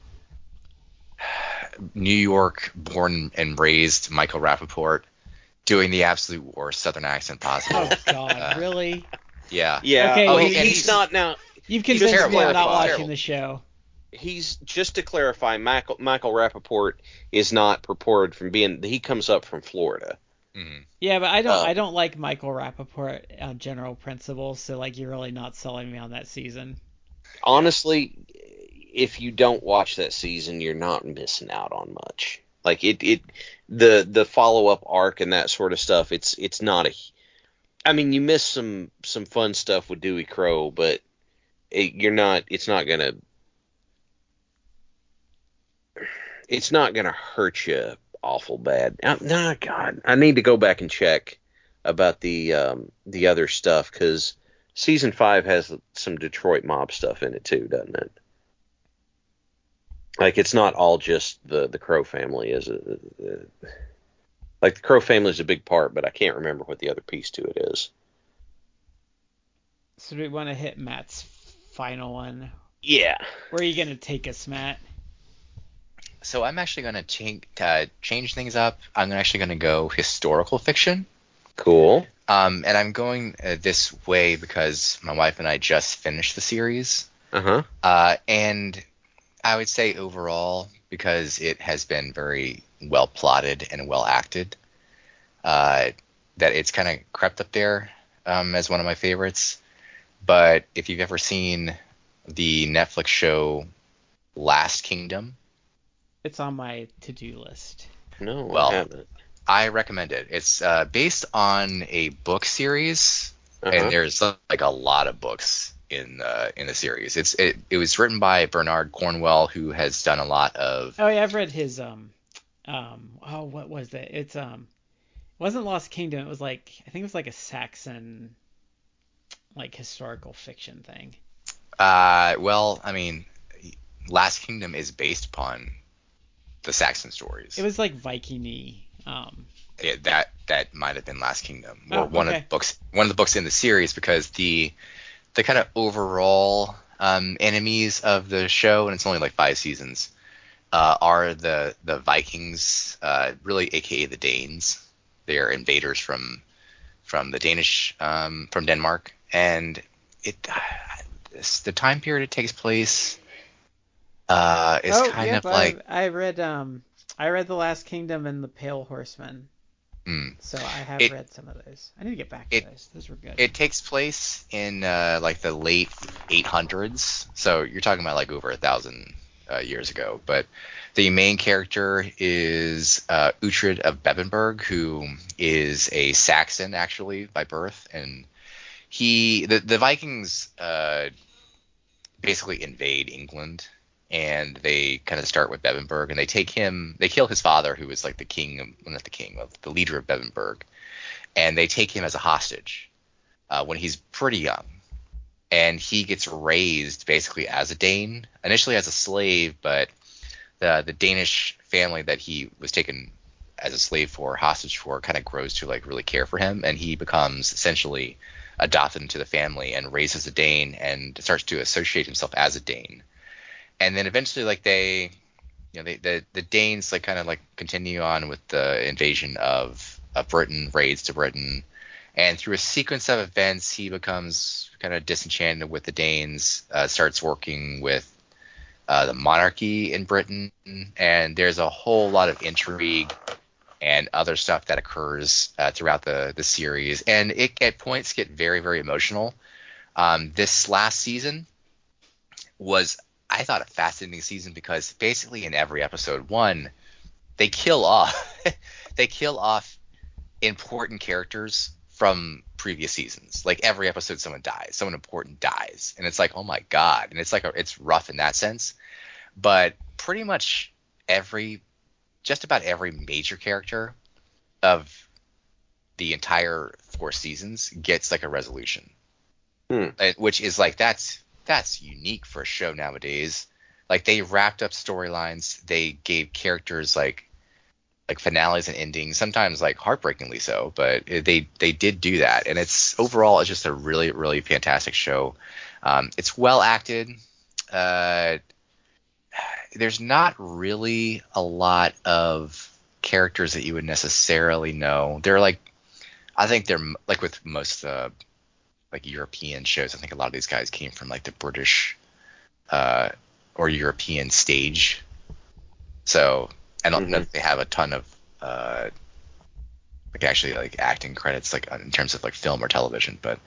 New York born and raised Michael Rappaport doing the absolute worst Southern accent possible. Oh God, Uh, really? yeah. Yeah. Okay, oh, well, he- he's, he's- not now. You've He's convinced me. I'm not watching Terrible. the show. he's just to clarify, Michael Michael Rappaport is not purported from being. He comes up from Florida. Mhm. Yeah, but I don't Uh, I don't like Michael Rappaport on general principles, so like you're really not selling me on that season. Honestly, if you don't watch that season, you're not missing out on much. Like it, it the the follow up arc and that sort of stuff. It's it's not a. I mean, you miss some some fun stuff with Dewey Crowe, but it, you're not. It's not gonna. It's not gonna hurt you awful bad. Nah, God, I need to go back and check about the um, the other stuff because season five has some Detroit mob stuff in it too, doesn't it? Like it's not all just the the Crowe family, is it? Uh, Like the Crowe family is a big part, but I can't remember what the other piece to it is. So do we want to hit Matt's final one? Yeah. Where are you gonna take us, Matt? So I'm actually gonna change uh, change things up. I'm actually gonna go historical fiction. Cool. Um, and I'm going uh, this way because my wife and I just finished the series. Uh huh. Uh, and I would say overall, because it has been very well plotted and well acted, uh, that it's kind of crept up there um, as one of my favorites. But if you've ever seen the Netflix show Last Kingdom, It's on my to-do list. No, Well, I haven't. I recommend it. It's uh, based on a book series Uh-huh. and there's like a lot of books in uh, in the series. It's it, it was written by Bernard Cornwell, who has done a lot of Oh yeah, I've read his um um oh what was it? It's um it wasn't Lost Kingdom, it was like I think it was like a Saxon like historical fiction thing. uh well, I mean, Last Kingdom is based upon the Saxon stories. It was like Viking-y. Um Yeah, that that might have been Last Kingdom, or Oh, one of the books one of the books in the series because the the kind of overall um, enemies of the show, and it's only like five seasons, uh, are the the Vikings, uh, really AKA the Danes. They are invaders from from the Danish um, from Denmark, and it the time period it takes place uh, is oh, kind yep, of like I, I read um I read The Last Kingdom and The Pale Horseman, mm, so I have It- read some of those. I need to get back to it- those. Those were good. it takes place in uh, like the late 800s. So you're talking about like over a thousand uh, years ago. But the main character is uh, Uhtred of Bebbanburg, who is a Saxon actually by birth, and he the the Vikings uh, basically invade England. And they kind of start with Bebbanburg, and they take him. They kill his father, who was like the king, of, not the king, of the leader of Bebbanburg, and they take him as a hostage uh, when he's pretty young. And he gets raised basically as a Dane, initially as a slave, but the the Danish family that he was taken as a slave for, hostage for, kind of grows to like really care for him, and he becomes essentially adopted into the family and raised as a Dane and starts to associate himself as a Dane. And then eventually, like they, you know, they, the the Danes like kind of like continue on with the invasion of of Britain, raids to Britain, and through a sequence of events, he becomes kind of disenchanted with the Danes, uh, starts working with uh, the monarchy in Britain, and there's a whole lot of intrigue and other stuff that occurs uh, throughout the the series, and it at points get very very emotional. Um, this last season was I thought a fascinating season because basically in every episode, one they kill off they kill off important characters from previous seasons. Like every episode, someone dies, someone important dies, and it's like, oh my god, and it's like a, it's rough in that sense. But pretty much every, just about every major character of the entire four seasons gets like a resolution, Hmm. Which is like that's that's unique for a show nowadays. Like they wrapped up storylines, they gave characters like like finales and endings, sometimes like heartbreakingly so, but they they did do that, and it's overall it's just a really really fantastic show. Um, it's well acted. Uh, there's not really a lot of characters that you would necessarily know. They're like, I think they're like with most uh, like European shows. I think a lot of these guys came from like the British uh, or European stage. So and I don't know Mhm. if they have a ton of uh, like actually like acting credits like in terms of like film or television, but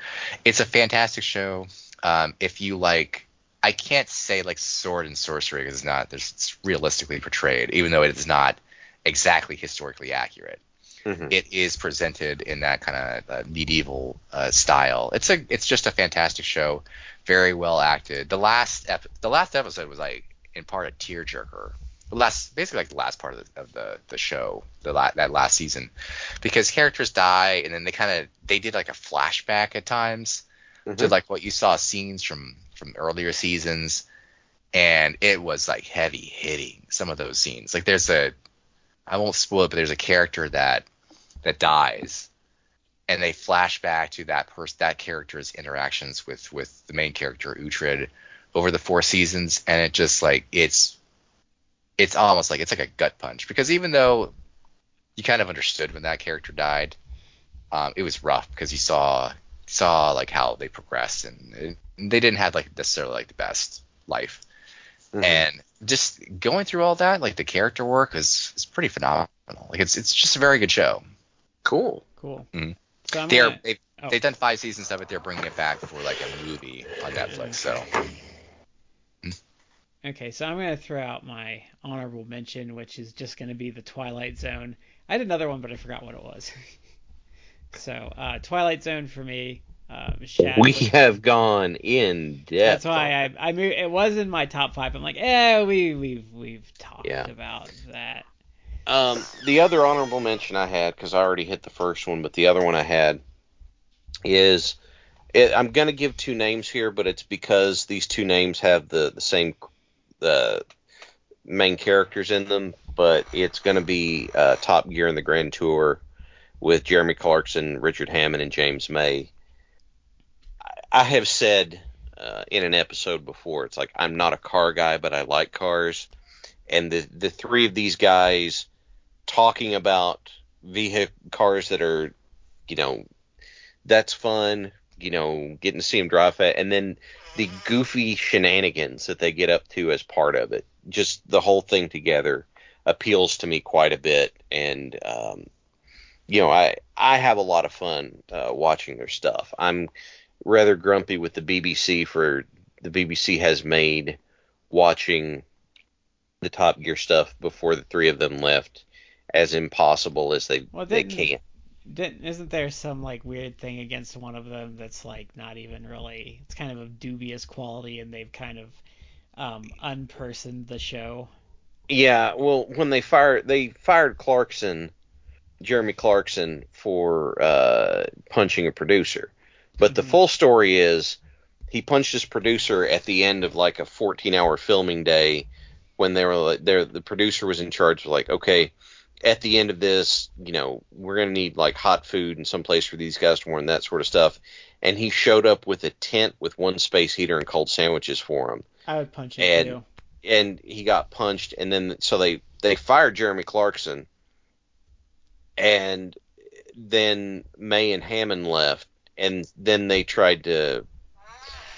it's a fantastic show. Um, if you like, I can't say like sword and sorcery because it's not. There's it's realistically portrayed, even though it is not exactly historically accurate Mhm. it is presented in that kind of uh, medieval uh, style. It's a it's just a fantastic show, very well acted. The last ep- the last episode was like in part a tearjerker. The last basically like the last part of the of the, the show, the la- that last season, because characters die and then they kind of they did like a flashback at times to Mhm. like what you saw scenes from from earlier seasons, and it was like heavy hitting some of those scenes. Like there's a I won't spoil it, but there's a character that that dies, and they flash back to that person, that character's interactions with with the main character Uhtred over the four seasons, and it just like it's it's almost like it's like a gut punch because even though you kind of understood when that character died, um, it was rough because you saw saw like how they progressed and it, they didn't have like necessarily like the best life. Mhm. and just going through all that like the character work is is pretty phenomenal. Like it's it's just a very good show cool. cool. Mhm. So they're gonna, they've, oh. they've done five seasons of it they're bringing it back for like a movie on netflix so Okay, so I'm going to throw out my honorable mention, which is just going to be the Twilight Zone. I had another one, but I forgot what it was. so, uh, Twilight Zone for me. Um, Shad We was- have gone in depth. that's why I I moved, it was in my top five. I'm like, eh, we we've we've talked Yeah. about that. Um, the other honorable mention I had, because I already hit the first one, but the other one I had is it, I'm going to give two names here, but it's because these two names have the, the same the main characters in them. But it's going to be uh, Top Gear and the Grand Tour with Jeremy Clarkson, Richard Hammond, and James May. I, I have said uh, in an episode before, it's like I'm not a car guy, but I like cars and the the three of these guys talking about vehicle cars that are you know that's fun you know, getting to see them drive it, and then the goofy shenanigans that they get up to as part of it. Just the whole thing together appeals to me quite a bit, and um, you know, I I have a lot of fun uh, watching their stuff. I'm rather grumpy with the BBC for the BBC has made watching the Top Gear stuff before the three of them left as impossible as they Well, they can. Didn't, isn't there some like weird thing against one of them that's like not even really? It's kind of of dubious quality, and they've kind of um, unpersoned the show. Yeah, well, when they fired they fired Clarkson, Jeremy Clarkson for uh, punching a producer, but the Mhm. full story is he punched his producer at the end of like a 14 hour filming day when they were like, there the producer was in charge of like okay at the end of this you know we're gonna need like hot food and some place for these guys to warm that sort of stuff. And he showed up with a tent with one space heater and cold sandwiches for him. I would punch him And- too. and he got punched and then so they they fired Jeremy Clarkson. And then May and Hammond left and then they tried to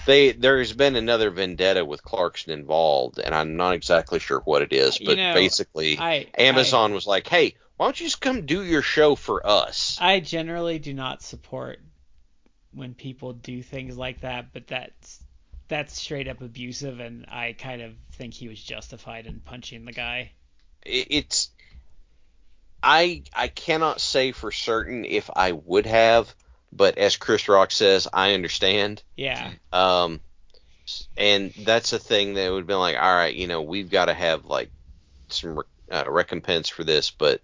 they there's been another vendetta with Clarkson involved and I'm not exactly sure what it is You but know, basically I Amazon was like hey why don't you just come do your show for us I, I generally do not support when people do things like that, but that's that's straight up abusive, and I kind of think he was justified in punching the guy. it- it's I I cannot say for certain if I would have, but as Chris Rock says, I understand. Yeah. Um, and that's a thing that would be like, all right, you know, we've got to have like some uh, recompense for this, but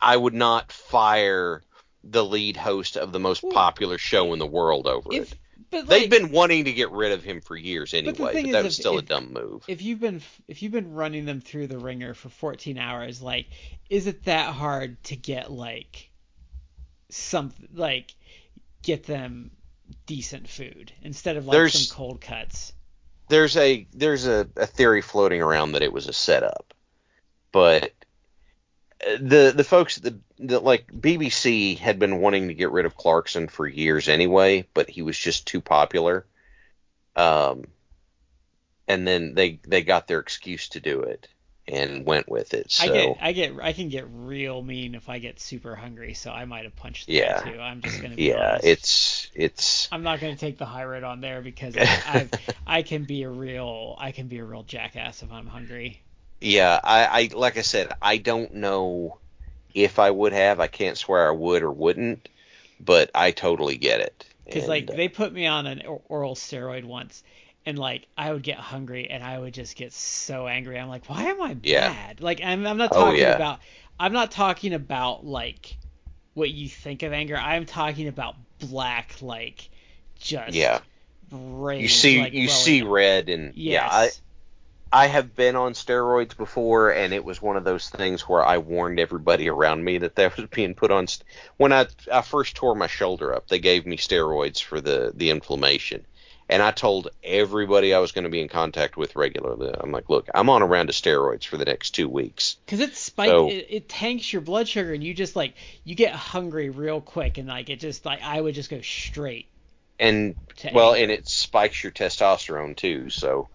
I would not fire the lead host of the most popular show in the world over If it. but They've been wanting to get rid of him for years anyway, but, is, that if- was still if- a dumb move. if you've been if you've been running them through the ringer for 14 hours like is it that hard to get like something like get them decent food instead of like There's- some cold cuts there's a there's a, a theory floating around that it was a setup, but uh, the the folks that the like BBC had been wanting to get rid of Clarkson for years anyway, but he was just too popular. Um, and then they they got their excuse to do it and went with it. So I get I get I can get real mean if I get super hungry so I might have punched Yeah. too I'm just gonna be yeah, honest. it's it's I'm not gonna take the high road on there because I, I I can be a real I can be a real jackass if I'm hungry Yeah, I, I like I said, I don't know if I would have. I can't swear I would or wouldn't, but I totally get it. Because like uh, they put me on an oral steroid once, and like I would get hungry and I would just get so angry. I'm like, why am I Yeah. bad? Like I'm, I'm not Oh, talking yeah. about I'm not talking about like what you think of anger. I'm talking about black like just yeah, rage. you see like, you see red, and yeah, I I have been on steroids before, and it was one of those things where I warned everybody around me that that was being put on. St- when I I first tore my shoulder up, they gave me steroids for the the inflammation. And I told everybody I was going to be in contact with regularly. I'm like, look, I'm on a round of steroids for the next two weeks. Because it spikes, So- it, it tanks your blood sugar, and you just like you get hungry real quick, and like it just like I would just go straight and well, anger. and it spikes your testosterone too. So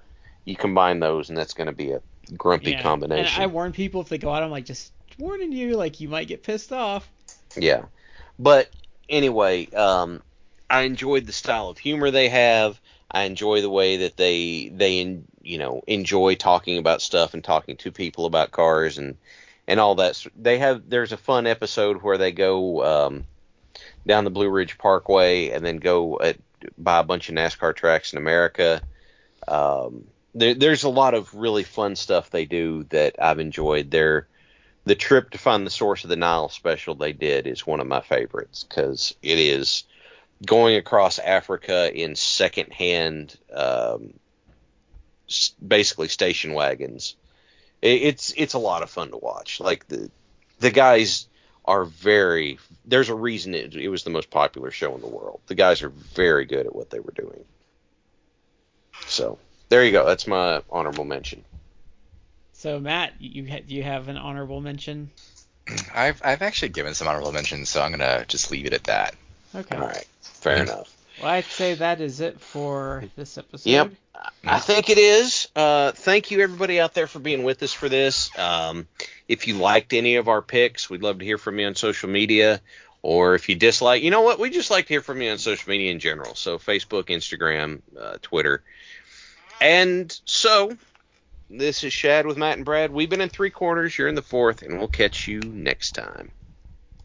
you combine those, and that's going to be a grumpy Yeah. combination. And I warn people if they go out, I'm like, just warning you, like you might get pissed off. yeah, but anyway, um, I enjoyed the style of humor they have. I enjoy the way that they they you know enjoy talking about stuff and talking to people about cars and and all that. They have there's a fun episode where they go um, down the Blue Ridge Parkway and then go at, buy a bunch of NASCAR tracks in America. Um, there, there's a lot of really fun stuff they do that I've enjoyed. Their the trip to find the source of the Nile special they did is one of my favorites because it is going across Africa in secondhand, um, basically station wagons. It, it's it's a lot of fun to watch. Like the the guys are very. There's a reason it, it was the most popular show in the world. The guys are very good at what they were doing. So there you go. That's my honorable mention. So Matt, you ha- do you have an honorable mention? I've I've actually given some honorable mentions, so I'm gonna just leave it at that. Okay. All right, fair enough. Well, I'd say that is it for this episode. Yep. I think it is. Uh, thank you everybody out there for being with us for this. Um, if you liked any of our picks, we'd love to hear from you on social media. Or if you dislike, you know what? We just like to hear from you on social media in general. So Facebook, Instagram, uh, Twitter. And so, this is Shad with Matt and Brad. We've been in three corners. You're in the fourth, and we'll catch you next time.